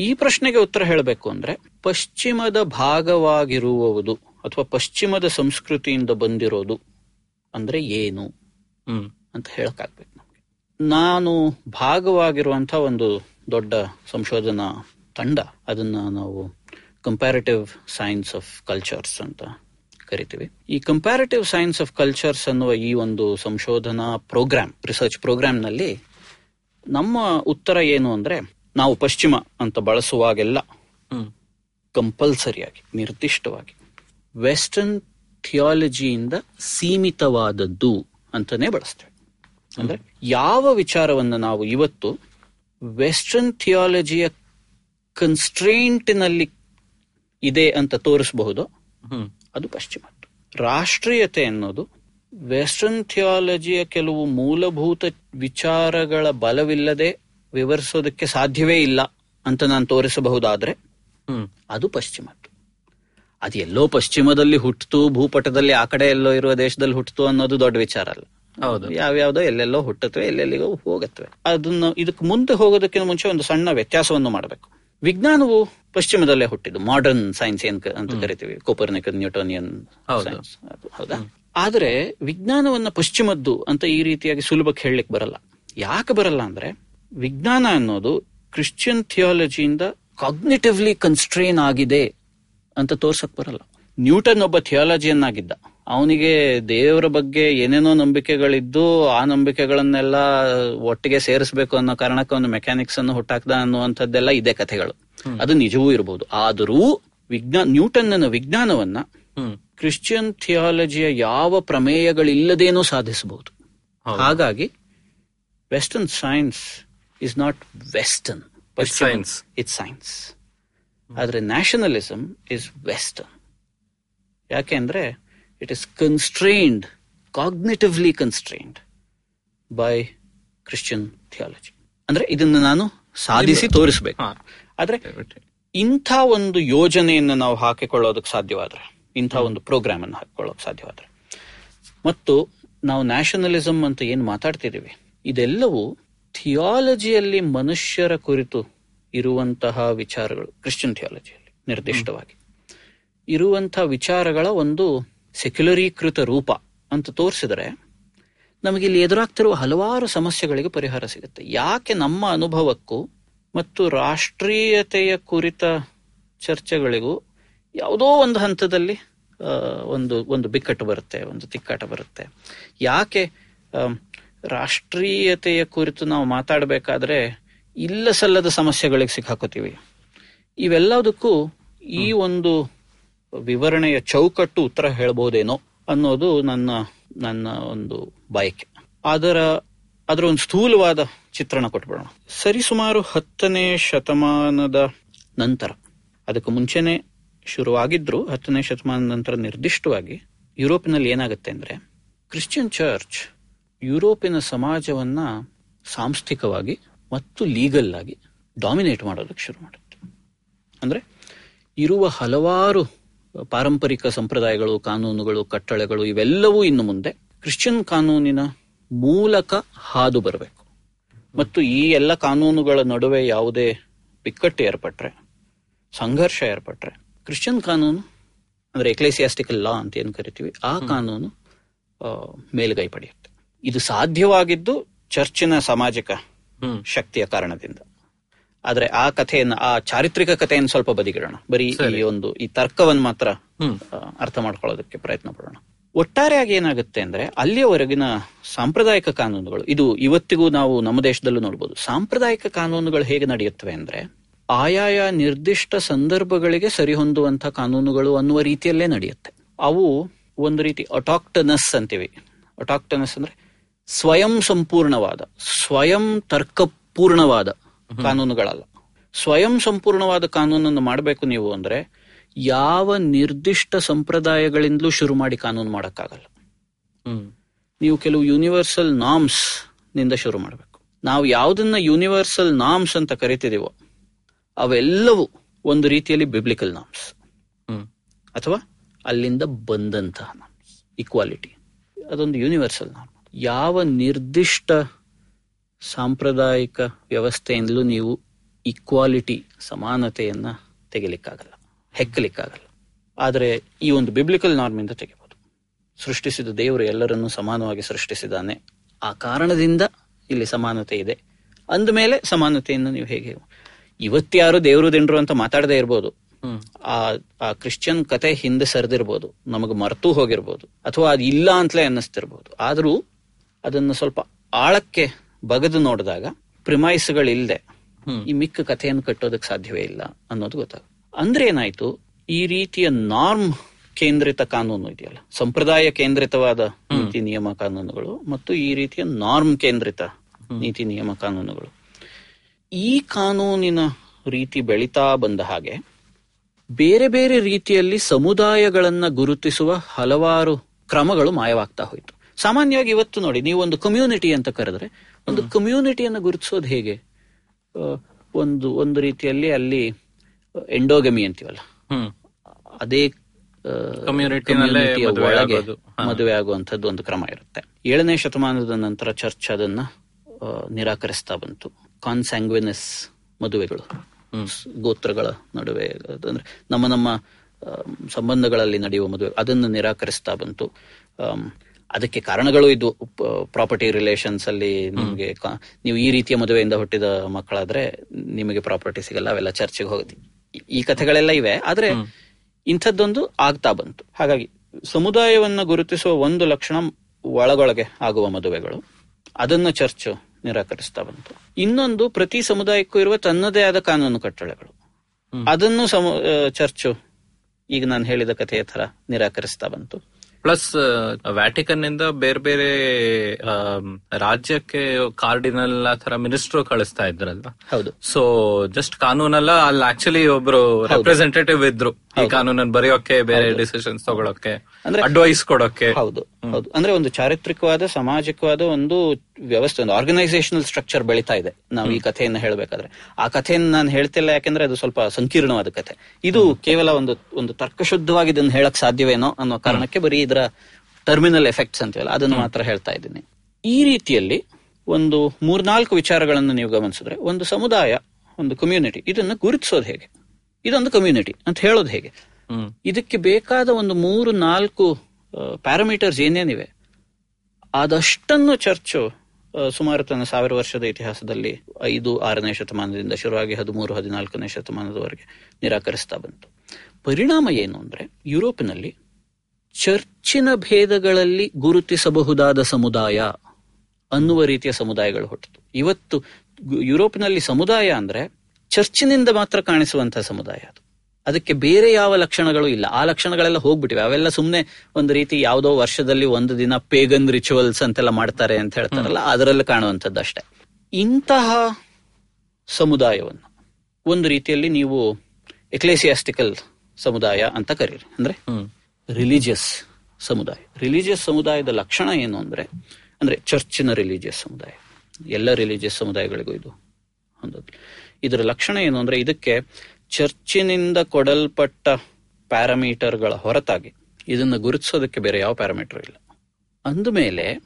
ಈ ಪ್ರಶ್ನೆಗೆ ಉತ್ತರ ಹೇಳಬೇಕು ಅಂದ್ರೆ ಪಶ್ಚಿಮದ ಭಾಗವಾಗಿರುವುದು ಅಥವಾ ಪಶ್ಚಿಮದ ಸಂಸ್ಕೃತಿಯಿಂದ ಬಂದಿರೋದು ಅಂದ್ರೆ ಏನು? ಅಂತ ಹೇಳಕ್ಕಾಗ್ಬೇಕು ನಮಗೆ. ನಾನು ಭಾಗವಾಗಿರುವಂತ ಒಂದು ದೊಡ್ಡ ಸಂಶೋಧನಾ ತಂಡ. ಅದನ್ನ ನಾವು ಕಂಪ್ಯಾರಿಟಿವ್ ಸೈನ್ಸ್ ಆಫ್ ಕಲ್ಚರ್ಸ್ ಅಂತ ಕರಿತೀವಿ. ಈ ಕಂಪ್ಯಾರಿಟಿವ್ ಸೈನ್ಸ್ ಆಫ್ ಕಲ್ಚರ್ಸ್ ಅನ್ನುವ ಈ ಒಂದು ಸಂಶೋಧನಾ ಪ್ರೋಗ್ರಾಮ್ ರಿಸರ್ಚ್ ಪ್ರೋಗ್ರಾಮ್ನಲ್ಲಿ ನಮ್ಮ ಉತ್ತರ ಏನು ಅಂದ್ರೆ ನಾವು ಪಶ್ಚಿಮ ಅಂತ ಬಳಸುವಾಗೆಲ್ಲ ಕಂಪಲ್ಸರಿಯಾಗಿ ನಿರ್ದಿಷ್ಟವಾಗಿ. ವೆಸ್ಟರ್ನ್ ಥಿಯಾಲಜಿಯಿಂದ ಸೀಮಿತವಾದದ್ದು ಅಂತಾನೆ ಬಳಸ್ತೇವೆ ಅಂದ್ರೆ ಯಾವ ವಿಚಾರವನ್ನು ನಾವು ಇವತ್ತು ವೆಸ್ಟರ್ನ್ ಥಿಯಾಲಜಿಯ ಕನ್ಸ್ಟ್ರೇಂಟ್ನಲ್ಲಿ ಇದೆ ಅಂತ ತೋರಿಸಬಹುದು ಅದು ಪಶ್ಚಿಮ ರಾಷ್ಟ್ರೀಯತೆ ಅನ್ನೋದು ವೆಸ್ಟರ್ನ್ ಥಿಯಾಲಜಿಯ ಕೆಲವು ಮೂಲಭೂತ ವಿಚಾರಗಳ ಬಲವಿಲ್ಲದೆ ವಿವರಿಸೋದಕ್ಕೆ ಸಾಧ್ಯವೇ ಇಲ್ಲ ಅಂತ ನಾನು ತೋರಿಸಬಹುದಾದ್ರೆ ಅದು ಪಶ್ಚಿಮದ್ದು ಅದು ಎಲ್ಲೋ ಪಶ್ಚಿಮದಲ್ಲಿ ಹುಟ್ಟಿತು ಭೂಪಟದಲ್ಲಿ ಆ ಕಡೆ ಎಲ್ಲೋ ಇರುವ ದೇಶದಲ್ಲಿ ಹುಟ್ಟಿತು ಅನ್ನೋದು ದೊಡ್ಡ ವಿಚಾರ ಅಲ್ಲ. ಹೌದು. ಯಾವ್ಯಾವ್ದೋ ಎಲ್ಲೆಲ್ಲೋ ಹುಟ್ಟತ್ವೆ ಎಲ್ಲೆಲ್ಲಿಗೋ ಹೋಗತ್ವೆ ಅದನ್ನ ಇದಕ್ಕೆ ಮುಂದೆ ಹೋಗೋದಕ್ಕಿಂತ ಮುಂಚೆ ಒಂದು ಸಣ್ಣ ವ್ಯತ್ಯಾಸವನ್ನು ಮಾಡಬೇಕು. ವಿಜ್ಞಾನವು ಪಶ್ಚಿಮದಲ್ಲೇ ಹುಟ್ಟಿದ್ದು. ಮಾಡರ್ನ್ ಸೈನ್ಸ್ ಏನ್ ಅಂತ ಕರಿತೀವಿ. ಕೋಪರ್ನಿಕ್ ನ್ಯೂಟೋನಿಯನ್ ಹೌದು. ಸೈನ್ಸ್ ಹೌದಾ? ಆದ್ರೆ ವಿಜ್ಞಾನವನ್ನ ಪಶ್ಚಿಮದ್ದು ಅಂತ ಈ ರೀತಿಯಾಗಿ ಸುಲಭಕ್ಕೆ ಹೇಳಲಿಕ್ಕೆ ಬರಲ್ಲ. ಯಾಕೆ ಬರಲ್ಲ ಅಂದ್ರೆ ವಿಜ್ಞಾನ ಅನ್ನೋದು ಕ್ರಿಶ್ಚಿಯನ್ ಥಿಯಾಲಜಿಯಿಂದ ಕಾಗ್ನಿಟಿವ್ಲಿ ಕನ್ಸ್ಟ್ರೈನ್ ಆಗಿದೆ ಅಂತ ತೋರ್ಸಕ್ ಬರಲ್ಲ. ನ್ಯೂಟನ್ ಒಬ್ಬ ಥಿಯಾಲಜಿಯನ್ ಆಗಿದ್ದ ಅವನಿಗೆ ದೇವರ ಬಗ್ಗೆ ಏನೇನೋ ನಂಬಿಕೆಗಳಿದ್ದು ಆ ನಂಬಿಕೆಗಳನ್ನೆಲ್ಲ ಒಟ್ಟಿಗೆ ಸೇರಿಸಬೇಕು ಅನ್ನೋ ಕಾರಣಕ್ಕೆ ಒಂದು ಮೆಕ್ಯಾನಿಕ್ಸ್ ಅನ್ನು ಹುಟ್ಟಾಕ್ದ ಅನ್ನುವಂಥದ್ದೆಲ್ಲ ಇದೆ ಕಥೆಗಳು. ಅದು ನಿಜವೂ ಇರಬಹುದು ಆದರೂ ವಿಜ್ಞಾನ ನ್ಯೂಟನ್ನ ವಿಜ್ಞಾನವನ್ನ ಕ್ರಿಶ್ಚಿಯನ್ ಥಿಯಾಲಜಿಯ ಯಾವ ಪ್ರಮೇಯಗಳಿಲ್ಲದೇನೂ ಸಾಧಿಸಬಹುದು. ಹಾಗಾಗಿ western science is not western science. It's science ಆದರೆ ನ್ಯಾಷನಲಿಸಮ್ ಇಸ್ ವೆಸ್ಟರ್ನ್ ಯಾಕೆಂದ್ರೆ it is constrained cognitively constrained by Christian theology ಅಂದರೆ ಇದನ್ನು ನಾನು ಸಾಧಿಸಿ ತೋರಿಸಬೇಕು. ಆದರೆ ಆದ್ರೆ ಇಂಥ ಒಂದು ಯೋಜನೆಯನ್ನು ನಾವು ಹಾಕಿಕೊಳ್ಳೋದಕ್ಕೆ ಸಾಧ್ಯವಾದರೆ ಇಂಥ ಒಂದು ಪ್ರೋಗ್ರಾಮ್ ಅನ್ನು ಹಾಕಿಕೊಳ್ಳೋಕೆ ಸಾಧ್ಯವಾದರೆ. ಮತ್ತು ನಾವು ನ್ಯಾಷನಲಿಸಮ್ ಅಂತ ಏನು ಮಾತಾಡ್ತಿದ್ದೀವಿ ಇದೆಲ್ಲವೂ ಥಿಯಾಲಜಿಯಲ್ಲಿ ಮನುಷ್ಯರ ಕುರಿತು ಇರುವಂತಹ ವಿಚಾರಗಳು ಕ್ರಿಶ್ಚಿಯನ್ ಥಿಯಾಲಜಿಯಲ್ಲಿ ನಿರ್ದಿಷ್ಟವಾಗಿ. ಇರುವಂತಹ ವಿಚಾರಗಳ ಒಂದು ಸೆಕ್ಯುಲರೀಕೃತ ರೂಪ ಅಂತ ತೋರಿಸಿದರೆ ನಮಗೆ ಇಲ್ಲಿ ಎದುರಾಗ್ತಿರುವ ಹಲವಾರು ಸಮಸ್ಯೆಗಳಿಗೆ ಪರಿಹಾರ ಸಿಗುತ್ತೆ. ಯಾಕೆ ನಮ್ಮ ಅನುಭವಕ್ಕೂ ಮತ್ತು ರಾಷ್ಟ್ರೀಯತೆಯ ಕುರಿತ ಚರ್ಚೆಗಳಿಗೂ ಯಾವುದೋ ಒಂದು ಹಂತದಲ್ಲಿ ಒಂದು ಒಂದು ಬಿಕ್ಕಟ್ಟು ಬರುತ್ತೆ, ಒಂದು ತಿಕ್ಕಾಟ ಬರುತ್ತೆ. ಯಾಕೆ ರಾಷ್ಟ್ರೀಯತೆಯ ಕುರಿತು ನಾವು ಮಾತಾಡಬೇಕಾದ್ರೆ ಇಲ್ಲ ಸಲ್ಲದ ಸಮಸ್ಯೆಗಳಿಗೆ ಸಿಕ್ಕಾಕೋತೀವಿ. ಇವೆಲ್ಲದಕ್ಕೂ ಈ ಒಂದು ವಿವರಣೆಯ ಚೌಕಟ್ಟು ಉತ್ತರ ಹೇಳ್ಬೋದೇನೋ ಅನ್ನೋದು ನನ್ನ ನನ್ನ ಒಂದು ಬಯಕೆ. ಅದರ ಅದರ ಒಂದು ಸ್ಥೂಲವಾದ ಚಿತ್ರಣ ಕೊಟ್ಬಿಡೋಣ. ಸರಿಸುಮಾರು ಹತ್ತನೇ ಶತಮಾನದ ನಂತರ ಅದಕ್ಕೆ ಮುಂಚೆನೆ ಶುರುವಾಗಿದ್ರು ಹತ್ತನೇ ಶತಮಾನದ ನಂತರ ನಿರ್ದಿಷ್ಟವಾಗಿ ಯುರೋಪಿನಲ್ಲಿ ಏನಾಗುತ್ತೆ ಅಂದ್ರೆ ಕ್ರಿಶ್ಚಿಯನ್ ಚರ್ಚ್ ಯುರೋಪಿನ ಸಮಾಜವನ್ನ ಸಾಂಸ್ಥಿಕವಾಗಿ ಮತ್ತು ಲೀಗಲ್ ಆಗಿ ಡಾಮಿನೇಟ್ ಮಾಡೋದಕ್ಕೆ ಶುರು ಮಾಡುತ್ತೆ. ಅಂದ್ರೆ ಇರುವ ಹಲವಾರು ಪಾರಂಪರಿಕ ಸಂಪ್ರದಾಯಗಳು ಕಾನೂನುಗಳು ಕಟ್ಟಳೆಗಳು ಇವೆಲ್ಲವೂ ಇನ್ನು ಮುಂದೆ ಕ್ರಿಶ್ಚಿಯನ್ ಕಾನೂನಿನ ಮೂಲಕ ಹಾದು ಬರಬೇಕು. ಮತ್ತು ಈ ಎಲ್ಲ ಕಾನೂನುಗಳ ನಡುವೆ ಯಾವುದೇ ಬಿಕ್ಕಟ್ಟು ಏರ್ಪಟ್ರೆ ಸಂಘರ್ಷ ಏರ್ಪಟ್ರೆ ಕ್ರಿಶ್ಚಿಯನ್ ಕಾನೂನು ಅಂದ್ರೆ ಎಕ್ಲೇಸಿಯಾಸ್ಟಿಕಲ್ ಲಾ ಅಂತ ಏನು ಕರಿತೀವಿ ಆ ಕಾನೂನು ಮೇಲುಗೈ ಪಡೆಯುತ್ತೆ. ಇದು ಸಾಧ್ಯವಾಗಿದ್ದು ಚರ್ಚಿನ ಸಾಮಾಜಿಕ ಶಕ್ತಿಯ ಕಾರಣದಿಂದ. ಆದ್ರೆ ಆ ಕಥೆಯನ್ನು ಆ ಚಾರಿತ್ರಿಕ ಕಥೆಯನ್ನು ಸ್ವಲ್ಪ ಬದಿಗಿಡೋಣ. ಬರೀ ಈ ಒಂದು ಈ ತರ್ಕವನ್ನು ಮಾತ್ರ. ಅರ್ಥ ಮಾಡ್ಕೊಳ್ಳೋದಕ್ಕೆ ಪ್ರಯತ್ನ ಪಡೋಣ. ಒಟ್ಟಾರೆಯಾಗಿ ಏನಾಗುತ್ತೆ ಅಂದ್ರೆ ಅಲ್ಲಿಯವರೆಗಿನ ಸಾಂಪ್ರದಾಯಿಕ ಕಾನೂನುಗಳು ಇದು ಇವತ್ತಿಗೂ ನಾವು ನಮ್ಮ ದೇಶದಲ್ಲೂ ನೋಡಬಹುದು ಸಾಂಪ್ರದಾಯಿಕ ಕಾನೂನುಗಳು ಹೇಗೆ ನಡೆಯುತ್ತವೆ ಅಂದ್ರೆ ಆಯಾಯ ನಿರ್ದಿಷ್ಟ ಸಂದರ್ಭಗಳಿಗೆ ಸರಿಹೊಂದುವಂತಹ ಕಾನೂನುಗಳು ಅನ್ನುವ ರೀತಿಯಲ್ಲೇ ನಡೆಯುತ್ತೆ. ಅವು ಒಂದು ರೀತಿ ಅಟಾಕ್ಟನಸ್ ಅಂತೀವಿ. ಅಟಾಕ್ಟನಸ್ ಅಂದ್ರೆ ಸ್ವಯಂ ಸಂಪೂರ್ಣವಾದ ಸ್ವಯಂ ತರ್ಕಪೂರ್ಣವಾದ ಕಾನೂನುಗಳಲ್ಲ. ಸ್ವಯಂ ಸಂಪೂರ್ಣವಾದ ಕಾನೂನನ್ನು ಮಾಡಬೇಕು ನೀವು ಅಂದ್ರೆ ಯಾವ ನಿರ್ದಿಷ್ಟ ಸಂಪ್ರದಾಯಗಳಿಂದಲೂ ಶುರು ಮಾಡಿ ಕಾನೂನು ಮಾಡಕ್ಕಾಗಲ್ಲ. ನೀವು ಕೆಲವು ಯೂನಿವರ್ಸಲ್ ನಾಮ್ಸ್ನಿಂದ ಶುರು ಮಾಡಬೇಕು. ನಾವು ಯಾವುದನ್ನ ಯೂನಿವರ್ಸಲ್ ನಾಮ್ಸ್ ಅಂತ ಕರಿತಿದೀವೋ ಅವೆಲ್ಲವೂ ಒಂದು ರೀತಿಯಲ್ಲಿ ಬಿಬ್ಲಿಕಲ್ ನಾಮ್ಸ್ ಅಥವಾ ಅಲ್ಲಿಂದ ಬಂದಂತಹ ನಾಮ್ಸ್ ಈಕ್ವಾಲಿಟಿ ಅದೊಂದು ಯೂನಿವರ್ಸಲ್ ನಾಮ್ ಯಾವ ನಿರ್ದಿಷ್ಟ ಸಾಂಪ್ರದಾಯಿಕ ವ್ಯವಸ್ಥೆಯಿಂದಲೂ ನೀವು ಈಕ್ವಾಲಿಟಿ ಸಮಾನತೆಯನ್ನು ತೆಗಿಲಿಕ್ಕಾಗಲ್ಲ ಹೆಕ್ಕಲಿಕ್ಕಾಗಲ್ಲ ಆದರೆ ಈ ಒಂದು ಬಿಬ್ಲಿಕಲ್ ನಾರ್ಮಿಂದ ತೆಗಿಬಹುದು ಸೃಷ್ಟಿಸಿದ ದೇವರು ಎಲ್ಲರನ್ನೂ ಸಮಾನವಾಗಿ ಸೃಷ್ಟಿಸಿದ್ದಾನೆ. ಆ ಕಾರಣದಿಂದ ಇಲ್ಲಿ ಸಮಾನತೆ ಇದೆ. ಅಂದಮೇಲೆ ಸಮಾನತೆಯನ್ನು ನೀವು ಹೇಗೆ ಇವತ್ತ್ಯಾರು ದೇವರು ದಿಂಡ್ರು ಅಂತ ಮಾತಾಡದೇ ಇರ್ಬೋದು. ಆ ಆ ಕ್ರಿಶ್ಚಿಯನ್ ಕತೆ ಹಿಂದೆ ಸರಿದಿರ್ಬೋದು. ನಮಗೆ ಮರೆತು ಹೋಗಿರ್ಬೋದು. ಅಥವಾ ಅದು ಇಲ್ಲ ಅಂತಲೇ ಅನ್ನಿಸ್ತಿರ್ಬೋದು. ಆದರೂ ಅದನ್ನು ಸ್ವಲ್ಪ ಆಳಕ್ಕೆ ಬಗೆದು ನೋಡಿದಾಗ ಪ್ರಿಮೈಸ್ಗಳಿಲ್ಲದೆ. ಈ ಮಿಕ್ಕ ಕಥೆಯನ್ನು ಕಟ್ಟೋದಕ್ಕೆ ಸಾಧ್ಯವೇ ಇಲ್ಲ ಅನ್ನೋದು ಗೊತ್ತಾಗ ಅಂದ್ರೆ ಏನಾಯ್ತು? ಈ ರೀತಿಯ ನಾರ್ಮ್ ಕೇಂದ್ರಿತ ಕಾನೂನು ಇದೆಯಲ್ಲ ಸಂಪ್ರದಾಯ ಕೇಂದ್ರಿತವಾದ ನೀತಿ ನಿಯಮ ಕಾನೂನುಗಳು ಮತ್ತು ಈ ರೀತಿಯ ನಾರ್ಮ್ ಕೇಂದ್ರಿತ ನೀತಿ ನಿಯಮ ಕಾನೂನುಗಳು. ಈ ಕಾನೂನಿನ ರೀತಿ ಬೆಳೀತಾ ಬಂದ ಹಾಗೆ ಬೇರೆ ಬೇರೆ ರೀತಿಯಲ್ಲಿ ಸಮುದಾಯಗಳನ್ನ ಗುರುತಿಸುವ ಹಲವಾರು ಕ್ರಮಗಳು ಮಾಯವಾಗ್ತಾ ಹೋಯ್ತು. ಸಾಮಾನ್ಯವಾಗಿ ಇವತ್ತು ನೋಡಿ ನೀವು ಒಂದು ಕಮ್ಯುನಿಟಿ ಅಂತ ಕರೆದ್ರೆ ಒಂದು ಕಮ್ಯುನಿಟಿಯನ್ನು ಗುರುತಿಸೋದು ಹೇಗೆ? ಒಂದು ಒಂದು ರೀತಿಯಲ್ಲಿ ಅಲ್ಲಿ ಎಂಡೋಗಮಿ ಅಂತೀವಲ್ಲ? ಅದೇ ಮದುವೆ ಒಳಗೆ ಮದುವೆ ಆಗುವಂತದ್ದು ಒಂದು ಕ್ರಮ ಇರುತ್ತೆ. ಏಳನೇ ಶತಮಾನದ ನಂತರ ಚರ್ಚ್ ಅದನ್ನ ನಿರಾಕರಿಸ್ತಾ ಬಂತು. ಕಾನ್ಸ್ಯಾಂಗ್ವಿನಸ್ ಮದುವೆಗಳು. ಗೋತ್ರಗಳ ನಡುವೆ ಅಂದ್ರೆ ನಮ್ಮ ನಮ್ಮ ಸಂಬಂಧಗಳಲ್ಲಿ ನಡೆಯುವ ಮದುವೆ ಅದನ್ನು ನಿರಾಕರಿಸ್ತಾ ಬಂತು. ಅದಕ್ಕೆ ಕಾರಣಗಳು ಇದು. ಪ್ರಾಪರ್ಟಿ ರಿಲೇಷನ್ಸ್ ಅಲ್ಲಿ ನಿಮಗೆ ನೀವು ಈ ರೀತಿಯ ಮದುವೆಯಿಂದ ಹುಟ್ಟಿದ ಮಕ್ಕಳಾದ್ರೆ ನಿಮಗೆ ಪ್ರಾಪರ್ಟಿ ಸಿಗಲ್ಲ ಅವೆಲ್ಲ ಚರ್ಚೆಗೆ ಹೋಗುತ್ತೆ. ಈ- ಈ ಕಥೆಗಳೆಲ್ಲ ಇವೆ ಆದ್ರೆ ಇಂಥದ್ದೊಂದು ಆಗ್ತಾ ಬಂತು. ಹಾಗಾಗಿ ಸಮುದಾಯವನ್ನ ಗುರುತಿಸುವ ಒಂದು ಲಕ್ಷಣ ಒಳಗೊಳಗೆ ಆಗುವ ಮದುವೆಗಳು. ಅದನ್ನ ಚರ್ಚ್ ನಿರಾಕರಿಸ್ತಾ ಬಂತು. ಇನ್ನೊಂದು ಪ್ರತಿ ಸಮುದಾಯಕ್ಕೂ ಇರುವ ತನ್ನದೇ ಆದ ಕಾನೂನು ಕಟ್ಟಳೆಗಳು. ಅದನ್ನು ಸಮ ಚರ್ಚು ಈಗ ನಾನು ಹೇಳಿದ ಕಥೆಯ ತರ ನಿರಾಕರಿಸ್ತಾ ಬಂತು. ಪ್ಲಸ್ ವ್ಯಾಟಿಕನ್ನಿಂದ ಬೇರೆ ಬೇರೆ ಆಮ್, ರಾಜ್ಯಕ್ಕೆ ಕಾರ್ಡಿನಲ್ ಆ ತರ ಮಿನಿಸ್ಟರ್ ಕಳಿಸ್ತಾ ಇದ್ರಲ್ವಾ? ಹೌದು. ಸೊ ಜಸ್ಟ್ ಕಾನೂನಲ್ಲ ಅಲ್ಲಿ ಆಕ್ಚುಲಿ ಒಬ್ರು ರೆಪ್ರೆಸೆಂಟೇಟಿವ್ ಇದ್ರು ಈ ಕಾನೂನನ್ನ ಬರೆಯೋಕೆ ಬೇರೆ ಡಿಸಿಷನ್ಸ್ ತಗೊಳಕ್ಕೆ ಅಂದ್ರೆ- ಅಡ್ವೈಸ್ ಕೊಡೋಕೆ. ಹೌದು. ಹೌದು. ಅಂದ್ರೆ ಒಂದು ಚಾರಿತ್ರಿಕವಾದ ಸಾಮಾಜಿಕವಾದ ಒಂದು ವ್ಯವಸ್ಥೆ ಒಂದು ಆರ್ಗನೈಸೇಷನಲ್ ಸ್ಟ್ರಕ್ಚರ್ ಬೆಳೀತಾ ಇದೆ. ನಾವು ಈ ಕಥೆಯನ್ನ ಹೇಳಬೇಕಾದ್ರೆ. ಆ ಕಥೆಯನ್ನು ನಾನು ಹೇಳ್ತಿಲ್ಲ ಯಾಕಂದ್ರೆ ಅದು ಸ್ವಲ್ಪ ಸಂಕೀರ್ಣವಾದ ಕಥೆ. ಇದು ಕೇವಲ ಒಂದು ಒಂದು ತರ್ಕಶುದ್ಧವಾಗಿ ಇದನ್ನು ಹೇಳಕ್ ಸಾಧ್ಯವೇನೋ ಅನ್ನೋ ಕಾರಣಕ್ಕೆ ಬರೀ ಇದರ ಟರ್ಮಿನಲ್ ಎಫೆಕ್ಟ್ಸ್ ಅಂತೀವಲ್ಲ ಅದನ್ನು ಮಾತ್ರ ಹೇಳ್ತಾ ಇದ್ದೀನಿ. ಈ ರೀತಿಯಲ್ಲಿ ಒಂದು ಮೂರ್ನಾಲ್ಕು ವಿಚಾರಗಳನ್ನು ನೀವು ಗಮನಿಸಿದ್ರೆ ಒಂದು ಸಮುದಾಯ ಒಂದು ಕಮ್ಯುನಿಟಿ ಇದನ್ನು ಗುರುತಿಸೋದು ಹೇಗೆ? ಇದೊಂದು ಕಮ್ಯುನಿಟಿ ಅಂತ ಹೇಳೋದು ಹೇಗೆ? ಇದಕ್ಕೆ ಬೇಕಾದ ಒಂದು ಮೂರು ನಾಲ್ಕು ಪ್ಯಾರಾಮೀಟರ್ಸ್ ಏನೇನಿವೆ? ಆದಷ್ಟನ್ನು ಚರ್ಚು ಸುಮಾರು ತನ್ನ ಸಾವಿರ ವರ್ಷದ ಇತಿಹಾಸದಲ್ಲಿ ಐದು, ಆರನೇ ಶತಮಾನದಿಂದ ಶುರುವಾಗಿ ಹದಿಮೂರು, ಹದಿನಾಲ್ಕನೇ ಶತಮಾನದವರೆಗೆ ನಿರಾಕರಿಸ್ತಾ ಬಂತು. ಪರಿಣಾಮ ಏನು ಅಂದ್ರೆ ಯುರೋಪಿನಲ್ಲಿ ಚರ್ಚಿನ ಭೇದಗಳಲ್ಲಿ ಗುರುತಿಸಬಹುದಾದ ಸಮುದಾಯ ಅನ್ನುವ ರೀತಿಯ ಸಮುದಾಯಗಳು ಹುಟ್ಟಿತು. ಇವತ್ತು ಯುರೋಪಿನಲ್ಲಿ ಸಮುದಾಯ ಅಂದ್ರೆ ಚರ್ಚಿನಿಂದ ಮಾತ್ರ ಕಾಣಿಸುವಂತಹ ಸಮುದಾಯ ಅದು. ಅದಕ್ಕೆ ಬೇರೆ ಯಾವ ಲಕ್ಷಣಗಳು ಇಲ್ಲ. ಆ ಲಕ್ಷಣಗಳೆಲ್ಲ ಹೋಗ್ಬಿಟ್ಟಿವೆ. ಅವೆಲ್ಲ ಸುಮ್ಮನೆ ಒಂದು ರೀತಿ ಯಾವುದೋ ವರ್ಷದಲ್ಲಿ ಒಂದು ದಿನ ಪೇಗನ್ ರಿಚುವಲ್ಸ್ ಅಂತೆಲ್ಲ ಮಾಡ್ತಾರೆ ಅಂತ ಹೇಳ್ತಾರಲ್ಲ ಅದರಲ್ಲಿ ಕಾಣುವಂಥದ್ದು ಅಷ್ಟೇ. ಇಂತಹ ಸಮುದಾಯವನ್ನು ಒಂದು ರೀತಿಯಲ್ಲಿ ನೀವು ಎಕ್ಲೇಸಿಯಾಸ್ಟಿಕಲ್ ಸಮುದಾಯ ಅಂತ ಕರೀರಿ. ಅಂದ್ರೆ ರಿಲಿಜಿಯಸ್ ಸಮುದಾಯ. ರಿಲಿಜಿಯಸ್ ಸಮುದಾಯದ ಲಕ್ಷಣ ಏನು ಅಂದ್ರೆ ಅಂದ್ರೆ ಚರ್ಚಿನ ರಿಲಿಜಿಯಸ್ ಸಮುದಾಯ. ಎಲ್ಲ ರಿಲಿಜಿಯಸ್ ಸಮುದಾಯಗಳಿಗೂ ಇದು ಹೊಂದೋದು ಇದರ ಲಕ್ಷಣ ಏನು ಅಂದ್ರೆ ಇದಕ್ಕೆ ಚರ್ಚಿನಿಂದ ಕೊಡಲ್ಪಟ್ಟ ಪ್ಯಾರಾಮೀಟರ್ಗಳ ಹೊರತಾಗಿ ಇದನ್ನು ಗುರುತಿಸೋದಕ್ಕೆ ಬೇರೆ ಯಾವ ಪ್ಯಾರಾಮೀಟರ್ ಇಲ್ಲ. ಅಂದಮೇಲೆ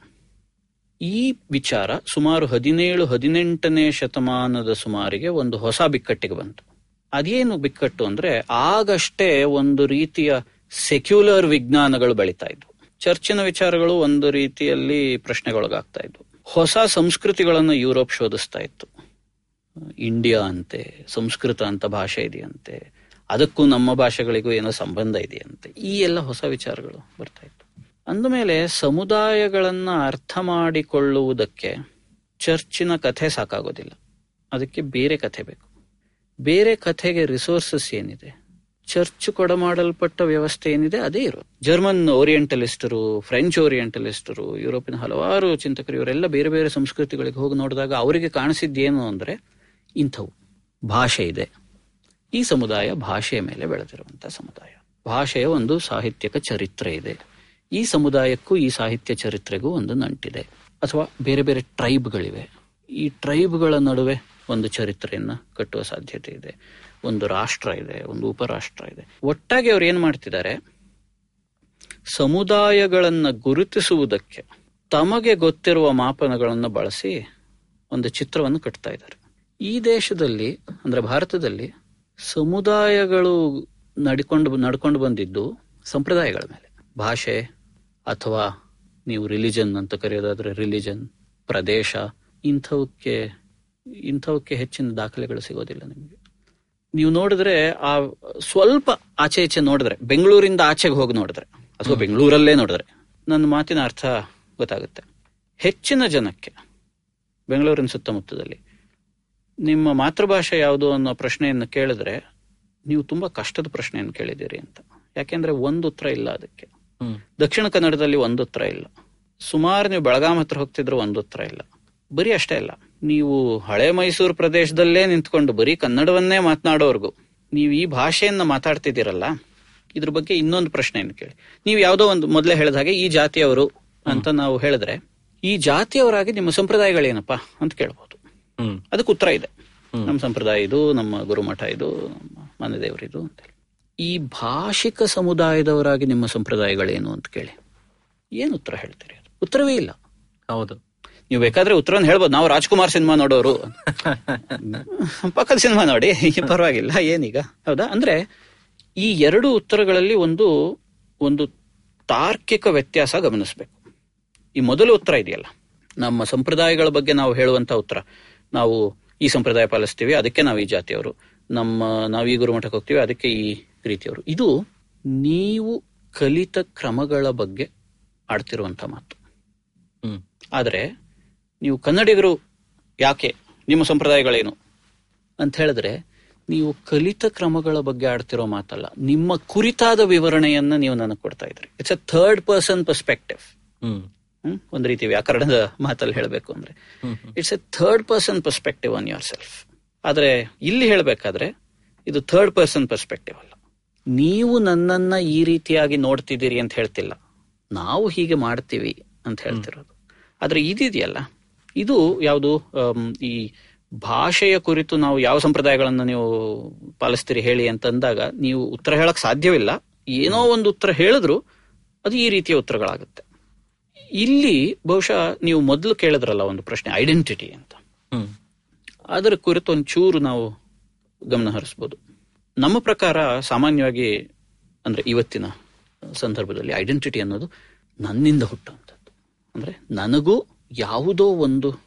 ಈ ವಿಚಾರ ಸುಮಾರು ಹದಿನೇಳು, ಹದಿನೆಂಟನೇ ಶತಮಾನದ ಸುಮಾರಿಗೆ ಒಂದು ಹೊಸ ಬಿಕ್ಕಟ್ಟಿಗೆ ಬಂತು. ಅದೇನು ಬಿಕ್ಕಟ್ಟು ಅಂದ್ರೆ ಆಗಷ್ಟೇ ಒಂದು ರೀತಿಯ ಸೆಕ್ಯುಲರ್ ವಿಜ್ಞಾನಗಳು ಬೆಳೀತಾ ಇದ್ವು. ಚರ್ಚಿನ ವಿಚಾರಗಳು ಒಂದು ರೀತಿಯಲ್ಲಿ ಪ್ರಶ್ನೆಗೊಳಗಾಗ್ತಾ ಇದ್ವು. ಹೊಸ ಸಂಸ್ಕೃತಿಗಳನ್ನು ಯುರೋಪ್ ಶೋಧಿಸ್ತಾ ಇತ್ತು. ಇಂಡಿಯಾ ಅಂತೆ, ಸಂಸ್ಕೃತ ಅಂತ ಭಾಷೆ ಇದೆಯಂತೆ, ಅದಕ್ಕೂ ನಮ್ಮ ಭಾಷೆಗಳಿಗೂ ಏನೋ ಸಂಬಂಧ ಇದೆಯಂತೆ. ಈ ಎಲ್ಲ ಹೊಸ ವಿಚಾರಗಳು ಬರ್ತಾ ಇತ್ತು. ಅಂದಮೇಲೆ ಸಮುದಾಯಗಳನ್ನ ಅರ್ಥ ಮಾಡಿಕೊಳ್ಳುವುದಕ್ಕೆ ಚರ್ಚಿನ ಕಥೆ ಸಾಕಾಗೋದಿಲ್ಲ. ಅದಕ್ಕೆ ಬೇರೆ ಕಥೆ ಬೇಕು. ಬೇರೆ ಕಥೆಗೆ ರಿಸೋರ್ಸಸ್ ಏನಿದೆ? ಚರ್ಚ್ ಕೊಡಮಾಡಲ್ಪಟ್ಟ ವ್ಯವಸ್ಥೆ ಏನಿದೆ? ಅದೇ ಇರೋ ಜರ್ಮನ್ ಓರಿಯೆಂಟಲಿಸ್ಟರು ಫ್ರೆಂಚ್ ಓರಿಯೆಂಟಲಿಸ್ಟರು ಯುರೋಪಿನ ಹಲವಾರು ಚಿಂತಕರು, ಇವರೆಲ್ಲ ಬೇರೆ ಬೇರೆ ಸಂಸ್ಕೃತಿಗಳಿಗೆ ಹೋಗಿ ನೋಡಿದಾಗ ಅವರಿಗೆ ಕಾಣಿಸಿದ್ದೇನು ಅಂದ್ರೆ ಇಂಥವು. ಭಾಷೆ ಇದೆ. ಈ ಸಮುದಾಯ ಭಾಷೆಯ ಮೇಲೆ ಬೆಳೆದಿರುವಂತಹ ಸಮುದಾಯ. ಭಾಷೆಯ ಒಂದು ಸಾಹಿತ್ಯಕ ಚರಿತ್ರೆ ಇದೆ. ಈ ಸಮುದಾಯಕ್ಕೂ ಈ ಸಾಹಿತ್ಯ ಚರಿತ್ರೆಗೂ ಒಂದು ನಂಟಿದೆ. ಅಥವಾ ಬೇರೆ ಬೇರೆ ಟ್ರೈಬ್ಗಳಿವೆ. ಈ ಟ್ರೈಬ್ಗಳ ನಡುವೆ ಒಂದು ಚರಿತ್ರೆಯನ್ನ ಕಟ್ಟುವ ಸಾಧ್ಯತೆ ಇದೆ. ಒಂದು ರಾಷ್ಟ್ರ ಇದೆ, ಒಂದು ಉಪರಾಷ್ಟ್ರ ಇದೆ. ಒಟ್ಟಾಗಿ ಅವ್ರು ಏನು ಮಾಡ್ತಿದ್ದಾರೆ? ಸಮುದಾಯಗಳನ್ನ ಗುರುತಿಸುವುದಕ್ಕೆ ತಮಗೆ ಗೊತ್ತಿರುವ ಮಾಪನಗಳನ್ನು ಬಳಸಿ ಒಂದು ಚಿತ್ರವನ್ನು ಕಟ್ತಾ ಇದ್ದಾರೆ. ಈ ದೇಶದಲ್ಲಿ ಅಂದ್ರೆ ಭಾರತದಲ್ಲಿ ಸಮುದಾಯಗಳು ನಡ್ಕೊಂಡು ನಡ್ಕೊಂಡು ಬಂದಿದ್ದು ಸಂಪ್ರದಾಯಗಳ ಮೇಲೆ. ಭಾಷೆ ಅಥವಾ ನೀವು ರಿಲಿಜನ್ ಅಂತ ಕರೆಯೋದಾದ್ರೆ ರಿಲಿಜನ್ ಪ್ರದೇಶ ಇಂಥವಕ್ಕೆ ಇಂಥವಕ್ಕೆ ಹೆಚ್ಚಿನ ದಾಖಲೆಗಳು ಸಿಗೋದಿಲ್ಲ ನಿಮಗೆ. ನೀವು ನೋಡಿದ್ರೆ ಆ ಸ್ವಲ್ಪ ಆಚೆ ಈಚೆ ನೋಡಿದ್ರೆ ಬೆಂಗಳೂರಿಂದ ಆಚೆಗೆ ಹೋಗಿ ನೋಡಿದ್ರೆ ಅಥವಾ ಬೆಂಗಳೂರಲ್ಲೇ ನೋಡಿದ್ರೆ ನನ್ನ ಮಾತಿನ ಅರ್ಥ ಗೊತ್ತಾಗುತ್ತೆ. ಹೆಚ್ಚಿನ ಜನಕ್ಕೆ ಬೆಂಗಳೂರಿನ ಸುತ್ತಮುತ್ತದಲ್ಲಿ ನಿಮ್ಮ ಮಾತೃಭಾಷೆ ಯಾವುದು ಅನ್ನೋ ಪ್ರಶ್ನೆಯನ್ನು ಕೇಳಿದ್ರೆ ನೀವು ತುಂಬಾ ಕಷ್ಟದ ಪ್ರಶ್ನೆಯನ್ನು ಕೇಳಿದ್ದೀರಿ ಅಂತ. ಯಾಕೆಂದ್ರೆ ಒಂದು ಉತ್ತರ ಇಲ್ಲ ಅದಕ್ಕೆ. ದಕ್ಷಿಣ ಕನ್ನಡದಲ್ಲಿ ಒಂದು ಉತ್ತರ ಇಲ್ಲ. ಸುಮಾರು ನೀವು ಬೆಳಗಾಂ ಹತ್ರ ಹೋಗ್ತಿದ್ರು ಒಂದು ಉತ್ತರ ಇಲ್ಲ. ಬರೀ ಅಷ್ಟೇ ಇಲ್ಲ ನೀವು ಹಳೆ ಮೈಸೂರು ಪ್ರದೇಶದಲ್ಲೇ ನಿಂತ್ಕೊಂಡು ಬರೀ ಕನ್ನಡವನ್ನೇ ಮಾತನಾಡೋರ್ಗು ನೀವು ಈ ಭಾಷೆಯನ್ನ ಮಾತಾಡ್ತಿದ್ದೀರಲ್ಲ ಇದ್ರ ಬಗ್ಗೆ ಇನ್ನೊಂದು ಪ್ರಶ್ನೆಯನ್ನು ಕೇಳಿ. ನೀವು ಯಾವುದೋ ಒಂದು ಮೊದಲೇ ಹೇಳಿದ ಹಾಗೆ ಈ ಜಾತಿಯವರು ಅಂತ ನಾವು ಹೇಳಿದ್ರೆ ಈ ಜಾತಿಯವರಾಗಿ ನಿಮ್ಮ ಸಂಪ್ರದಾಯಗಳೇನಪ್ಪ ಅಂತ ಕೇಳ್ಬೋದು. ಅದಕ್ಕೆ ಉತ್ತರ ಇದೆ. ನಮ್ಮ ಸಂಪ್ರದಾಯ ಇದು ನಮ್ಮ ಗುರುಮಠ ಇದು ಮನೆ ದೇವರಿದು ಅಂತ ಹೇಳಿ. ಈ ಭಾಷಿಕ ಸಮುದಾಯದವರಾಗಿ ನಿಮ್ಮ ಸಂಪ್ರದಾಯಗಳೇನು ಅಂತ ಕೇಳಿ. ಏನು ಉತ್ತರ ಹೇಳ್ತೀರಿ ಉತ್ತರವೇ ಇಲ್ಲ. ಹೌದು. ನೀವು ಬೇಕಾದ್ರೆ ಉತ್ತರವನ್ನು ಹೇಳ್ಬೋದು. ನಾವು ರಾಜ್ಕುಮಾರ್ ಸಿನಿಮಾ ನೋಡೋರು. ಪಕ್ಕದ ಸಿನಿಮಾ ನೋಡಿ. ಪರವಾಗಿಲ್ಲ ಏನೀಗ. ಹೌದಾ? ಅಂದ್ರೆ ಈ ಎರಡು ಉತ್ತರಗಳಲ್ಲಿ ಒಂದು ಒಂದು ತಾರ್ಕಿಕ ವ್ಯತ್ಯಾಸ ಗಮನಿಸಬೇಕು. ಈ ಮೊದಲು ಉತ್ತರ ಇದೆಯಲ್ಲ. ನಮ್ಮ ಸಂಪ್ರದಾಯಗಳ ಬಗ್ಗೆ ನಾವು ಹೇಳುವಂತ ಉತ್ತರ. ನಾವು ಈ ಸಂಪ್ರದಾಯ ಪಾಲಿಸ್ತೀವಿ. ಅದಕ್ಕೆ ನಾವು ಈ ಜಾತಿಯವರು. ನಮ್ಮ ನಾವು ಈ ಗುರುಮಠಕ್ಕೆ ಹೋಗ್ತೀವಿ. ಅದಕ್ಕೆ ಈ ರೀತಿಯವರು. ಇದು ನೀವು ಕಲಿತ ಕ್ರಮಗಳ ಬಗ್ಗೆ ಆಡ್ತಿರುವಂತ ಮಾತು. ಆದರೆ ನೀವು ಕನ್ನಡಿಗರು ಯಾಕೆ? ನಿಮ್ಮ ಸಂಪ್ರದಾಯಗಳೇನು? ಅಂತ ಹೇಳಿದ್ರೆ ನೀವು ಕಲಿತ ಕ್ರಮಗಳ ಬಗ್ಗೆ ಆಡ್ತಿರೋ ಮಾತಲ್ಲ. ನಿಮ್ಮ ಕುರಿತಾದ ವಿವರಣೆಯನ್ನ ನೀವು ನನಗೆ ಕೊಡ್ತಾ ಇದ್ರಿ. It's a third person perspective ಒಂದ್ ರೀತಿ ವ್ಯಾಕರಣದ ಮಾತಲ್ಲಿ ಹೇಳಬೇಕು ಅಂದ್ರೆ. It's a third person perspective on your self ಆದ್ರೆ ಇಲ್ಲಿ ಹೇಳಬೇಕಾದ್ರೆ ಇದು ಥರ್ಡ್ ಪರ್ಸನ್ ಪರ್ಸ್ಪೆಕ್ಟಿವ್ ಅಲ್ಲ. ನೀವು ನನ್ನನ್ನ ಈ ರೀತಿಯಾಗಿ ನೋಡ್ತಿದ್ದೀರಿ ಅಂತ ಹೇಳ್ತಿಲ್ಲ. ನಾವು ಹೀಗೆ ಮಾಡ್ತೀವಿ ಅಂತ ಹೇಳ್ತಿರೋದು. ಆದ್ರೆ ಇದಿದೆಯಲ್ಲ ಇದು ಯಾವುದು ಈ ಭಾಷೆಯ ಕುರಿತು ನಾವು ಯಾವ ಸಂಪ್ರದಾಯಗಳನ್ನ ನೀವು ಪಾಲಿಸ್ತೀರಿ ಹೇಳಿ ಅಂತಂದಾಗ ನೀವು ಉತ್ತರ ಹೇಳಕ್ ಸಾಧ್ಯವಿಲ್ಲ. ಏನೋ ಒಂದು ಉತ್ತರ ಹೇಳಿದ್ರು ಅದು ಈ ರೀತಿಯ ಉತ್ತರಗಳಾಗುತ್ತೆ. ಇಲ್ಲಿ ಬಹುಶಃ ನೀವು ಮೊದಲು ಕೇಳಿದ್ರಲ್ಲ ಒಂದು ಪ್ರಶ್ನೆ ಐಡೆಂಟಿಟಿ ಅಂತ. ಅದರ ಕುರಿತು ಒಂಚೂರು ನಾವು ಗಮನ ಹರಿಸ್ಬೋದು. ನಮ್ಮ ಪ್ರಕಾರ ಸಾಮಾನ್ಯವಾಗಿ ಅಂದ್ರೆ ಇವತ್ತಿನ ಸಂದರ್ಭದಲ್ಲಿ ಐಡೆಂಟಿಟಿ ಅನ್ನೋದು ನನ್ನಿಂದ ಹುಟ್ಟುವಂಥದ್ದು. ಅಂದ್ರೆ ನನಗೂ ಯಾವುದೋ ಒಂದು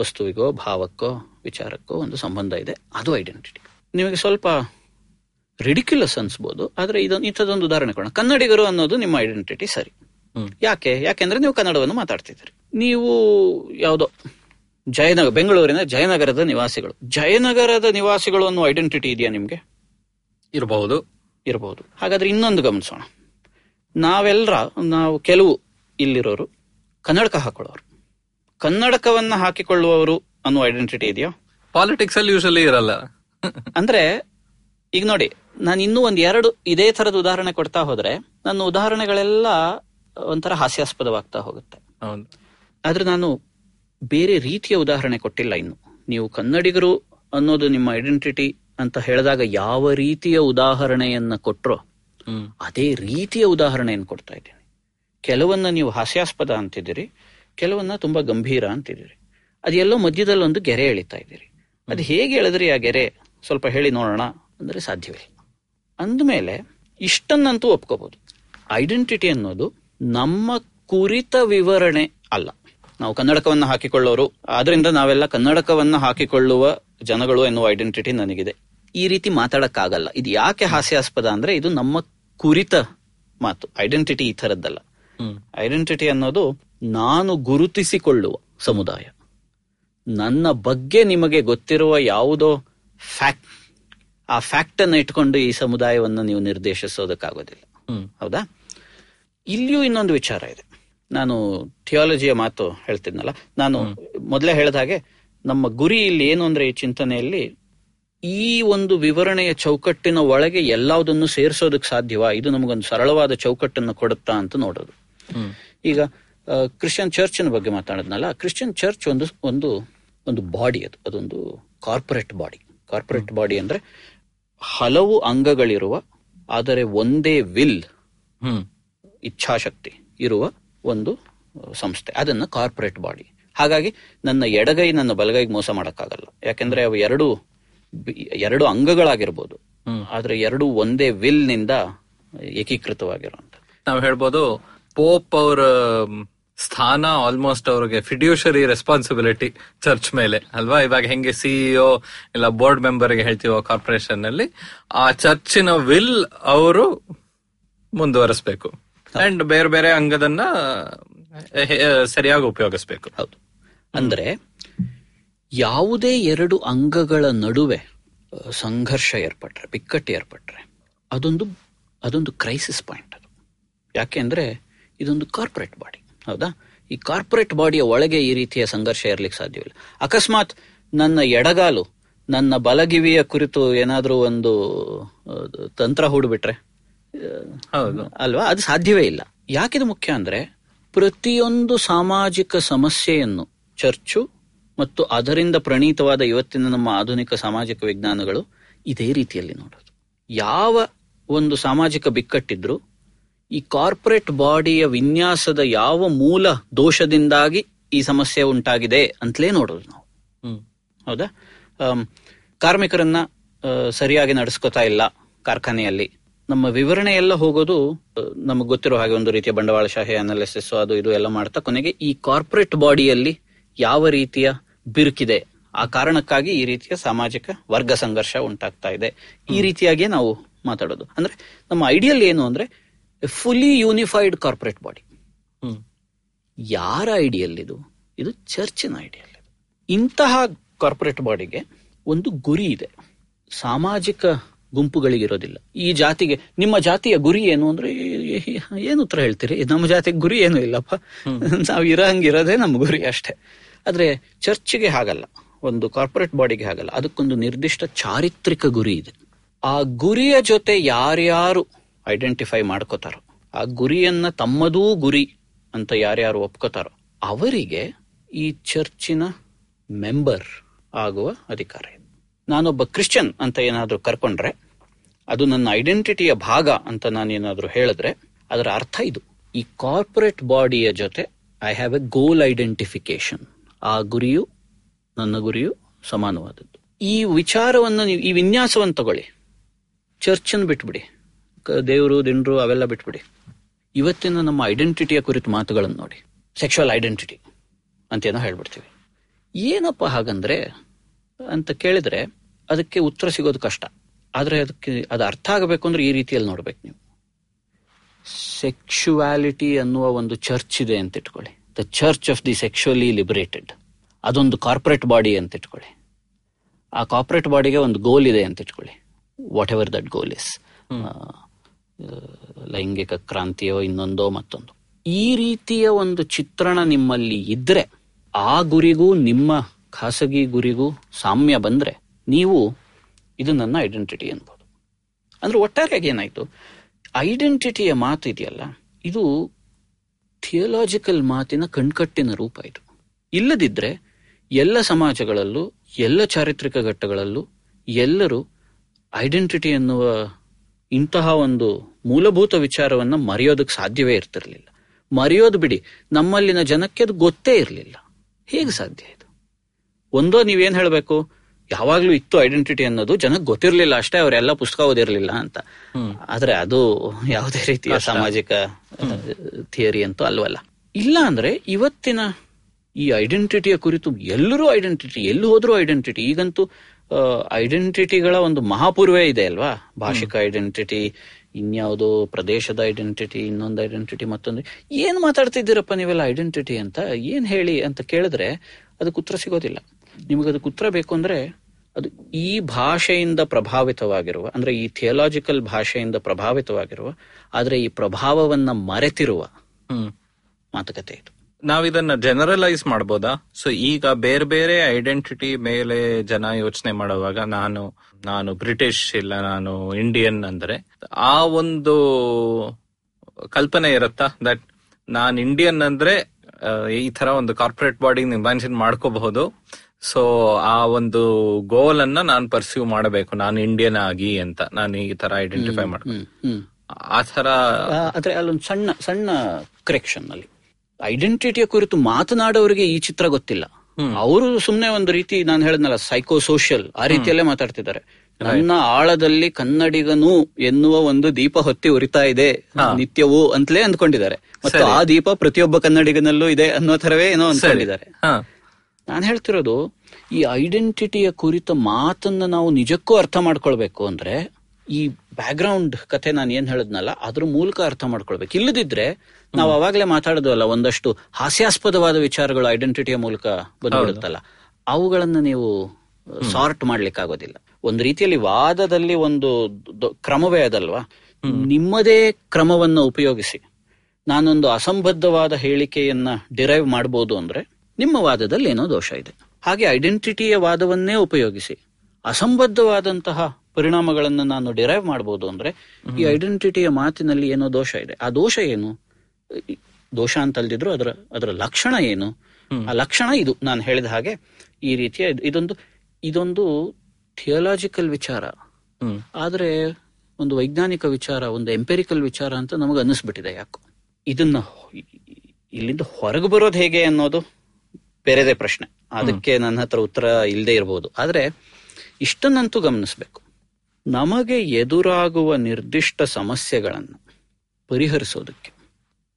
ವಸ್ತುವಿಗೋ ಭಾವಕ್ಕೋ ವಿಚಾರಕ್ಕೋ ಒಂದು ಸಂಬಂಧ ಇದೆ ಅದು ಐಡೆಂಟಿಟಿ ನಿಮಗೆ ಸ್ವಲ್ಪ ರಿಡಿಕ್ಯುಲಸ್ ಅನ್ಸ್ಬೋದು ಆದ್ರೆ ಇದೊಂದು ಇಂಥದ್ದೊಂದು ಉದಾಹರಣೆ ಕೊಡೋಣ. ಕನ್ನಡಿಗರು ಅನ್ನೋದು ನಿಮ್ಮ ಐಡೆಂಟಿಟಿ ಸರಿ. ಯಾಕೆ? ಯಾಕೆಂದ್ರೆ ನೀವು ಕನ್ನಡವನ್ನು ಮಾತಾಡ್ತಿದ್ದೀರಿ. ನೀವು ಯಾವುದೋ ಜಯನಗರ ಬೆಂಗಳೂರಿನ ಜಯನಗರದ ನಿವಾಸಿಗಳು. ಜಯನಗರದ ನಿವಾಸಿಗಳು ಅನ್ನೋ ಐಡೆಂಟಿಟಿ ಇದೆಯಾ ನಿಮ್ಗೆ? ಇರಬಹುದು ಇರಬಹುದು ಹಾಗಾದ್ರೆ ಇನ್ನೊಂದು ಗಮನಿಸೋಣ. ನಾವೆಲ್ಲರ ನಾವು ಕೆಲವು ಇಲ್ಲಿರೋರು ಕನ್ನಡಕ ಹಾಕೊಳ್ಳೋರು. ಕನ್ನಡಕವನ್ನ ಹಾಕಿಕೊಳ್ಳುವವರು ಅನ್ನೋ ಐಡೆಂಟಿಟಿ ಇದೆಯಾ? ಪಾಲಿಟಿಕ್ಸ್ ಅಲ್ಲಿ ಯೂಶಲಿ ಇರಲ್ಲ. ಅಂದ್ರೆ ಈಗ ನೋಡಿ ನಾನು ಇನ್ನೂ ಒಂದ್ ಎರಡು ಇದೇ ತರದ ಉದಾಹರಣೆ ಕೊಡ್ತಾ ಹೋದ್ರೆ ನನ್ನ ಉದಾಹರಣೆಗಳೆಲ್ಲ ಒಂಥರ ಹಾಸ್ಯಾಸ್ಪದವಾಗ್ತಾ ಹೋಗುತ್ತೆ. ಹೌದು. ಆದ್ರೆ ನಾನು ಬೇರೆ ರೀತಿಯ ಉದಾಹರಣೆ ಕೊಟ್ಟಿಲ್ಲ ಇನ್ನು. ನೀವು ಕನ್ನಡಿಗರು ಅನ್ನೋದು ನಿಮ್ಮ ಐಡೆಂಟಿಟಿ ಅಂತ ಹೇಳಿದಾಗ ಯಾವ ರೀತಿಯ ಉದಾಹರಣೆಯನ್ನ ಕೊಟ್ರೋ ಅದೇ ರೀತಿಯ ಉದಾಹರಣೆಯನ್ನು ಕೊಡ್ತಾ ಇದ್ದೀನಿ. ಕೆಲವನ್ನ ನೀವು ಹಾಸ್ಯಾಸ್ಪದ ಅಂತಿದ್ದೀರಿ ಕೆಲವನ್ನ ತುಂಬಾ ಗಂಭೀರ ಅಂತಿದ್ದೀರಿ. ಅದೆಲ್ಲೋ ಮಧ್ಯದಲ್ಲಿ ಒಂದು ಗೆರೆ ಎಳಿತಾ ಇದ್ದೀರಿ. ಅದು ಹೇಗೆ ಎಳೆದ್ರಿ ಆ ಗೆರೆ? ಸ್ವಲ್ಪ ಹೇಳಿ ನೋಡೋಣ ಅಂದ್ರೆ ಸಾಧ್ಯವಿಲ್ಲ. ಅಂದಮೇಲೆ ಇಷ್ಟನ್ನಂತೂ ಒಪ್ಕೋಬಹುದು ಐಡೆಂಟಿಟಿ ಅನ್ನೋದು ನಮ್ಮ ಕುರಿತ ವಿವರಣೆ ಅಲ್ಲ. ನಾವು ಕನ್ನಡಕವನ್ನ ಹಾಕಿಕೊಳ್ಳೋರು ಆದ್ರಿಂದ ನಾವೆಲ್ಲ ಕನ್ನಡಕವನ್ನ ಹಾಕಿಕೊಳ್ಳುವ ಜನಗಳು ಎನ್ನುವ ಐಡೆಂಟಿಟಿ ನನಗಿದೆ. ಈ ರೀತಿ ಮಾತಾಡಕ್ಕಾಗಲ್ಲ. ಇದು ಯಾಕೆ ಹಾಸ್ಯಾಸ್ಪದ ಅಂದ್ರೆ ಇದು ನಮ್ಮ ಕುರಿತ ಮಾತು. ಐಡೆಂಟಿಟಿ ಈ ಥರದ್ದಲ್ಲ. ಐಡೆಂಟಿಟಿ ಅನ್ನೋದು ನಾನು ಗುರುತಿಸಿಕೊಳ್ಳುವ ಸಮುದಾಯ. ನನ್ನ ಬಗ್ಗೆ ನಿಮಗೆ ಗೊತ್ತಿರುವ ಯಾವುದೋ ಫ್ಯಾಕ್ಟ್ ಆ ಫ್ಯಾಕ್ಟ್ ಅನ್ನು ಇಟ್ಕೊಂಡು ಈ ಸಮುದಾಯವನ್ನು ನೀವು ನಿರ್ದೇಶಿಸೋದಕ್ಕಾಗೋದಿಲ್ಲ. ಹೌದಾ? ಇಲ್ಲಿಯೂ ಇನ್ನೊಂದು ವಿಚಾರ ಇದೆ. ನಾನು ಥಿಯಾಲಜಿಯ ಮಾತು ಹೇಳ್ತಿದ್ನಲ್ಲ ನಾನು ಮೊದಲೇ ಹೇಳಿದ ಹಾಗೆ ನಮ್ಮ ಗುರಿ ಇಲ್ಲಿ ಏನು ಅಂದ್ರೆ ಈ ಚಿಂತನೆಯಲ್ಲಿ ಈ ಒಂದು ವಿವರಣೆಯ ಚೌಕಟ್ಟಿನ ಒಳಗೆ ಎಲ್ಲದನ್ನು ಸೇರಿಸೋದಕ್ಕೆ ಸಾಧ್ಯವಾ? ಇದು ನಮಗೊಂದು ಸರಳವಾದ ಚೌಕಟ್ಟನ್ನು ಕೊಡುತ್ತಾ ಅಂತ ನೋಡೋದು. ಈಗ ಕ್ರಿಶ್ಚಿಯನ್ ಚರ್ಚ್ ಬಗ್ಗೆ ಮಾತಾಡಿದ್ನಲ್ಲ ಕ್ರಿಶ್ಚಿಯನ್ ಚರ್ಚ್ ಒಂದು ಒಂದು ಒಂದು ಬಾಡಿ ಅದು ಅದೊಂದು ಕಾರ್ಪೊರೇಟ್ ಬಾಡಿ ಕಾರ್ಪೊರೇಟ್ ಬಾಡಿ ಅಂದ್ರೆ ಹಲವು ಅಂಗಗಳಿರುವ ಆದರೆ ಒಂದೇ ವಿಲ್ ಇಚ್ಛಾಶಕ್ತಿ ಇರುವ ಒಂದು ಸಂಸ್ಥೆ. ಅದನ್ನ ಕಾರ್ಪೊರೇಟ್ ಬಾಡಿ. ಹಾಗಾಗಿ ನನ್ನ ಎಡಗೈ ನನ್ನ ಬಲಗೈಗೆ ಮೋಸ ಮಾಡೋಕ್ಕಾಗಲ್ಲ. ಯಾಕೆಂದ್ರೆ ಅವು ಎರಡು ಎರಡು ಅಂಗಗಳಾಗಿರ್ಬೋದು. ಆದ್ರೆ ಎರಡು ಒಂದೇ ವಿಲ್ನಿಂದ ಏಕೀಕೃತವಾಗಿರುವಂತ ನಾವು ಹೇಳ್ಬೋದು ಪೋಪ್ ಅವರ ಸ್ಥಾನ ಆಲ್ಮೋಸ್ಟ್ ಅವ್ರಿಗೆ ಫಿಡ್ಯೂಷರಿ ರೆಸ್ಪಾನ್ಸಿಬಿಲಿಟಿ ಚರ್ಚ್ ಮೇಲೆ ಅಲ್ವಾ? ಇವಾಗ ಹೆಂಗೆ ಸಿಇಒ ಇಲ್ಲ ಬೋರ್ಡ್ ಮೆಂಬರ್ಗೆ ಹೇಳ್ತೀವೋ ಕಾರ್ಪೊರೇಷನ್ನಲ್ಲಿ ಆ ಚರ್ಚಿನ ವಿಲ್ ಅವರು ಮುಂದುವರಿಸಬೇಕು. ಅಂಡ್ ಬೇರೆ ಬೇರೆ ಅಂಗದನ್ನ ಸರಿಯಾಗಿ ಉಪಯೋಗಿಸ್ಬೇಕು. ಹೌದು. ಅಂದ್ರೆ, ಯಾವುದೇ ಎರಡು ಅಂಗಗಳ ನಡುವೆ ಸಂಘರ್ಷ ಏರ್ಪಟ್ರೆ, ಬಿಕ್ಕಟ್ಟು ಏರ್ಪಟ್ರೆ, ಅದೊಂದು ಅದೊಂದು ಕ್ರೈಸಿಸ್ ಪಾಯಿಂಟ್ ಅದು. ಯಾಕೆ ಅಂದ್ರೆ, ಇದೊಂದು ಕಾರ್ಪೊರೇಟ್ ಬಾಡಿ ಹೌದಾ? ಈ ಕಾರ್ಪೊರೇಟ್ ಬಾಡಿಯ ಒಳಗೆ ಈ ರೀತಿಯ ಸಂಘರ್ಷ ಇರ್ಲಿಕ್ಕೆ ಸಾಧ್ಯವಿಲ್ಲ ಅಕಸ್ಮಾತ್ ನನ್ನ ಎಡಗಾಲು, ನನ್ನ ಬಲಗಿವಿಯ ಕುರಿತು ಏನಾದರೂ ಒಂದು ತಂತ್ರ ಹೂಡ್ಬಿಟ್ರೆ ಹೌದು. ಅಲ್ವಾ? ಅದು ಸಾಧ್ಯವೇ ಇಲ್ಲ. ಯಾಕಿದು ಮುಖ್ಯ ಅಂದ್ರೆ ಪ್ರತಿಯೊಂದು ಸಾಮಾಜಿಕ ಸಮಸ್ಯೆಯನ್ನು ಚರ್ಚು ಮತ್ತು ಅದರಿಂದ ಪ್ರಣೀತವಾದ ಇವತ್ತಿನ ನಮ್ಮ ಆಧುನಿಕ ಸಾಮಾಜಿಕ ವಿಜ್ಞಾನಗಳು ಇದೇ ರೀತಿಯಲ್ಲಿ ನೋಡೋದು. ಯಾವ ಒಂದು ಸಾಮಾಜಿಕ ಬಿಕ್ಕಟ್ಟಿದ್ರು ಈ ಕಾರ್ಪೊರೇಟ್ ಬಾಡಿಯ ವಿನ್ಯಾಸದ ಯಾವ ಮೂಲ ದೋಷದಿಂದಾಗಿ ಈ ಸಮಸ್ಯೆ ಉಂಟಾಗಿದೆ ಅಂತಲೇ ನೋಡೋದು ನಾವು. ಹ್ಮ್. ಹೌದಾ? ಕಾರ್ಮಿಕರನ್ನ ಸರಿಯಾಗಿ ನಡೆಸ್ಕೊತಾ ಇಲ್ಲ ಕಾರ್ಖಾನೆಯಲ್ಲಿ. ನಮ್ಮ ವಿವರಣೆ ಎಲ್ಲ ಹೋಗೋದು ನಮಗೆ ಗೊತ್ತಿರೋ ಹಾಗೆ ಒಂದು ರೀತಿಯ ಬಂಡವಾಳಶಾಹಿ ಅನಾಲಿಸಿಸ್ ಅದು ಇದು ಎಲ್ಲ ಮಾಡ್ತಾ ಕೊನೆಗೆ ಈ ಕಾರ್ಪೊರೇಟ್ ಬಾಡಿಯಲ್ಲಿ ಯಾವ ರೀತಿಯ ಬಿರುಕಿದೆ ಆ ಕಾರಣಕ್ಕಾಗಿ ಈ ರೀತಿಯ ಸಾಮಾಜಿಕ ವರ್ಗ ಸಂಘರ್ಷ ಉಂಟಾಗ್ತಾ ಇದೆ. ಈ ರೀತಿಯಾಗಿ ನಾವು ಮಾತಾಡೋದು. ಅಂದ್ರೆ ನಮ್ಮ ಐಡಿಯಲ್ ಏನು ಅಂದ್ರೆ ಫುಲಿ ಯೂನಿಫೈಡ್ ಕಾರ್ಪೊರೇಟ್ ಬಾಡಿ ಯಾರ ಐಡಿಯಲ್ ಇದು? ಇದು ಚರ್ಚಿನ ಐಡಿಯಲ್ ಇಂತಹ ಕಾರ್ಪೊರೇಟ್ ಬಾಡಿಗೆ ಒಂದು ಗುರಿ ಇದೆ. ಸಾಮಾಜಿಕ ಗುಂಪುಗಳಿಗಿರೋದಿಲ್ಲ. ಈ ಜಾತಿಗೆ ನಿಮ್ಮ ಜಾತಿಯ ಗುರಿ ಏನು ಅಂದ್ರೆ ಏನು ಉತ್ತರ ಹೇಳ್ತೀರಿ? ನಮ್ಮ ಜಾತಿಗೆ ಗುರಿ ಏನು ಇಲ್ಲಪ್ಪ. ನಾವು ಇರೋ ಹಂಗಿರೋದೇ ನಮ್ಮ ಗುರಿ ಅಷ್ಟೇ. ಆದ್ರೆ ಚರ್ಚ್ಗೆ ಹಾಗಲ್ಲ. ಒಂದು ಕಾರ್ಪೊರೇಟ್ ಬಾಡಿಗೆ ಹಾಗಲ್ಲ. ಅದಕ್ಕೊಂದು ನಿರ್ದಿಷ್ಟ ಚಾರಿತ್ರಿಕ ಗುರಿ ಇದೆ. ಆ ಗುರಿಯ ಜೊತೆ ಯಾರ್ಯಾರು ಐಡೆಂಟಿಫೈ ಮಾಡ್ಕೋತಾರೋ ಆ ಗುರಿಯನ್ನ ತಮ್ಮದೂ ಗುರಿ ಅಂತ ಯಾರ್ಯಾರು ಒಪ್ಕೋತಾರೋ ಅವರಿಗೆ ಈ ಚರ್ಚಿನ ಮೆಂಬರ್ ಆಗುವ ಅಧಿಕಾರ ಇದೆ. ನಾನೊಬ್ಬ ಕ್ರಿಶ್ಚಿಯನ್ ಅಂತ ಏನಾದರೂ ಕರ್ಕೊಂಡ್ರೆ, ಅದು ನನ್ನ ಐಡೆಂಟಿಟಿಯ ಭಾಗ ಅಂತ ನಾನೇನಾದ್ರೂ ಹೇಳಿದ್ರೆ, ಅದರ ಅರ್ಥ ಇದು. ಈ ಕಾರ್ಪೊರೇಟ್ ಬಾಡಿಯ ಜೊತೆ I have a goal identification ಆ ಗುರಿಯು ನನ್ನ ಗುರಿಯು ಸಮಾನವಾದದ್ದು. ಈ ವಿಚಾರವನ್ನು ನೀವು, ಈ ವಿನ್ಯಾಸವನ್ನು ತಗೊಳ್ಳಿ. ಚರ್ಚನ್ನು ಬಿಟ್ಬಿಡಿ. ದೇವರು, ದಿಂಡ್ರು, ಅವೆಲ್ಲ ಬಿಟ್ಬಿಡಿ. ಇವತ್ತಿನ ನಮ್ಮ ಐಡೆಂಟಿಟಿಯ ಕುರಿತು ಮಾತುಗಳನ್ನು ನೋಡಿ. ಸೆಕ್ಷುವಲ್ ಐಡೆಂಟಿಟಿ ಅಂತೇನೋ ಹೇಳ್ಬಿಡ್ತೀವಿ. ಏನಪ್ಪ ಹಾಗಂದ್ರೆ, ಅಂತ ಕೇಳಿದ್ರೆ ಅದಕ್ಕೆ ಉತ್ತರ ಸಿಗೋದು ಕಷ್ಟ. ಆದರೆ ಅದಕ್ಕೆ ಅದು ಅರ್ಥ ಆಗಬೇಕು ಅಂದ್ರೆ ಈ ರೀತಿಯಲ್ಲಿ ನೋಡ್ಬೇಕು ನೀವು. ಸೆಕ್ಷುವಾಲಿಟಿ ಅನ್ನುವ ಒಂದು ಚರ್ಚ್ ಇದೆ ಅಂತ ಇಟ್ಕೊಳ್ಳಿ. The church of the sexually liberated ಅದೊಂದು ಕಾರ್ಪೊರೇಟ್ ಬಾಡಿ ಅಂತ ಇಟ್ಕೊಳ್ಳಿ. ಆ ಕಾರ್ಪೊರೇಟ್ ಬಾಡಿಗೆ ಒಂದು ಗೋಲ್ ಇದೆ ಅಂತ ಇಟ್ಕೊಳ್ಳಿ. Whatever that goal is ಲೈಂಗಿಕ ಕ್ರಾಂತಿಯೋ ಇನ್ನೊಂದೋ ಮತ್ತೊಂದು. ಈ ರೀತಿಯ ಒಂದು ಚಿತ್ರಣ ನಿಮ್ಮಲ್ಲಿ ಇದ್ರೆ ಆ ಗುರಿಗೂ ನಿಮ್ಮ ಖಾಸಗಿ ಗುರಿಗೂ ಸಾಮ್ಯ ಬಂದ್ರೆ ನೀವು ಇದು ನನ್ನ ಐಡೆಂಟಿಟಿ ಅನ್ಬೋದು ಅಂದ್ರೆ ಒಟ್ಟಾರೆಯಾಗಿ ಏನಾಯ್ತು? ಐಡೆಂಟಿಟಿಯ ಮಾತು ಇದೆಯಲ್ಲ, ಇದು ಥಿಯೋಲಾಜಿಕಲ್ ಮಾತಿನ ಕಣ್ಕಟ್ಟಿನ ರೂಪ ಇದು. ಇಲ್ಲದಿದ್ರೆ ಎಲ್ಲ ಸಮಾಜಗಳಲ್ಲೂ, ಎಲ್ಲ ಚಾರಿತ್ರಿಕ ಘಟ್ಟಗಳಲ್ಲೂ ಎಲ್ಲರೂ ಐಡೆಂಟಿಟಿ ಎನ್ನುವ ಇಂತಹ ಒಂದು ಮೂಲಭೂತ ವಿಚಾರವನ್ನ ಮರೆಯೋದಕ್ಕೆ ಸಾಧ್ಯವೇ ಇರ್ತಿರ್ಲಿಲ್ಲ. ಮರೆಯೋದು ಬಿಡಿ, ನಮ್ಮಲ್ಲಿನ ಜನಕ್ಕೆ ಅದು ಗೊತ್ತೇ ಇರಲಿಲ್ಲ. ಹೇಗೆ ಸಾಧ್ಯ ಇದು? ಒಂದೋ ನೀವೇನು ಹೇಳಬೇಕು? ಯಾವಾಗ್ಲೂ ಇತ್ತು ಐಡೆಂಟಿಟಿ ಅನ್ನೋದು ಜನಕ್ಕೆ ಗೊತ್ತಿರ್ಲಿಲ್ಲ ಅಷ್ಟೇ ಅವರೆಲ್ಲ ಪುಸ್ತಕ ಓದಿರ್ಲಿಲ್ಲ ಅಂತ. ಆದ್ರೆ ಅದು ಯಾವುದೇ ರೀತಿಯ ಸಾಮಾಜಿಕ ಥಿಯರಿ ಅಂತೂ ಅಲ್ವಲ್ಲ. ಇಲ್ಲ ಅಂದ್ರೆ ಇವತ್ತಿನ ಈ ಐಡೆಂಟಿಟಿಯ ಕುರಿತು ಎಲ್ಲರೂ ಐಡೆಂಟಿಟಿ ಎಲ್ಲಿ ಹೋದ್ರೂ ಐಡೆಂಟಿಟಿ ಈಗಂತೂ ಐಡೆಂಟಿಟಿಗಳ ಒಂದು ಮಹಾಪೂರ್ವೇ ಇದೆ ಅಲ್ವಾ? ಭಾಷಿಕ ಐಡೆಂಟಿಟಿ ಇನ್ಯಾವುದೋ ಪ್ರದೇಶದ ಐಡೆಂಟಿಟಿ ಇನ್ನೊಂದು ಐಡೆಂಟಿಟಿ ಮತ್ತೊಂದು. ಏನ್ ಮಾತಾಡ್ತಿದ್ದೀರಪ್ಪ ನೀವೆಲ್ಲ ಐಡೆಂಟಿಟಿ ಅಂತ? ಏನ್ ಹೇಳಿ ಅಂತ ಕೇಳಿದ್ರೆ ಅದಕ್ಕೆ ಉತ್ತರ ಸಿಗೋದಿಲ್ಲ. ನಿಮಗೆ ಅದಕ್ಕೆ ಉತ್ತರ ಬೇಕು ಅಂದ್ರೆ ಅದು ಈ ಭಾಷೆಯಿಂದ ಪ್ರಭಾವಿತವಾಗಿರುವ, ಅಂದ್ರೆ ಈ ಥಿಯಲಾಜಿಕಲ್ ಭಾಷೆಯಿಂದ ಪ್ರಭಾವಿತವಾಗಿರುವ, ಆದ್ರೆ ಈ ಪ್ರಭಾವವನ್ನ ಮರೆತಿರುವ ಮಾತುಕತೆ ಇದು. ನಾವಿದನ್ನ ಜನರಲೈಸ್ ಮಾಡ್ಬೋದಾ? ಸೊ ಈಗ ಬೇರೆ ಬೇರೆ ಐಡೆಂಟಿಟಿ ಮೇಲೆ ಜನ ಯೋಚನೆ ಮಾಡುವಾಗ ನಾನು ನಾನು ಬ್ರಿಟಿಷ್ ಇಲ್ಲ, ನಾನು ಇಂಡಿಯನ್ ಅಂದ್ರೆ, ಆ ಒಂದು ಕಲ್ಪನೆ ಇರತ್ತಾ? ದಟ್ ನಾನ್ ಇಂಡಿಯನ್ ಅಂದ್ರೆ ಈ ತರ ಒಂದು ಕಾರ್ಪೊರೇಟ್ ಬಾಡಿ ಇಮ್ಯಾಜಿನ್ ಮಾಡ್ಕೋಬಹುದು. ಸೊ ಆ ಒಂದು ಗೋಲ್ ಅನ್ನ ನಾನು ಪರ್ಸ್ಯೂ ಮಾಡಬೇಕು. ನಾನು ಇಂಡಿಯನ್ ಆಗಿ ಅಂತ. ನಾನು ಈ ತರ ಐಡೆಂಟಿಫೈ ಮಾಡ್ಕೊ ಹ್ಮ್ ಹ್ಮ್. ಆ ತರ ಅಲ್ಲೊಂದು ಸಣ್ಣ ಸಣ್ಣ ಕರೆಕ್ಷನ್ ಅಲ್ಲಿ. ಐಡೆಂಟಿಟಿಯ ಕುರಿತು ಮಾತನಾಡೋರಿಗೆ ಈ ಚಿತ್ರ ಗೊತ್ತಿಲ್ಲ. ಅವರು ಸುಮ್ನೆ ಒಂದು ರೀತಿ ನಾನು ಹೇಳಿದ್ನಲ್ಲ ಸೈಕೋ ಸೋಷಿಯಲ್ ಆ ರೀತಿಯಲ್ಲೇ ಮಾತಾಡ್ತಿದ್ದಾರೆ. ನನ್ನ ಆಳದಲ್ಲಿ ಕನ್ನಡಿಗನು ಎನ್ನುವ ಒಂದು ದೀಪ ಹೊತ್ತಿ ಉರಿತಾ ಇದೆ ನಿತ್ಯವೂ ಅಂತಲೇ ಅಂದ್ಕೊಂಡಿದ್ದಾರೆ. ಮತ್ತು ಆ ದೀಪ ಪ್ರತಿಯೊಬ್ಬ ಕನ್ನಡಿಗನಲ್ಲೂ ಇದೆ ಅನ್ನೋ ತರವೇ ಏನೋ ಅಂದ್ಕೊಂಡಿದ್ದಾರೆ. ನಾನು ಹೇಳ್ತಿರೋದು ಈ ಐಡೆಂಟಿಟಿಯ ಕುರಿತ ಮಾತನ್ನ ನಾವು ನಿಜಕ್ಕೂ ಅರ್ಥ ಮಾಡ್ಕೊಳ್ಬೇಕು ಅಂದ್ರೆ ಈ ಬ್ಯಾಕ್ಗ್ರೌಂಡ್ ಕಥೆ ನಾನು ಏನ್ ಹೇಳಿದ್ನಲ್ಲ ಅದ್ರ ಮೂಲಕ ಅರ್ಥ ಮಾಡ್ಕೊಳ್ಬೇಕು. ಇಲ್ಲದಿದ್ರೆ ನಾವು ಅವಾಗಲೇ ಮಾತಾಡೋದಲ್ಲ ಒಂದಷ್ಟು ಹಾಸ್ಯಾಸ್ಪದವಾದ ವಿಚಾರಗಳು ಐಡೆಂಟಿಟಿಯ ಮೂಲಕ ಬಂದ್ಬಿಡುತ್ತಲ್ಲ ಅವುಗಳನ್ನು ನೀವು ಸಾರ್ಟ್ ಮಾಡ್ಲಿಕ್ಕಾಗೋದಿಲ್ಲ. ಒಂದು ರೀತಿಯಲ್ಲಿ ವಾದದಲ್ಲಿ ಒಂದು ಕ್ರಮವೇ ಅದಲ್ವಾ? ನಿಮ್ಮದೇ ಕ್ರಮವನ್ನ ಉಪಯೋಗಿಸಿ ನಾನೊಂದು ಅಸಂಬದ್ಧವಾದ ಹೇಳಿಕೆಯನ್ನ ಡಿರೈವ್ ಮಾಡಬಹುದು ಅಂದ್ರೆ ನಿಮ್ಮ ವಾದದಲ್ಲಿ ಏನೋ ದೋಷ ಇದೆ. ಹಾಗೆ ಐಡೆಂಟಿಟಿಯ ವಾದವನ್ನೇ ಉಪಯೋಗಿಸಿ. ಅಸಂಬದ್ಧವಾದಂತಹ ಪರಿಣಾಮಗಳನ್ನು ನಾನು ಡಿರೈವ್ ಮಾಡಬಹುದು ಅಂದ್ರೆ ಈ ಐಡೆಂಟಿಟಿಯ ಮಾತಿನಲ್ಲಿ ಏನೋ ದೋಷ ಇದೆ. ಆ ದೋಷ ಏನು? ದೋಷ ಅಂತ ಅಲ್ದಿದ್ರು ಅದರ ಅದರ ಲಕ್ಷಣ ಏನು? ಆ ಲಕ್ಷಣ ಇದು. ನಾನು ಹೇಳಿದ ಹಾಗೆ ಈ ರೀತಿಯ ಇದೊಂದು ಇದೊಂದು ಥಿಯಲಾಜಿಕಲ್ ವಿಚಾರ. ಆದ್ರೆ ಒಂದು ವೈಜ್ಞಾನಿಕ ವಿಚಾರ ಒಂದು ಎಂಪೆರಿಕಲ್ ವಿಚಾರ ಅಂತ ನಮಗೆ ಅನ್ನಿಸ್ಬಿಟ್ಟಿದೆ ಯಾಕೋ. ಇದನ್ನ ಇಲ್ಲಿಂದ ಹೊರಗೆ ಬರೋದು ಹೇಗೆ ಅನ್ನೋದು ಬೇರೆದೇ ಪ್ರಶ್ನೆ. ಅದಕ್ಕೆ ನನ್ನ ಹತ್ರ ಉತ್ತರ ಇಲ್ಲದೆ ಇರಬಹುದು ಆದ್ರೆ ಇಷ್ಟನ್ನಂತೂ ಗಮನಿಸಬೇಕು. ನಮಗೆ ಎದುರಾಗುವ ನಿರ್ದಿಷ್ಟ ಸಮಸ್ಯೆಗಳನ್ನು ಪರಿಹರಿಸೋದಕ್ಕೆ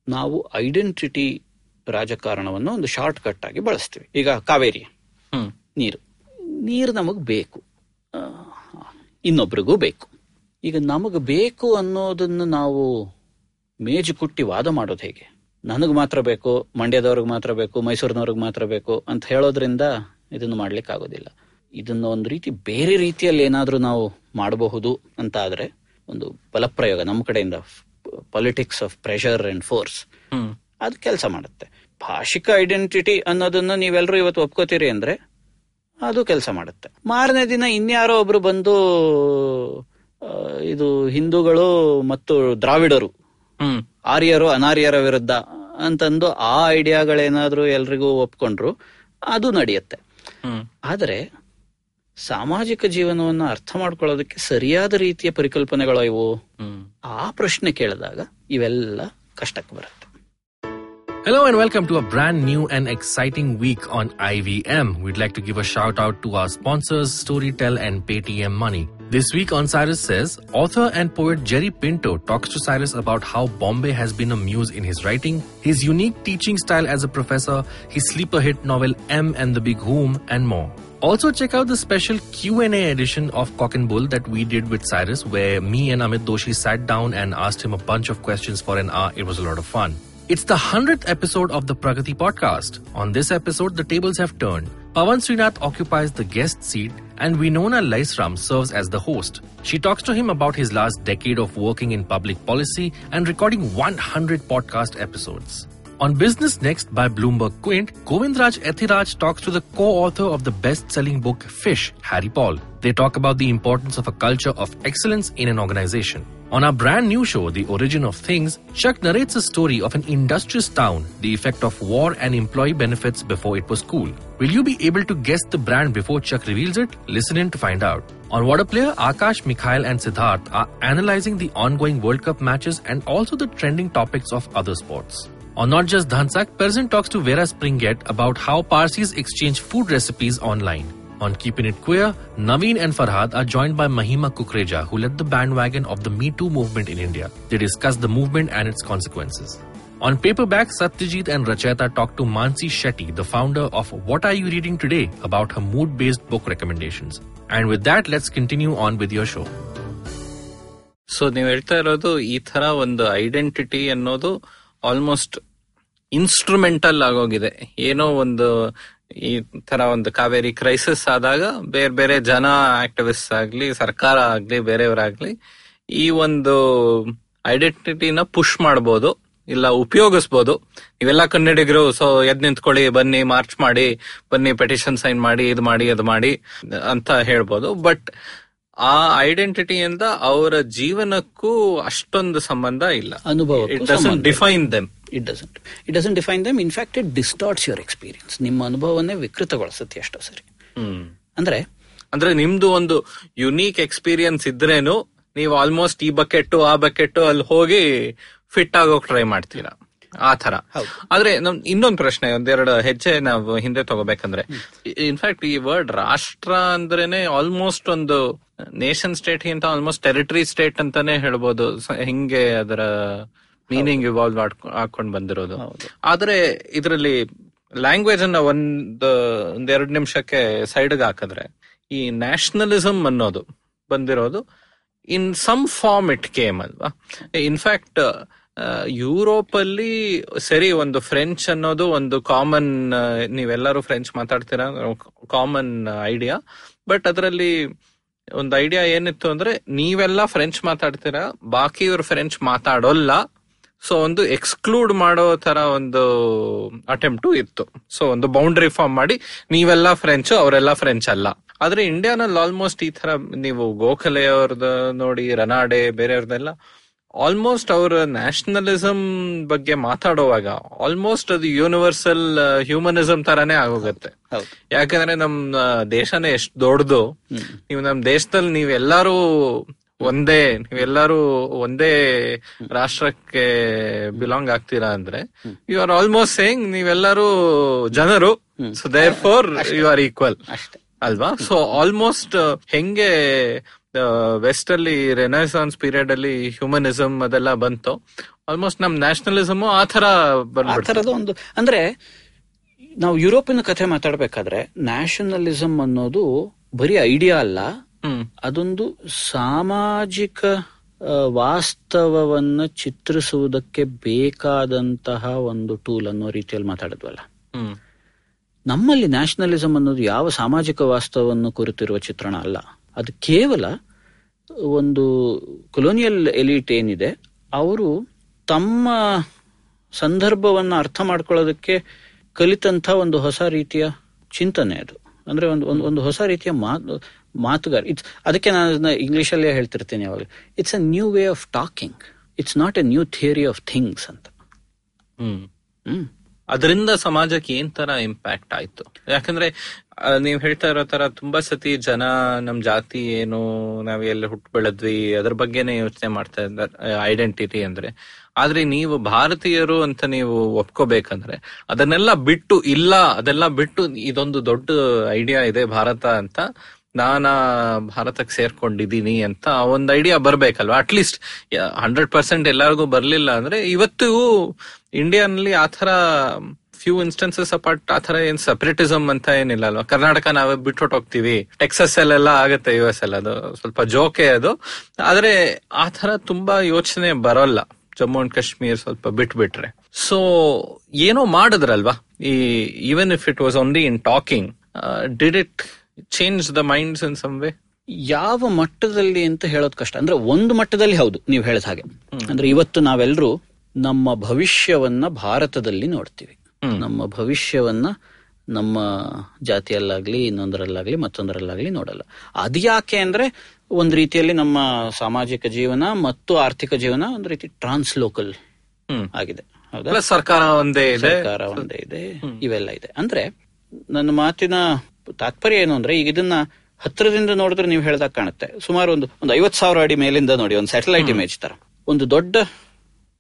ನಾವು ಐಡೆಂಟಿಟಿ ರಾಜಕಾರಣವನ್ನು ಒಂದು ಶಾರ್ಟ್ ಕಟ್ ಆಗಿ ಬಳಸ್ತೀವಿ. ಈಗ ಕಾವೇರಿ ನೀರು. ನೀರು ನಮಗೆ ಬೇಕು. ಇನ್ನೊಬ್ರಿಗೂ ಬೇಕು. ಈಗ ನಮಗೆ ಬೇಕು ಅನ್ನೋದನ್ನು ನಾವು ಮೇಜು ಕುಟ್ಟಿ ವಾದ ಮಾಡೋದು ಹೇಗೆ? ನನಗೆ ಮಾತ್ರ ಬೇಕು ಮಂಡ್ಯದವ್ರಿಗೆ ಮಾತ್ರ ಬೇಕು ಮೈಸೂರಿನವ್ರಿಗೆ ಮಾತ್ರ ಬೇಕು ಅಂತ ಹೇಳೋದ್ರಿಂದ ಇದನ್ನು ಮಾಡ್ಲಿಕ್ಕೆ ಆಗೋದಿಲ್ಲ. ಇದನ್ನ ಒಂದು ರೀತಿ ಬೇರೆ ರೀತಿಯಲ್ಲಿ ಏನಾದ್ರೂ ನಾವು ಮಾಡಬಹುದು ಅಂತ ಆದ್ರೆ ಒಂದು ಬಲಪ್ರಯೋಗ ನಮ್ಮ ಕಡೆಯಿಂದ politics of pressure and force ಅದು ಕೆಲಸ ಮಾಡುತ್ತೆ. ಭಾಷಿಕ ಐಡೆಂಟಿಟಿ ಅನ್ನೋದನ್ನ ನೀವೆಲ್ಲರೂ ಇವತ್ತು ಒಪ್ಕೋತೀರಿ ಅಂದ್ರೆ ಅದು ಕೆಲಸ ಮಾಡುತ್ತೆ. ಮಾರನೇ ದಿನ ಇನ್ಯಾರೋ ಒಬ್ರು ಬಂದು ಇದು ಹಿಂದೂಗಳು ಮತ್ತು ದ್ರಾವಿಡರು ಆರ್ಯರು ಅನಾರ್ಯರ ವಿರುದ್ಧ ಅಂತಂದು ಆ ಐಡಿಯಾಗಳೇನಾದ್ರೂ ಎಲ್ರಿಗೂ ಒಪ್ಕೊಂಡ್ರು ಅದು ನಡೆಯುತ್ತೆ. ಆದರೆ ಸಾಮಾಜಿಕ ಜೀವನವನ್ನ ಅರ್ಥ ಮಾಡ್ಕೊಳ್ಳೋದಕ್ಕೆ ಸರಿಯಾದ ರೀತಿಯ ಪರಿಕಲ್ಪನೆಗಳು ಇವು ಆ ಪ್ರಶ್ನೆ ಕೇಳಿದಾಗ ಇವೆಲ್ಲ ಕಷ್ಟಕ್ಕೆ ಬರುತ್ತೆ. Hello and welcome to a brand new and exciting week on IVM. We'd like to give a shout out to our sponsors, Storytel and Paytm Money. This week on Cyrus Says, author and poet Jerry Pinto talks to Cyrus about how Bombay has been a muse in his writing, his unique teaching style as a professor, his sleeper hit novel M and the Big Whom, and more. Also check out the special Q&A edition of Cock and Bull that we did with Cyrus where me and Amit Doshi sat down and asked him a bunch of questions for an hour. It was a lot of fun. It's the 100th episode of the Pragati podcast. On this episode, the tables have turned. Pavan Srinath occupies the guest seat and Winona Laisram serves as the host. She talks to him about his last decade of working in public policy and recording 100 podcast episodes. On Business Next by Bloomberg Quint, Govindraj Ethiraj talks to the co-author of the best-selling book Fish, Harry Paul. They talk about the importance of a culture of excellence in an organization. On our brand new show, The Origin of Things, Chuck narrates a story of an industrious town, the effect of war and employee benefits before it was cool. Will you be able to guess the brand before Chuck reveals it? Listen in to find out. On a Player, Akash, Mikhail, and Siddharth are analyzing the ongoing World Cup matches and also the trending topics of other sports. On Not Just Dhansak, Perzan talks to Vera Springett about how Parsis exchange food recipes online. On Keeping It Queer, Naveen and Farhad are joined by Mahima Kukreja, who led the bandwagon of the Me Too movement in India. They discuss the movement and its consequences. On paperback, Satyajit and Racheta talk to Mansi Shetty, the founder of What Are You Reading Today, about her mood based book recommendations. And with that, let's continue on with your show. So ನೀವ್ ಹೇಳ್ತಾ ಇರೋದು ಈ ತರ ಒಂದು identity ಅನ್ನೋದು almost instrumental ಆಗೋಗಿದೆ. ಏನೋ ಒಂದು ಈ ತರ ಒಂದು ಕಾವೇರಿ ಕ್ರೈಸಿಸ್ ಆದಾಗ ಬೇರೆ ಬೇರೆ ಜನ ಆಕ್ಟಿವಿಸ್ಟ್ ಆಗ್ಲಿ, ಸರ್ಕಾರ ಆಗ್ಲಿ, ಬೇರೆಯವರಾಗ್ಲಿ ಈ ಒಂದು ಐಡೆಂಟಿಟಿನ ಪುಷ್ ಮಾಡ್ಬೋದು, ಇಲ್ಲ ಉಪಯೋಗಿಸ್ಬೋದು. ಇವೆಲ್ಲ ಕನ್ನಡಿಗರು ಸೊ ಎದ್ ನಿಂತ್ಕೊಳ್ಳಿ, ಬನ್ನಿ ಮಾರ್ಚ್ ಮಾಡಿ, ಬನ್ನಿ ಪೆಟಿಷನ್ ಸೈನ್ ಮಾಡಿ, ಇದು ಮಾಡಿ, ಅದು ಮಾಡಿ ಅಂತ ಹೇಳ್ಬೋದು. ಬಟ್ ಆ ಐಡೆಂಟಿಟಿಯಿಂದ ಅವರ ಜೀವನಕ್ಕೂ ಅಷ್ಟೊಂದು ಸಂಬಂಧ ಇಲ್ಲ. ಅನುಭವ it doesn't define them it doesn't it doesn't define them in fact it distorts your experience ನಿಮ್ಮ ಅನುಭವವನ್ನೇ ವಿಕೃತಗೊಳಿಸುತ್ತೆ ಎಷ್ಟೋ ಸರಿ. ಅಂದ್ರೆ? ಅಂದ್ರೆ ನಿಮ್ದು ಒಂದು ಯುನೀಕ್ ಎಕ್ಸ್ಪೀರಿಯನ್ಸ್ ಇದ್ರೇನು ನೀವು ಆಲ್ಮೋಸ್ಟ್ ಈ ಬಕೆಟ್ ಆ ಬಕೆಟ್ ಅಲ್ಲಿ ಹೋಗಿ ಫಿಟ್ ಆಗೋಕ್ ಟ್ರೈ ಮಾಡ್ತೀರಾ? ಆ ತರ ಆದ್ರೆ ನಮ್ ಇನ್ನೊಂದ್ ಪ್ರಶ್ನೆ ಒಂದೆರಡು ಹೆಜ್ಜೆ ನಾವು ಹಿಂದೆ ತಗೋಬೇಕಂದ್ರೆ. ಇನ್ಫ್ಯಾಕ್ಟ್ ಈ ವರ್ಡ್ ರಾಷ್ಟ್ರ ಅಂದ್ರೇನೆ ಆಲ್ಮೋಸ್ಟ್ ಒಂದು ನೇಷನ್ ಸ್ಟೇಟ್ ಗಿಂತ ಆಲ್ಮೋಸ್ಟ್ ಟೆರಿಟರಿ ಸ್ಟೇಟ್ ಅಂತಾನೆ ಹೇಳ್ಬೋದು. ಹೆಂಗೆ ಅದರ ಮೀನಿಂಗ್ ಇವಾಲ್ವ್ ಹಾಕೊಂಡ್ ಬಂದಿರೋದು. ಆದ್ರೆ ಇದರಲ್ಲಿ ಲ್ಯಾಂಗ್ವೇಜ್ ಅನ್ನ ಒಂದ್ ಒಂದೆರಡು ನಿಮಿಷಕ್ಕೆ ಸೈಡ್ಗೆ ಹಾಕಿದ್ರೆ ಈ ನ್ಯಾಷನಲಿಸಂ ಅನ್ನೋದು ಬಂದಿರೋದು. In some form it came ಅಲ್ವಾ? ಇನ್ಫ್ಯಾಕ್ಟ್ ಯುರೋಪ್ ಅಲ್ಲಿ ಸರಿ ಒಂದು ಫ್ರೆಂಚ್ ಅನ್ನೋದು ಒಂದು ಕಾಮನ್ ನೀವೆಲ್ಲರೂ ಫ್ರೆಂಚ್ ಮಾತಾಡ್ತೀರಾ? ಕಾಮನ್ ಐಡಿಯಾ ಬಟ್ ಅದರಲ್ಲಿ ಒಂದು ಐಡಿಯಾ ಏನಿತ್ತು ಅಂದ್ರೆ ನೀವೆಲ್ಲ ಫ್ರೆಂಚ್ ಮಾತಾಡ್ತೀರಾ, ಬಾಕಿಯವ್ರು ಫ್ರೆಂಚ್ ಮಾತಾಡೋಲ್ಲ. ಸೊ ಒಂದು ಎಕ್ಸ್ಕ್ಲೂಡ್ ಮಾಡೋ ತರ ಒಂದು ಅಟೆಂಪ್ಟು ಇತ್ತು. ಸೊ ಒಂದು ಬೌಂಡ್ರಿ ಫಾರ್ಮ್ ಮಾಡಿ, ನೀವೆಲ್ಲ ಫ್ರೆಂಚ್ ಅವರೆಲ್ಲ ಫ್ರೆಂಚ್ ಅಲ್ಲ. ಆದ್ರೆ ಇಂಡಿಯಾನಲ್ಲಿ ಆಲ್ಮೋಸ್ಟ್ ಈ ತರ ನೀವು ಗೋಖಲೆ ಅವ್ರದ್ದು ನೋಡಿ ರನಾಡೆ ಬೇರೆಯವ್ರದ್ದೆಲ್ಲ ಆಲ್ಮೋಸ್ಟ್ ಅವರ ನ್ಯಾಷನಲಿಸಂ ಬಗ್ಗೆ ಮಾತಾಡುವಾಗ ಆಲ್ಮೋಸ್ಟ್ ಅದು ಯೂನಿವರ್ಸಲ್ ಹ್ಯೂಮನಿಸಂ ತರಾನೇ ಆಗೋಗತ್ತೆ. ಯಾಕಂದ್ರೆ ನಮ್ ದೇಶನೇ ಎಷ್ಟು ದೊಡ್ಡದು ನೀವು ನಮ್ ದೇಶದಲ್ಲಿ ನೀವ್ ಎಲ್ಲಾರು ಒಂದೇ ನೀವೆಲ್ಲರೂ ಒಂದೇ ರಾಷ್ಟ್ರಕ್ಕೆ ಬಿಲಾಂಗ್ ಆಗ್ತೀರಾ ಅಂದ್ರೆ ಯು ಆರ್ ಆಲ್ಮೋಸ್ಟ್ ಸೇಯಿಂಗ್ ನೀವೆಲ್ಲರೂ ಜನರು. So therefore you are equal ಅಲ್ವಾ? ಸೊ ಆಲ್ಮೋಸ್ಟ್ ಹೆಂಗೆ ವೆಸ್ಟ್ ಅಲ್ಲಿ ರೆನೈಸಾನ್ಸ್ ಪೀರಿಯಡ್ ಅಲ್ಲಿ ಹ್ಯೂಮನಿಸಮ್ ಅದೆಲ್ಲ ಬಂತು. ಆಲ್ಮೋಸ್ಟ್ ನಮ್ ನ್ಯಾಷನಲಿಸಮ್ ಆ ತರ ಆ ತರದ ಒಂದು ಅಂದ್ರೆ ನಾವು ಯುರೋಪಿನ ಕಥೆ ಮಾತಾಡ್ಬೇಕಾದ್ರೆ ನ್ಯಾಷನಲಿಸಂ ಅನ್ನೋದು ಬರೀ ಐಡಿಯಾ ಅಲ್ಲ. ಅದೊಂದು ಸಾಮಾಜಿಕ ವಾಸ್ತವವನ್ನ ಚಿತ್ರಿಸುವುದಕ್ಕೆ ಬೇಕಾದಂತಹ ಒಂದು ಟೂಲ್ ಅನ್ನೋ ರೀತಿಯಲ್ಲಿ ಮಾತಾಡಿದ್ವಲ್ಲ. ನಮ್ಮಲ್ಲಿ ನ್ಯಾಷನಲಿಸಂ ಅನ್ನೋದು ಯಾವ ಸಾಮಾಜಿಕ ವಾಸ್ತವವನ್ನು ಕುರಿತಿರುವ ಚಿತ್ರಣ ಅಲ್ಲ. ಅದು ಕೇವಲ ಒಂದು ಕೊಲೋನಿಯಲ್ ಎಲಿಟ್ ಏನಿದೆ ಅವರು ತಮ್ಮ ಸಂದರ್ಭವನ್ನು ಅರ್ಥ ಮಾಡ್ಕೊಳ್ಳೋದಕ್ಕೆ ಕಲಿತಂಥ ಒಂದು ಹೊಸ ರೀತಿಯ ಚಿಂತನೆ ಅದು. ಅಂದ್ರೆ ಒಂದು ಒಂದು ಒಂದು ಹೊಸ ರೀತಿಯ ಮಾತು ಮಾತುಗಾರ. ಇಟ್ಸ್ ಅದಕ್ಕೆ ನಾನು ಅದನ್ನ ಇಂಗ್ಲೀಷಲ್ಲೇ ಹೇಳ್ತಿರ್ತೀನಿ ಯಾವಾಗ it's a new way of talking it's not a new theory of things ಅಂತ. ಹ್ಮ್. ಅದರಿಂದ ಸಮಾಜಕ್ಕೆ ಏನ್ ತರ ಇಂಪ್ಯಾಕ್ಟ್ ಆಯ್ತು? ಯಾಕಂದ್ರೆ ನೀವ್ ಹೇಳ್ತಾ ಇರೋ ತರ ತುಂಬಾ ಸತಿ ಜನ ನಮ್ ಜಾತಿ ಏನು ನಾವ್ ಎಲ್ಲಿ ಹುಟ್ಟು ಬೆಳೆದ್ವಿ, ಅದ್ರ ಬಗ್ಗೆನೇ ಯೋಚನೆ ಮಾಡ್ತಾ ಇದ್ದಾರೆ ಐಡೆಂಟಿಟಿ ಅಂದ್ರೆ. ಆದ್ರೆ ನೀವು ಭಾರತೀಯರು ಅಂತ ನೀವು ಒಪ್ಕೋಬೇಕಂದ್ರೆ, ಅದನ್ನೆಲ್ಲ ಬಿಟ್ಟು ಇಲ್ಲ, ಅದೆಲ್ಲ ಬಿಟ್ಟು ಇದೊಂದು ದೊಡ್ಡ ಐಡಿಯಾ ಇದೆ ಭಾರತ ಅಂತ ನಾನಾ ಭಾರತಕ್ಕೆ ಸೇರ್ಕೊಂಡಿದ್ದೀನಿ ಅಂತ ಒಂದು ಐಡಿಯಾ ಬರ್ಬೇಕಲ್ವಾ? ಅಟ್ಲೀಸ್ಟ್ ಹಂಡ್ರೆಡ್ ಪರ್ಸೆಂಟ್ ಎಲ್ಲರಿಗೂ ಬರ್ಲಿಲ್ಲ ಅಂದ್ರೆ ಇವತ್ತು ಇಂಡಿಯಾನಲ್ಲಿ ಆತರ ಫ್ಯೂ ಇನ್ಸ್ಟೆನ್ಸಸ್ ಅಪಾರ್ಟ್ ಆತರ ಏನ್ ಸಪರೇಟಿಸಮ್ ಅಂತ ಏನಿಲ್ಲ ಅಲ್ವಾ? ಕರ್ನಾಟಕ ನಾವೇ ಬಿಟ್ಟು ಹೋಗ್ತೀವಿ. ಟೆಕ್ಸಸ್ ಅಲ್ಲೆಲ್ಲ ಆಗತ್ತೆ ಯು ಎಸ್ ಅಲ್ಲಿ. ಅದು ಸ್ವಲ್ಪ ಜೋಕೆ ಅದು. ಆದ್ರೆ ಆತರ ತುಂಬಾ ಯೋಚನೆ ಬರೋಲ್ಲ. ಜಮ್ಮು ಅಂಡ್ ಕಾಶ್ಮೀರ್ ಸ್ವಲ್ಪ ಬಿಟ್ಬಿಟ್ರೆ. ಸೊ ಏನೋ ಮಾಡಿದ್ರಲ್ವಾ? ಈ even if it was only in talking did it change the minds in some way ಯಾವ ಮಟ್ಟದಲ್ಲಿ ಅಂತ ಹೇಳೋದು ಕಷ್ಟ. ಅಂದ್ರೆ ಒಂದು ಮಟ್ಟದಲ್ಲಿ ಹೌದು ನೀವು ಹೇಳಿದ ಹಾಗೆ. ಅಂದ್ರೆ ಇವತ್ತು ನಾವೆಲ್ಲರೂ ನಮ್ಮ ಭವಿಷ್ಯವನ್ನ ಭಾರತದಲ್ಲಿ ನೋಡ್ತೀವಿ. ನಮ್ಮ ಭವಿಷ್ಯವನ್ನ ನಮ್ಮ ಜಾತಿಯಲ್ಲಾಗ್ಲಿ ಇನ್ನೊಂದರಲ್ಲಾಗ್ಲಿ ಮತ್ತೊಂದರಲ್ಲಾಗ್ಲಿ ನೋಡಲ್ಲ. ಅದು ಯಾಕೆ ಅಂದ್ರೆ ಒಂದ್ ರೀತಿಯಲ್ಲಿ ನಮ್ಮ ಸಾಮಾಜಿಕ ಜೀವನ ಮತ್ತು ಆರ್ಥಿಕ ಜೀವನ ಒಂದ್ ರೀತಿ ಟ್ರಾನ್ಸ್ ಲೋಕಲ್ ಆಗಿದೆ. ಹೌದಾ? ಸರ್ಕಾರ ಒಂದೇ ಇದೆ. ಸರ್ಕಾರ ಒಂದೇ ಇದೆ. ಇವೆಲ್ಲ ಇದೆ. ಅಂದ್ರೆ ನನ್ನ ಮಾತಿನ ತಾತ್ಪರ್ಯ ಏನು ಅಂದ್ರೆ ಈಗ ಇದನ್ನ ಹತ್ತಿರದಿಂದ ನೋಡಿದ್ರೆ ನೀವು ಹೇಳ್ದಾಗ ಕಾಣುತ್ತೆ. ಸುಮಾರು ಒಂದು ಒಂದು ಐವತ್ ಸಾವಿರ ಅಡಿ ಮೇಲಿಂದ ನೋಡಿ ಒಂದು ಸ್ಯಾಟಲೈಟ್ ಇಮೇಜ್ ತರ. ಒಂದು ದೊಡ್ಡ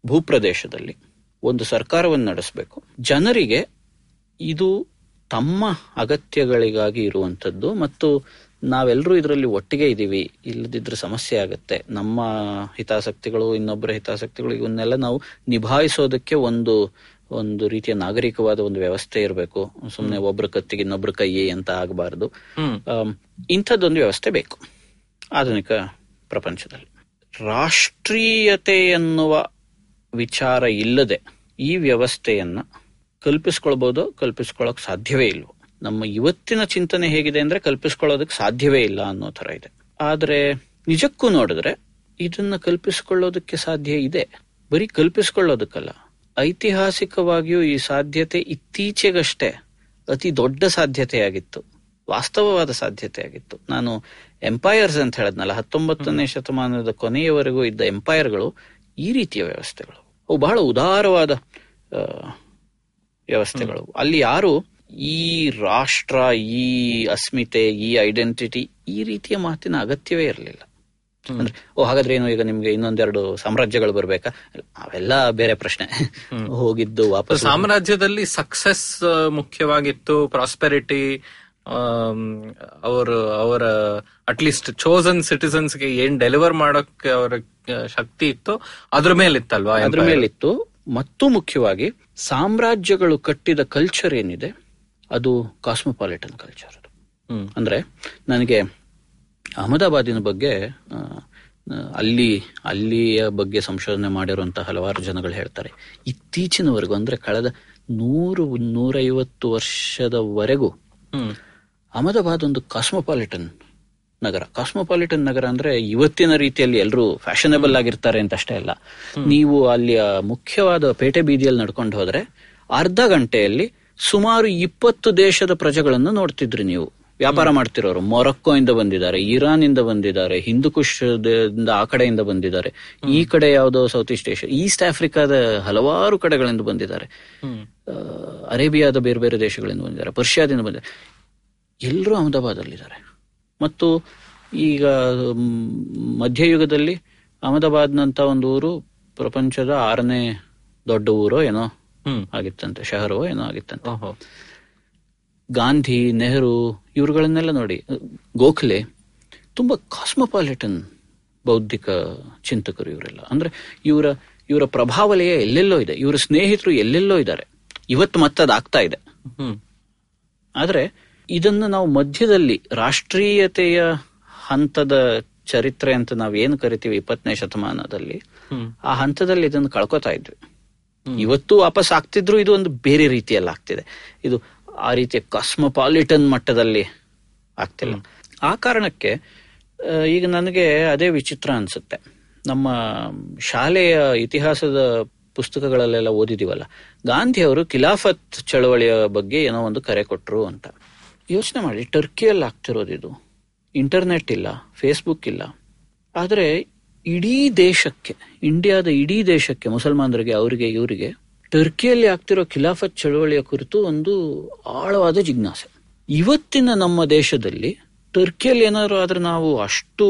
ಭೂಪ್ರದೇಶದಲ್ಲಿ ಒಂದು ಸರ್ಕಾರವನ್ನು ನಡೆಸಬೇಕು. ಜನರಿಗೆ ಇದು ತಮ್ಮ ಅಗತ್ಯಗಳಿಗಾಗಿ ಇರುವಂತದ್ದು ಮತ್ತು ನಾವೆಲ್ಲರೂ ಇದರಲ್ಲಿ ಒಟ್ಟಿಗೆ ಇದ್ದೀವಿ ಇಲ್ಲದಿದ್ರೆ ಸಮಸ್ಯೆ ಆಗುತ್ತೆ. ನಮ್ಮ ಹಿತಾಸಕ್ತಿಗಳು ಇನ್ನೊಬ್ಬರ ಹಿತಾಸಕ್ತಿಗಳು ಇವನ್ನೆಲ್ಲ ನಾವು ನಿಭಾಯಿಸೋದಕ್ಕೆ ಒಂದು ಒಂದು ರೀತಿಯ ನಾಗರಿಕವಾದ ಒಂದು ವ್ಯವಸ್ಥೆ ಇರಬೇಕು. ಸುಮ್ಮನೆ ಒಬ್ರ ಕತ್ತಿಗೆ ಇನ್ನೊಬ್ಬರ ಕೈ ಅಂತ ಆಗಬಾರದು. ಇಂಥದ್ದೊಂದು ವ್ಯವಸ್ಥೆ ಬೇಕು. ಆಧುನಿಕ ಪ್ರಪಂಚದಲ್ಲಿ. ರಾಷ್ಟ್ರೀಯತೆ ಎನ್ನುವ ವಿಚಾರ ಇಲ್ಲದೆ ಈ ವ್ಯವಸ್ಥೆಯನ್ನ ಕಲ್ಪಿಸ್ಕೊಳ್ಬಹುದು ಕಲ್ಪಿಸ್ಕೊಳ್ಳೋಕ್ ಸಾಧ್ಯವೇ ಇಲ್ವೋ? ನಮ್ಮ ಇವತ್ತಿನ ಚಿಂತನೆ ಹೇಗಿದೆ ಅಂದ್ರೆ ಕಲ್ಪಿಸ್ಕೊಳ್ಳೋದಕ್ಕೆ ಸಾಧ್ಯವೇ ಇಲ್ಲ ಅನ್ನೋ ತರ ಇದೆ. ಆದ್ರೆ ನಿಜಕ್ಕೂ ನೋಡಿದ್ರೆ ಇದನ್ನ ಕಲ್ಪಿಸ್ಕೊಳ್ಳೋದಕ್ಕೆ ಸಾಧ್ಯ ಇದೆ. ಬರೀ ಕಲ್ಪಿಸ್ಕೊಳ್ಳೋದಕ್ಕಲ್ಲ ಐತಿಹಾಸಿಕವಾಗಿಯೂ ಈ ಸಾಧ್ಯತೆ ಇತ್ತೀಚೆಗಷ್ಟೇ ಅತಿ ದೊಡ್ಡ ಸಾಧ್ಯತೆಯಾಗಿತ್ತು ವಾಸ್ತವವಾದ ಸಾಧ್ಯತೆಯಾಗಿತ್ತು. ನಾನು ಎಂಪೈರ್ಸ್ ಅಂತ ಹೇಳದ್ನಲ್ಲ ಹತ್ತೊಂಬತ್ತನೇ ಶತಮಾನದ ಕೊನೆಯವರೆಗೂ ಇದ್ದ ಎಂಪೈರ್ಗಳು ಈ ರೀತಿಯ ವ್ಯವಸ್ಥೆಗಳು. ಅವು ಬಹಳ ಉದಾರವಾದ ವ್ಯವಸ್ಥೆಗಳು. ಅಲ್ಲಿ ಯಾರು ಈ ರಾಷ್ಟ್ರ ಈ ಅಸ್ಮಿತೆ ಈ ಐಡೆಂಟಿಟಿ ಈ ರೀತಿಯ ಮಾತಿನ ಅಗತ್ಯವೇ ಇರಲಿಲ್ಲ. ಅಂದ್ರೆ ಓ ಹಾಗಾದ್ರೆ ಏನು ಈಗ ನಿಮ್ಗೆ ಇನ್ನೊಂದೆರಡು ಸಾಮ್ರಾಜ್ಯಗಳು ಬರ್ಬೇಕಾ? ಅವೆಲ್ಲ ಬೇರೆ ಪ್ರಶ್ನೆ. ಹೋಗಿದ್ದು ವಾಪಸ್ ಸಾಮ್ರಾಜ್ಯದಲ್ಲಿ ಸಕ್ಸೆಸ್ ಮುಖ್ಯವಾಗಿತ್ತು. ಪ್ರಾಸ್ಪೆರಿಟಿ ಅವರು ಅವರ ಅಟ್ಲೀಸ್ಟ್ ಚೋಸನ್ ಸಿಟಿಸನ್ಸ್ಗೆ ಏನ್ ಡೆಲಿವರ್ ಮಾಡೋಕೆ ಅವರ ಶಕ್ತಿ ಇತ್ತು ಅದ್ರ ಮೇಲಿತ್ತಲ್ವಾ ಅದ್ರ ಮೇಲಿತ್ತು. ಮತ್ತು ಮುಖ್ಯವಾಗಿ ಸಾಮ್ರಾಜ್ಯಗಳು ಕಟ್ಟಿದ ಕಲ್ಚರ್ ಏನಿದೆ ಅದು ಕಾಸ್ಮೋಪಾಲಿಟನ್ ಕಲ್ಚರ್. ಅಂದ್ರೆ ನನಗೆ ಅಹಮದಾಬಾದಿನ ಬಗ್ಗೆ ಅಲ್ಲಿ ಅಲ್ಲಿಯ ಬಗ್ಗೆ ಸಂಶೋಧನೆ ಮಾಡಿರುವಂತಹ ಹಲವಾರು ಜನಗಳು ಹೇಳ್ತಾರೆ. ಇತ್ತೀಚಿನವರೆಗೂ ಅಂದ್ರೆ ಕಳೆದ ನೂರು ನೂರೈವತ್ತು ವರ್ಷದವರೆಗೂ ಹ್ಮ್. ಅಹಮದಾಬಾದ್ ಒಂದು ಕಾಸ್ಮೋಪಾಲಿಟನ್ ನಗರ. ಕಾಸ್ಮೋಪಾಲಿಟನ್ ನಗರ ಅಂದ್ರೆ ಇವತ್ತಿನ ರೀತಿಯಲ್ಲಿ ಎಲ್ಲರೂ ಫ್ಯಾಷನಬಲ್ ಆಗಿರ್ತಾರೆ ಅಂತ ಅಷ್ಟೇ ಅಲ್ಲ. ನೀವು ಅಲ್ಲಿಯ ಮುಖ್ಯವಾದ ಪೇಟೆ ಬೀದಿಯಲ್ಲಿ ನಡ್ಕೊಂಡು ಹೋದ್ರೆ ಅರ್ಧ ಗಂಟೆಯಲ್ಲಿ ಸುಮಾರು ಇಪ್ಪತ್ತು ದೇಶದ ಪ್ರಜೆಗಳನ್ನು ನೋಡ್ತಿದ್ರಿ ನೀವು. ವ್ಯಾಪಾರ ಮಾಡ್ತಿರೋರು. ಮೊರಕ್ಕೋ ಇಂದ ಬಂದಿದ್ದಾರೆ ಇರಾನ್ ಇಂದ ಬಂದಿದ್ದಾರೆ ಹಿಂದೂಕುಶದಿಂದ ಆ ಕಡೆಯಿಂದ ಬಂದಿದ್ದಾರೆ. ಈ ಕಡೆ ಯಾವುದೋ ಸೌತ್ ಈಸ್ಟ್ ಏಷ್ಯಾ ಈಸ್ಟ್ ಆಫ್ರಿಕಾದ ಹಲವಾರು ಕಡೆಗಳಿಂದ ಬಂದಿದ್ದಾರೆ. ಅರೇಬಿಯಾದ ಬೇರೆ ಬೇರೆ ದೇಶಗಳಿಂದ ಬಂದಿದ್ದಾರೆ ಪರ್ಷಿಯಾದಿಂದ ಬಂದಿದ್ದಾರೆ. ಎಲ್ಲರೂ ಅಹಮದಾಬಾದಲ್ಲಿದ್ದಾರೆ ಮತ್ತು ಈಗ ಮಧ್ಯಯುಗದಲ್ಲಿ ಅಹಮದಾಬಾದ್ನಂತ ಒಂದು ಊರು ಪ್ರಪಂಚದ ಆರನೇ ದೊಡ್ಡ ಊರೋ ಏನೋ ಆಗಿತ್ತಂತೆ ಶಹರೋ ಏನೋ ಆಗಿತ್ತಂತೆ. ಗಾಂಧಿ ನೆಹರು ಇವರುಗಳನ್ನೆಲ್ಲ ನೋಡಿ ಗೋಖಲೆ ತುಂಬಾ ಕಾಸ್ಮೋಪಾಲಿಟನ್ ಬೌದ್ಧಿಕ ಚಿಂತಕರು ಇವರೆಲ್ಲ. ಅಂದ್ರೆ ಇವರ ಇವರ ಪ್ರಭಾವಲಯ ಎಲ್ಲೆಲ್ಲೋ ಇದೆ ಇವರ ಸ್ನೇಹಿತರು ಎಲ್ಲೆಲ್ಲೋ ಇದ್ದಾರೆ. ಇವತ್ತು ಮತ್ತದಾಗ್ತಾ ಇದೆ. ಆದರೆ ಇದನ್ನ ನಾವು ಮಧ್ಯದಲ್ಲಿ ರಾಷ್ಟ್ರೀಯತೆಯ ಹಂತದ ಚರಿತ್ರೆ ಅಂತ ನಾವ್ ಏನು ಕರಿತೀವಿ ಇಪ್ಪತ್ತನೇ ಶತಮಾನದಲ್ಲಿ ಆ ಹಂತದಲ್ಲಿ ಇದನ್ನು ಕಳ್ಕೊತಾ ಇದ್ವಿ. ಇವತ್ತು ವಾಪಸ್ ಆಗ್ತಿದ್ರು ಇದು ಒಂದು ಬೇರೆ ರೀತಿಯಲ್ಲಿ ಆಗ್ತಿದೆ. ಇದು ಆ ರೀತಿ ಕಾಸ್ಮೋಪಾಲಿಟನ್ ಮಟ್ಟದಲ್ಲಿ ಆಗ್ತಿಲ್ಲ. ಆ ಕಾರಣಕ್ಕೆ ಈಗ ನನಗೆ ಅದೇ ವಿಚಿತ್ರ ಅನ್ಸುತ್ತೆ. ನಮ್ಮ ಶಾಲೆಯ ಇತಿಹಾಸದ ಪುಸ್ತಕಗಳಲ್ಲೆಲ್ಲ ಓದಿದೀವಲ್ಲ ಗಾಂಧಿ ಅವರು ಖಿಲಾಫತ್ ಚಳವಳಿಯ ಬಗ್ಗೆ ಏನೋ ಒಂದು ಕರೆ ಕೊಟ್ಟರು ಅಂತ. ಯೋಚನೆ ಮಾಡಿ ಟರ್ಕಿಯಲ್ಲಿ ಆಗ್ತಿರೋದು ಇದು. ಇಂಟರ್ನೆಟ್ ಇಲ್ಲ ಫೇಸ್ಬುಕ್ ಇಲ್ಲ. ಆದರೆ ಇಡೀ ದೇಶಕ್ಕೆ ಇಂಡಿಯಾದ ಇಡೀ ದೇಶಕ್ಕೆ ಮುಸಲ್ಮಾನರಿಗೆ ಅವರಿಗೆ ಇವರಿಗೆ ಟರ್ಕಿಯಲ್ಲಿ ಆಗ್ತಿರೋ ಖಿಲಾಫತ್ ಚಳವಳಿಯ ಕುರಿತು ಒಂದು ಆಳವಾದ ಜಿಜ್ಞಾಸೆ. ಇವತ್ತಿನ ನಮ್ಮ ದೇಶದಲ್ಲಿ ಟರ್ಕಿಯಲ್ಲಿ ಏನಾದ್ರು ಆದ್ರೆ ನಾವು ಅಷ್ಟು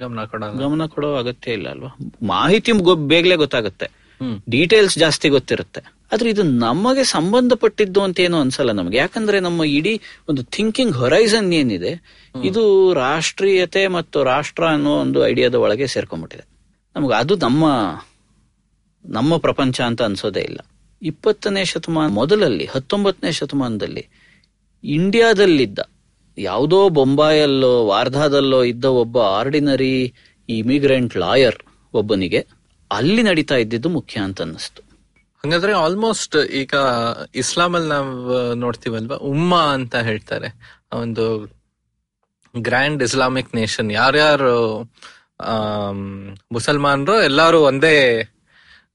ಗಮನ ಕೊಡಲ್ಲ. ಗಮನ ಕೊಡೋ ಅಗತ್ಯ ಇಲ್ಲ ಅಲ್ವಾ? ಮಾಹಿತಿ ಬೇಗಲೇ ಗೊತ್ತಾಗುತ್ತೆ. ಡೀಟೇಲ್ಸ್ ಜಾಸ್ತಿ ಗೊತ್ತಿರುತ್ತೆ. ಆದ್ರೆ ಇದು ನಮಗೆ ಸಂಬಂಧಪಟ್ಟಿದ್ದು ಅಂತ ಏನು ಅನ್ಸಲ್ಲ ನಮ್ಗೆ. ಯಾಕಂದ್ರೆ ನಮ್ಮ ಇಡೀ ಒಂದು ಥಿಂಕಿಂಗ್ ಹೊರೈಸನ್ ಏನಿದೆ ಇದು ರಾಷ್ಟ್ರೀಯತೆ ಮತ್ತು ರಾಷ್ಟ್ರ ಅನ್ನೋ ಒಂದು ಐಡಿಯಾದ ಒಳಗೆ ಸೇರ್ಕೊಂಡ್ಬಿಟ್ಟಿದೆ. ನಮಗೆ ಅದು ನಮ್ಮ ನಮ್ಮ ಪ್ರಪಂಚ ಅಂತ ಅನ್ಸೋದೇ ಇಲ್ಲ. ಇಪ್ಪತ್ತನೇ ಶತಮಾನ ಮೊದಲಲ್ಲಿ, ಹತ್ತೊಂಬತ್ತನೇ ಶತಮಾನದಲ್ಲಿ ಇಂಡಿಯಾದಲ್ಲಿದ್ದ, ಯಾವುದೋ ಬೊಂಬಾಯಲ್ಲೋ, ವಾರ್ಧಾದಲ್ಲೋ ಇದ್ದ ಒಬ್ಬ ಆರ್ಡಿನರಿ ಇಮಿಗ್ರೆಂಟ್ ಲಾಯರ್ ಒಬ್ಬನಿಗೆ ಅಲ್ಲಿ ನಡೀತಾ ಇದ್ದಿದ್ದು ಮುಖ್ಯ ಅಂತ ಅನ್ನಿಸ್ತು. ಹಂಗಾದ್ರೆ ಆಲ್ಮೋಸ್ಟ್ ಈಗ ಇಸ್ಲಾಂ ಅಲ್ಲಿ ನಾವ್ ನೋಡ್ತೀವಲ್ವಾ? ಉಮ್ಮಾ ಅಂತ ಹೇಳ್ತಾರೆ. ಒಂದು ಗ್ರ್ಯಾಂಡ್ ಇಸ್ಲಾಮಿಕ್ ನೇಷನ್. ಯಾರ್ಯಾರು ಮುಸಲ್ಮಾನರು ಎಲ್ಲಾರು ಒಂದೇ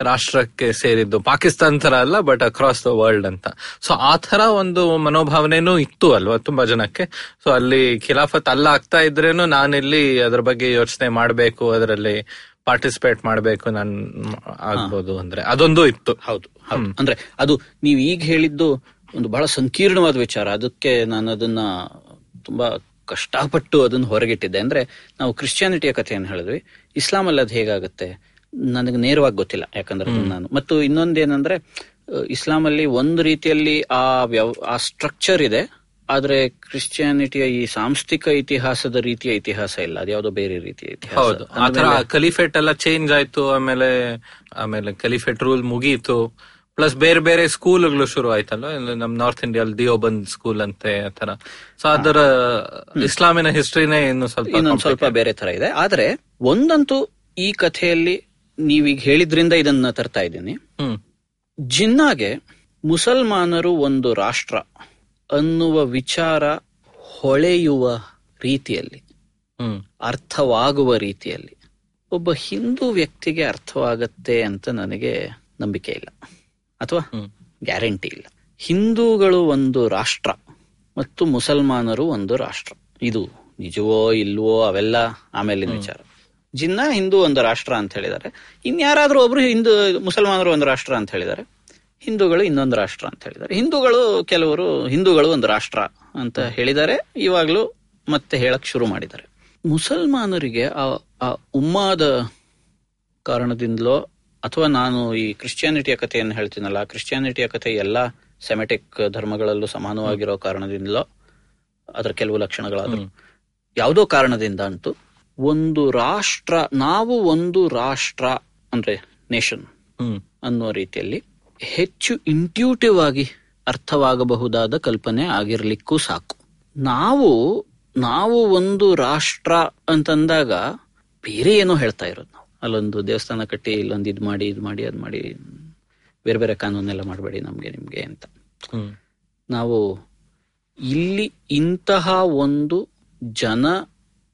ರಾಷ್ಟ್ರಕ್ಕೆ ಸೇರಿದ್ದು. ಪಾಕಿಸ್ತಾನ್ ತರ ಅಲ್ಲ ಬಟ್ ಅಕ್ರಾಸ್ ದ ವರ್ಲ್ಡ್ ಅಂತ. ಸೊ ಆ ತರ ಒಂದು ಮನೋಭಾವನೆನೂ ಇತ್ತು ಅಲ್ವಾ ತುಂಬಾ ಜನಕ್ಕೆ. ಸೊ ಅಲ್ಲಿ ಖಿಲಾಫತ್ ಅಲ್ಲ ಆಗ್ತಾ ಇದ್ರೇನು ನಾನಿಲ್ಲಿ ಅದ್ರ ಬಗ್ಗೆ ಯೋಚನೆ ಮಾಡಬೇಕು ಅದರಲ್ಲಿ ಪಾರ್ಟಿಸಿಪೇಟ್ ಮಾಡಬೇಕು ನಾನ್ ಆಗ್ಬೋದು ಅಂದ್ರೆ. ಅದೊಂದು ಇತ್ತು. ಹೌದು ಹೌದು. ಅಂದ್ರೆ ಅದು ನೀವು ಈಗ ಹೇಳಿದ್ದು ಒಂದು ಬಹಳ ಸಂಕೀರ್ಣವಾದ ವಿಚಾರ. ಅದಕ್ಕೆ ನಾನು ಅದನ್ನ ತುಂಬಾ ಕಷ್ಟಪಟ್ಟು ಅದನ್ನ ಹೊರಗಿಟ್ಟಿದ್ದೆ. ಅಂದ್ರೆ ನಾವು ಕ್ರಿಶ್ಚಿಯಾನಿಟಿಯ ಕಥೆಯನ್ನು ಹೇಳಿದ್ವಿ. ಇಸ್ಲಾಂ ಅಲ್ಲಿ ಅದು ಹೇಗಾಗುತ್ತೆ? ನನಗೆ ನೇರವಾಗಿ ಗೊತ್ತಿಲ್ಲ ಯಾಕಂದ್ರೆ ನಾನು. ಮತ್ತು ಇನ್ನೊಂದೇನಂದ್ರೆ ಇಸ್ಲಾಮಲ್ಲಿ ಒಂದು ರೀತಿಯಲ್ಲಿ ಆ ವ್ಯವ ಆ ಸ್ಟ್ರಕ್ಚರ್ ಇದೆ ಆದ್ರೆ ಕ್ರಿಶ್ಚಿಯಾನಿಟಿಯ ಈ ಸಾಂಸ್ಥಿಕ ಇತಿಹಾಸದ ರೀತಿಯ ಇತಿಹಾಸ ಇಲ್ಲ. ಅದ್ಯಾವುದೋ ಬೇರೆ ರೀತಿಯ ಇತಿಹಾಸ. ಹೌದು. ಆತರ ಕಲಿಫೆಟ್ ಎಲ್ಲ ಚೇಂಜ್ ಆಯ್ತು ಆಮೇಲೆ ಆಮೇಲೆ ಕಲಿಫೆಟ್ ರೂಲ್ ಮುಗೀತು. ಪ್ಲಸ್ ಬೇರೆ ಬೇರೆ ಸ್ಕೂಲ್ಗಳು ಶುರು ಆಯ್ತಲ್ಲ ನಮ್ ನಾರ್ತ್ ಇಂಡಿಯಾಲ್ ದಿಯೋಬಂದ್ ಸ್ಕೂಲ್ ಅಂತೆ ಆತರ ಸೊ ಅದರ ಇಸ್ಲಾಮಿನ ಹಿಸ್ಟ್ರಿನೇ ಇನ್ನು ಸ್ವಲ್ಪ ಇನ್ನೊಂದು ಸ್ವಲ್ಪ ಬೇರೆ ತರ ಇದೆ. ಆದ್ರೆ ಒಂದಂತೂ ಈ ಕಥೆಯಲ್ಲಿ ನೀವೀಗ ಹೇಳಿದ್ರಿಂದ ಇದನ್ನ ತರ್ತಾ ಇದ್ದೀನಿ. ಜಿನ್ನಾಗೆ ಮುಸಲ್ಮಾನರು ಒಂದು ರಾಷ್ಟ್ರ ಅನ್ನುವ ವಿಚಾರ ಹೊಳೆಯುವ ರೀತಿಯಲ್ಲಿ ಅರ್ಥವಾಗುವ ರೀತಿಯಲ್ಲಿ ಒಬ್ಬ ಹಿಂದೂ ವ್ಯಕ್ತಿಗೆ ಅರ್ಥವಾಗತ್ತೆ ಅಂತ ನನಗೆ ನಂಬಿಕೆ ಇಲ್ಲ. ಅಥವಾ ಗ್ಯಾರಂಟಿ ಇಲ್ಲ. ಹಿಂದೂಗಳು ಒಂದು ರಾಷ್ಟ್ರ ಮತ್ತು ಮುಸಲ್ಮಾನರು ಒಂದು ರಾಷ್ಟ್ರ. ಇದು ನಿಜವೋ ಇಲ್ವೋ ಅವೆಲ್ಲ ಆಮೇಲಿನ ವಿಚಾರ. ಜಿನ್ನ ಹಿಂದೂ ಒಂದು ರಾಷ್ಟ್ರ ಅಂತ ಹೇಳಿದ್ದಾರೆ. ಇನ್ಯಾರಾದ್ರೂ ಒಬ್ರು ಹಿಂದೂ ಮುಸಲ್ಮಾನರು ಒಂದು ರಾಷ್ಟ್ರ ಅಂತ ಹೇಳಿದ್ದಾರೆ. ಹಿಂದೂಗಳು ಇನ್ನೊಂದು ರಾಷ್ಟ್ರ ಅಂತ ಹೇಳಿದ್ದಾರೆ. ಹಿಂದೂಗಳು ಕೆಲವರು ಹಿಂದೂಗಳು ಒಂದು ರಾಷ್ಟ್ರ ಅಂತ ಹೇಳಿದ್ದಾರೆ. ಇವಾಗ್ಲೂ ಮತ್ತೆ ಹೇಳಕ್ ಶುರು ಮಾಡಿದ್ದಾರೆ. ಮುಸಲ್ಮಾನರಿಗೆ ಆ ಉಮ್ಮಾದ ಕಾರಣದಿಂದಲೋ ಅಥವಾ ನಾನು ಈ ಕ್ರಿಶ್ಚಿಯಾನಿಟಿಯ ಕಥೆಯನ್ನು ಹೇಳ್ತೀನಲ್ಲ ಕ್ರಿಶ್ಚಿಯಾನಿಟಿಯ ಕಥೆ ಎಲ್ಲ ಸೆಮೆಟಿಕ್ ಧರ್ಮಗಳಲ್ಲೂ ಸಮಾನವಾಗಿರೋ ಕಾರಣದಿಂದಲೋ ಅದರ ಕೆಲವು ಲಕ್ಷಣಗಳಾದ್ರು ಯಾವುದೋ ಕಾರಣದಿಂದ ಅಂತೂ ಒಂದು ರಾಷ್ಟ್ರ ನಾವು ಒಂದು ರಾಷ್ಟ್ರ ಅಂದ್ರೆ ನೇಷನ್ ಅನ್ನೋ ರೀತಿಯಲ್ಲಿ ಹೆಚ್ಚು ಇಂಟ್ಯೂಟಿವ್ ಆಗಿ ಅರ್ಥವಾಗಬಹುದಾದ ಕಲ್ಪನೆ ಆಗಿರ್ಲಿಕ್ಕೂ ಸಾಕು. ನಾವು ನಾವು ಒಂದು ರಾಷ್ಟ್ರ ಅಂತಂದಾಗ ಬೇರೆ ಏನೋ ಹೇಳ್ತಾ ಇರೋದು ನಾವು. ಅಲ್ಲೊಂದು ದೇವಸ್ಥಾನ ಕಟ್ಟಿ ಇಲ್ಲೊಂದು ಇದು ಮಾಡಿ ಇದು ಮಾಡಿ ಅದು ಮಾಡಿ ಬೇರೆ ಬೇರೆ ಕಾನೂನೆಲ್ಲ ಮಾಡಬೇಡಿ ನಮ್ಗೆ ನಿಮ್ಗೆ ಅಂತ. ನಾವು ಇಲ್ಲಿ ಇಂತಹ ಒಂದು ಜನ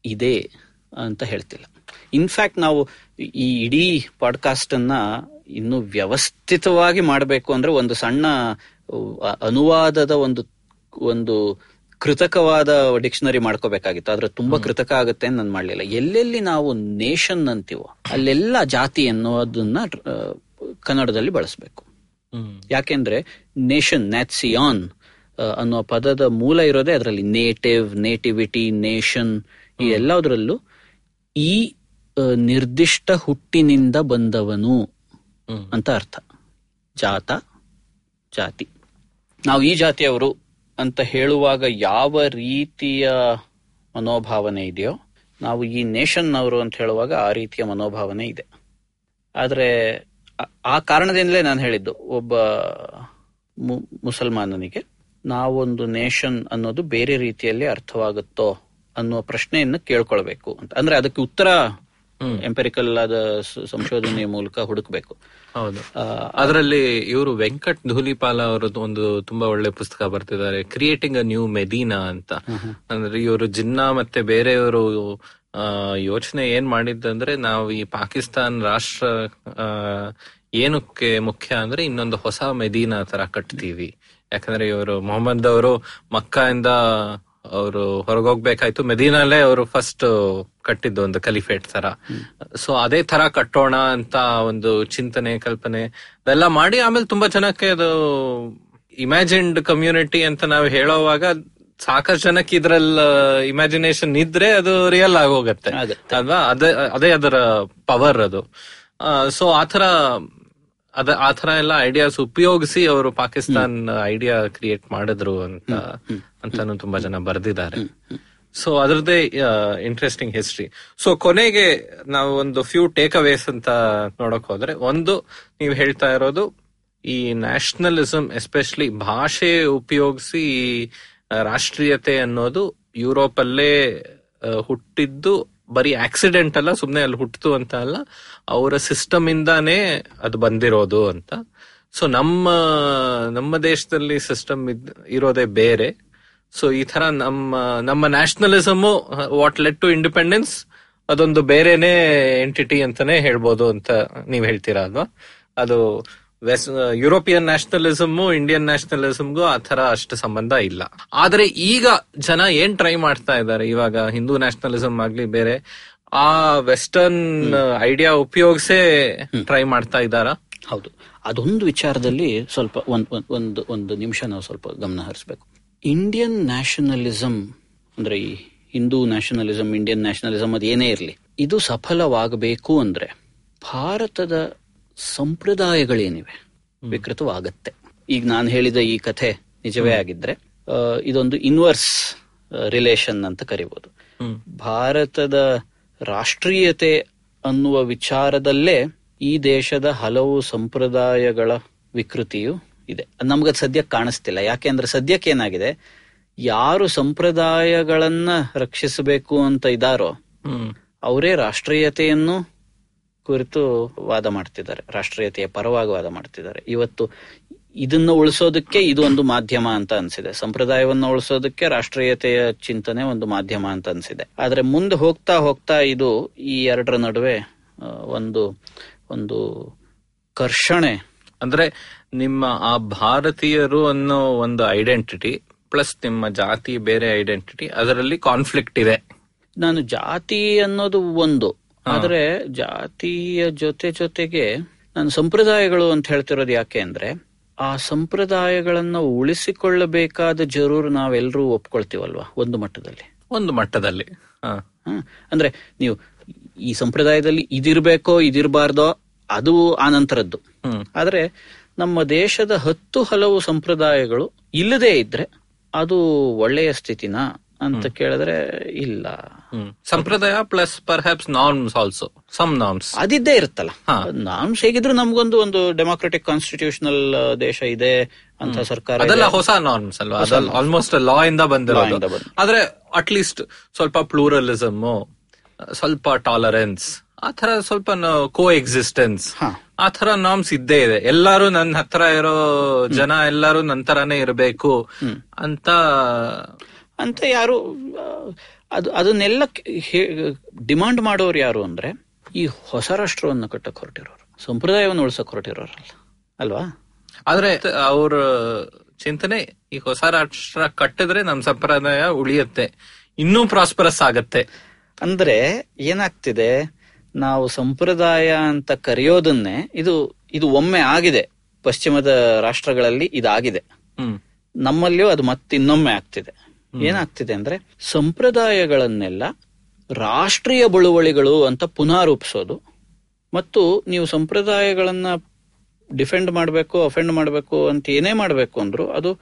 ಇದೆ. ಅಂತ ಹೇಳ್ತಿಲ್ಲ. ಇನ್ಫ್ಯಾಕ್ಟ್ ನಾವು ಈ ಇಡೀ ಪಾಡ್ಕಾಸ್ಟ್ ಅನ್ನ ಇನ್ನು ವ್ಯವಸ್ಥಿತವಾಗಿ ಮಾಡಬೇಕು ಅಂದ್ರೆ ಒಂದು ಸಣ್ಣ ಅನುವಾದದ ಒಂದು ಒಂದು ಕೃತಕವಾದ ಡಿಕ್ಷನರಿ ಮಾಡ್ಕೋಬೇಕಾಗಿತ್ತು. ಆದ್ರೆ ತುಂಬಾ ಕೃತಕ ಆಗುತ್ತೆ ಅಂತ ನಾನು ಮಾಡ್ಲಿಲ್ಲ. ಎಲ್ಲೆಲ್ಲಿ ನಾವು ನೇಷನ್ ಅಂತೀವೋ ಅಲ್ಲೆಲ್ಲ ಜಾತಿ ಅನ್ನೋದನ್ನ ಕನ್ನಡದಲ್ಲಿ ಬಳಸಬೇಕು. ಯಾಕೆಂದ್ರೆ ನೇಷನ್ ನ್ಯಾಟ್ಸಿಯಾನ್ ಅನ್ನೋ ಪದದ ಮೂಲ ಇರೋದೇ ಅದರಲ್ಲಿ. ನೇಟಿವ್ ನೇಟಿವಿಟಿ ನೇಷನ್ ಈ ಎಲ್ಲದರಲ್ಲೂ ಈ ನಿರ್ದಿಷ್ಟ ಹುಟ್ಟಿನಿಂದ ಬಂದವನು ಅಂತ ಅರ್ಥ. ಜಾತ ಜಾತಿ. ನಾವು ಈ ಜಾತಿಯವರು ಅಂತ ಹೇಳುವಾಗ ಯಾವ ರೀತಿಯ ಮನೋಭಾವನೆ ಇದೆಯೋ ನಾವು ಈ ನೇಷನ್ ಅವರು ಅಂತ ಹೇಳುವಾಗ ಆ ರೀತಿಯ ಮನೋಭಾವನೆ ಇದೆ. ಆದರೆ ಆ- ಕಾರಣದಿಂದಲೇ ನಾನು ಹೇಳಿದ್ದು ಒಬ್ಬ ಮು- ಮುಸಲ್ಮಾನನಿಗೆ ನಾವೊಂದು ನೇಷನ್ ಅನ್ನೋದು ಬೇರೆ ರೀತಿಯಲ್ಲಿ ಅರ್ಥವಾಗುತ್ತೋ ಅನ್ನುವ ಪ್ರಶ್ನೆಯನ್ನು ಕೇಳ್ಕೊಳ್ಬೇಕು ಅಂತ. ಅಂದ್ರೆ ಅದಕ್ಕೆ ಉತ್ತರ ಎಂಪೆರಿಕಲ್ ಆದ ಸಂಶೋಧನೆಯ ಮೂಲಕ ಹುಡುಕ್ಬೇಕು. ಹೌದು. ಅದರಲ್ಲಿ ಇವರು ವೆಂಕಟ್ ಧೂಲಿಪಾಲ ಅವರದ್ದು ಒಂದು ತುಂಬಾ ಒಳ್ಳೆ ಪುಸ್ತಕ ಬರ್ತಿದ್ದಾರೆ ಕ್ರಿಯೇಟಿಂಗ್ ಅ ನ್ಯೂ ಮೆದೀನಾ ಅಂತ. ಅಂದ್ರೆ ಇವರು ಜಿನ್ನಾ ಮತ್ತೆ ಬೇರೆಯವರು ಯೋಚನೆ ಏನ್ ಮಾಡಿದ್ದಂದ್ರೆ ನಾವು ಈ ಪಾಕಿಸ್ತಾನ್ ರಾಷ್ಟ್ರ ಏನಕ್ಕೆ ಮುಖ್ಯ ಅಂದ್ರೆ ಇನ್ನೊಂದು ಹೊಸ ಮೆದೀನಾ ತರ ಕಟ್ತೀವಿ. ಯಾಕಂದ್ರೆ ಇವರು ಮೊಹಮ್ಮದ್ ಅವರು ಮಕ್ಕಾಯಿಂದ ಅವರು ಹೊರಗೋಗ್ಬೇಕಾಯ್ತು ಮೆದೀನಲ್ಲೇ ಅವರು ಫಸ್ಟ್ ಕಟ್ಟಿದ್ದು ಒಂದು ಕಲಿಫೇಟ್ ತರ. ಸೊ ಅದೇ ತರ ಕಟ್ಟೋಣ ಅಂತ ಒಂದು ಚಿಂತನೆ ಕಲ್ಪನೆ ಅದೆಲ್ಲ ಮಾಡಿ ಆಮೇಲೆ ತುಂಬಾ ಜನಕ್ಕೆ ಅದು ಇಮ್ಯಾಜಿನ್ಡ್ ಕಮ್ಯುನಿಟಿ ಅಂತ ನಾವು ಹೇಳೋವಾಗ ಸಾಕಷ್ಟು ಜನಕ್ಕೆ ಇದ್ರಲ್ಲಿ ಇಮ್ಯಾಜಿನೇಷನ್ ಇದ್ರೆ ಅದು ರಿಯಲ್ ಆಗೋಗತ್ತೆ. ಅಲ್ವಾ? ಅದೇ ಅದೇ ಅದರ ಪವರ್ ಅದು. ಸೊ ಆತರ ಅದ ಆತರ ಎಲ್ಲ ಐಡಿಯಾಸ್ ಉಪಯೋಗಿಸಿ ಅವರು ಪಾಕಿಸ್ತಾನ್ ಐಡಿಯಾ ಕ್ರಿಯೇಟ್ ಮಾಡಿದ್ರು ಅಂತ ಅಂತಾನು ತುಂಬಾ ಜನ ಬರ್ದಿದ್ದಾರೆ. ಸೊ ಅದರದೇ ಇಂಟ್ರೆಸ್ಟಿಂಗ್ ಹಿಸ್ಟ್ರಿ ಸೊ ಕೊನೆಗೆ ನಾವು ಒಂದು ಫ್ಯೂ ಟೇಕ್ ಅವೇಸ್ ಅಂತ ನೋಡಕ್ ಹೋದ್ರೆ ಒಂದು ನೀವು ಹೇಳ್ತಾ ಇರೋದು ಈ ನ್ಯಾಷನಲಿಸಂ ಎಸ್ಪೆಷಲಿ ಭಾಷೆ ಉಪಯೋಗಿಸಿ ರಾಷ್ಟ್ರೀಯತೆ ಅನ್ನೋದು ಯುರೋಪ್ ಅಲ್ಲೇ ಹುಟ್ಟಿದ್ದು ಬರೀ ಆಕ್ಸಿಡೆಂಟ್ ಅಲ್ಲ ಸುಮ್ನೆ ಅಲ್ಲಿ ಹುಟ್ಟಿತು ಅಂತ ಅಲ್ಲ ಅವರ ಸಿಸ್ಟಮ್ ಇಂದಾನೇ ಅದು ಬಂದಿರೋದು ಅಂತ. ಸೊ ನಮ್ಮ ನಮ್ಮ ದೇಶದಲ್ಲಿ ಸಿಸ್ಟಮ್ ಇರೋದೇ ಬೇರೆ. ಸೊ ಈ ತರ ನಮ್ಮ ನಮ್ಮ nationalism what led to independence ಅದೊಂದು ಬೇರೆನೆ ಎಂಟಿಟಿ ಅಂತಾನೆ ಹೇಳ್ಬೋದು ಅಂತ ನೀವ್ ಹೇಳ್ತೀರಾ ಅಲ್ವಾ? ಅದು ವೆಸ್ಟ್ ಯುರೋಪಿಯನ್ ನ್ಯಾಷನಲಿಸಮ್ ಇಂಡಿಯನ್ ನ್ಯಾಷನಲಿಸಮ್ಗೂ ಆ ತರ ಅಷ್ಟು ಸಂಬಂಧ ಇಲ್ಲ. ಆದ್ರೆ ಈಗ ಜನ ಏನ್ ಟ್ರೈ ಮಾಡ್ತಾ ಇದ್ದಾರೆ? ಇವಾಗ ಹಿಂದೂ ನ್ಯಾಷನಲಿಸಮ್ ಆಗ್ಲಿ ಬೇರೆ ಆ ವೆಸ್ಟರ್ನ್ ಐಡಿಯಾ ಉಪಯೋಗಿಸೇ ಟ್ರೈ ಮಾಡ್ತಾ ಇದ್ದಾರಾ? ಹೌದು. ಅದೊಂದು ವಿಚಾರದಲ್ಲಿ ಸ್ವಲ್ಪ ಒಂದ್ ಒಂದ್- ಒಂದು ಒಂದು ನಿಮಿಷ ನಾವು ಸ್ವಲ್ಪ ಗಮನ ಹರಿಸ್ಬೇಕು. ಇಂಡಿಯನ್ ನ್ಯಾಷನಲಿಸಂ ಅಂದ್ರೆ ಈ ಹಿಂದೂ ನ್ಯಾಷನಲಿಸಂ ಇಂಡಿಯನ್ ನ್ಯಾಷನಲಿಸಂ ಅದು ಏನೇ ಇರಲಿ ಇದು ಸಫಲವಾಗಬೇಕು ಅಂದ್ರೆ ಭಾರತದ ಸಂಪ್ರದಾಯಗಳೇನಿವೆ ವಿಕೃತವಾಗತ್ತೆ. ಈಗ ನಾನು ಹೇಳಿದ ಈ ಕಥೆ ನಿಜವೇ ಆಗಿದ್ರೆ ಇದೊಂದು ಇನ್ವರ್ಸ್ ರಿಲೇಷನ್ ಅಂತ ಕರಿಬಹುದು ಭಾರತದ ರಾಷ್ಟ್ರೀಯತೆ ಅನ್ನುವ ವಿಚಾರದಲ್ಲೇ ಈ ದೇಶದ ಹಲವು ಸಂಪ್ರದಾಯಗಳ ವಿಕೃತಿಯು ಇದೆ. ನಮ್ಗೆ ಸದ್ಯಕ್ಕೆ ಕಾಣಿಸ್ತಿಲ್ಲ. ಯಾಕೆಂದ್ರೆ ಸದ್ಯಕ್ಕೆ ಏನಾಗಿದೆ? ಯಾರು ಸಂಪ್ರದಾಯಗಳನ್ನ ರಕ್ಷಿಸಬೇಕು ಅಂತ ಇದಾರೋ ಅವರೇ ರಾಷ್ಟ್ರೀಯತೆಯನ್ನು ಕುರಿತು ವಾದ ಮಾಡ್ತಿದ್ದಾರೆ. ರಾಷ್ಟ್ರೀಯತೆಯ ಪರವಾಗಿ ವಾದ ಮಾಡ್ತಿದ್ದಾರೆ. ಇವತ್ತು ಇದನ್ನ ಉಳಿಸೋದಕ್ಕೆ ಇದು ಒಂದು ಮಾಧ್ಯಮ ಅಂತ ಅನ್ಸಿದೆ. ಸಂಪ್ರದಾಯವನ್ನು ಉಳಿಸೋದಕ್ಕೆ ರಾಷ್ಟ್ರೀಯತೆಯ ಚಿಂತನೆ ಒಂದು ಮಾಧ್ಯಮ ಅಂತ ಅನ್ಸಿದೆ. ಆದ್ರೆ ಮುಂದೆ ಹೋಗ್ತಾ ಹೋಗ್ತಾ ಇದು ಈ ಎರಡರ ನಡುವೆ ಒಂದು ಒಂದು ಕರ್ಷಣೆ. ಅಂದ್ರೆ ನಿಮ್ಮ ಆ ಭಾರತೀಯರು ಅನ್ನೋ ಒಂದು ಐಡೆಂಟಿಟಿ ಪ್ಲಸ್ ನಿಮ್ಮ ಜಾತಿ ಬೇರೆ ಐಡೆಂಟಿಟಿ ಅದರಲ್ಲಿ ಕಾನ್ಫ್ಲಿಕ್ಟ್ ಇದೆ. ನಾನು ಜಾತಿ ಅನ್ನೋದು ಒಂದು. ಆದ್ರೆ ಜಾತಿಯ ಜೊತೆ ಜೊತೆಗೆ ನಾನು ಸಂಪ್ರದಾಯಗಳು ಅಂತ ಹೇಳ್ತಿರೋದು ಯಾಕೆ ಅಂದ್ರೆ ಆ ಸಂಪ್ರದಾಯಗಳನ್ನ ಉಳಿಸಿಕೊಳ್ಳಬೇಕಾದ ಜರೂರು ನಾವೆಲ್ಲರೂ ಒಪ್ಕೊಳ್ತೀವಲ್ವಾ ಒಂದು ಮಟ್ಟದಲ್ಲಿ? ಒಂದು ಮಟ್ಟದಲ್ಲಿ. ಅಂದ್ರೆ ನೀವು ಈ ಸಂಪ್ರದಾಯದಲ್ಲಿ ಇದಿರ್ಬೇಕೋ ಇದಿರಬಾರ್ದೋ ಅದು ಆನಂತರದ್ದು ಹ್ಮ್. ಆದ್ರೆ ನಮ್ಮ ದೇಶದ ಹತ್ತು ಹಲವು ಸಂಪ್ರದಾಯಗಳು ಇಲ್ಲದೇ ಇದ್ರೆ ಅದು ಒಳ್ಳೆಯ ಸ್ಥಿತಿನ ಅಂತ ಕೇಳಿದ್ರೆ ಇಲ್ಲ. ಸಂಪ್ರದಾಯ plus perhaps norms also some norms ಅದಿದ್ದೇ ಇರುತ್ತಲ್ಲ. ನಾರ್ಮ್ಸ್ ಹೇಗಿದ್ರು ನಮ್ಗೊಂದು ಒಂದು ಡೆಮೋಕ್ರೆಟಿಕ್ ಕಾನ್ಸ್ಟಿಟ್ಯೂಷನಲ್ ದೇಶ ಇದೆ ಅಂತ ಸರ್ಕಾರ. ಅದೆಲ್ಲ ಹೊಸ ನಾರ್ಮ್ಸ್ ಅಲ್ವಾ? ಆಲ್ಮೋಸ್ಟ್ ಲಾ ಇಂದ ಬಂದಿರೋದು. ಆದ್ರೆ ಅಟ್ ಅಟ್ಲೀಸ್ಟ್ ಸ್ವಲ್ಪ ಪ್ಲೂರಲಿಸಮ್ ಸ್ವಲ್ಪ ಟಾಲರೆನ್ಸ್ ಆ ತರ ಸ್ವಲ್ಪ ಕೋ ಎಕ್ಸಿಸ್ಟೆನ್ಸ್. ಆ ತರ ನಾಮ್ಸ್ ಇದ್ದೇ ಇದೆ. ಎಲ್ಲಾರು ನನ್ನ ಹತ್ರ ಇರೋ ಜನ ಎಲ್ಲಾರು ನನ್ ತರಾನೇ ಇರಬೇಕು ಅಂತ ಅಂತ ಯಾರು ಅದು ಅದನ್ನೆಲ್ಲ ಡಿಮಾಂಡ್ ಮಾಡೋರು ಯಾರು ಅಂದ್ರೆ ಈ ಹೊಸ ರಾಷ್ಟ್ರವನ್ನು ಕಟ್ಟಕ್ ಹೊರಟಿರೋರು. ಸಂಪ್ರದಾಯವನ್ನು ಉಳಿಸಕ್ ಹೊರಟಿರೋರಲ್ಲ. ಅಲ್ವಾ? ಆದ್ರೆ ಅವ್ರ ಚಿಂತನೆ ಈ ಹೊಸ ರಾಷ್ಟ್ರ ಕಟ್ಟಿದ್ರೆ ನಮ್ ಸಂಪ್ರದಾಯ ಉಳಿಯುತ್ತೆ. ಇನ್ನೂ ಪ್ರಾಸ್ಪರಸ್ ಆಗತ್ತೆ. ಅಂದ್ರೆ ಏನಾಗ್ತಿದೆ? ನಾವು ಸಂಪ್ರದಾಯ ಅಂತ ಕರೆಯೋದನ್ನೇ ಇದು ಇದು ಒಮ್ಮೆ ಆಗಿದೆ. ಪಶ್ಚಿಮದ ರಾಷ್ಟ್ರಗಳಲ್ಲಿ ಇದಾಗಿದೆ. ನಮ್ಮಲ್ಲಿಯೂ ಅದು ಮತ್ತಿನ್ನೊಮ್ಮೆ ಆಗ್ತಿದೆ. ಏನಾಗ್ತಿದೆ ಅಂದ್ರೆ ಸಂಪ್ರದಾಯಗಳನ್ನೆಲ್ಲ ರಾಷ್ಟ್ರೀಯ ಬಳುವಳಿಗಳು ಅಂತ ಪುನಾರೂಪಿಸೋದು. ಮತ್ತು ನೀವು ಸಂಪ್ರದಾಯಗಳನ್ನ ಡಿಫೆಂಡ್ ಮಾಡಬೇಕು ಅಫೆಂಡ್ ಮಾಡಬೇಕು ಅಂತ ಏನೇ ಮಾಡಬೇಕು ಅಂದ್ರು ಅದು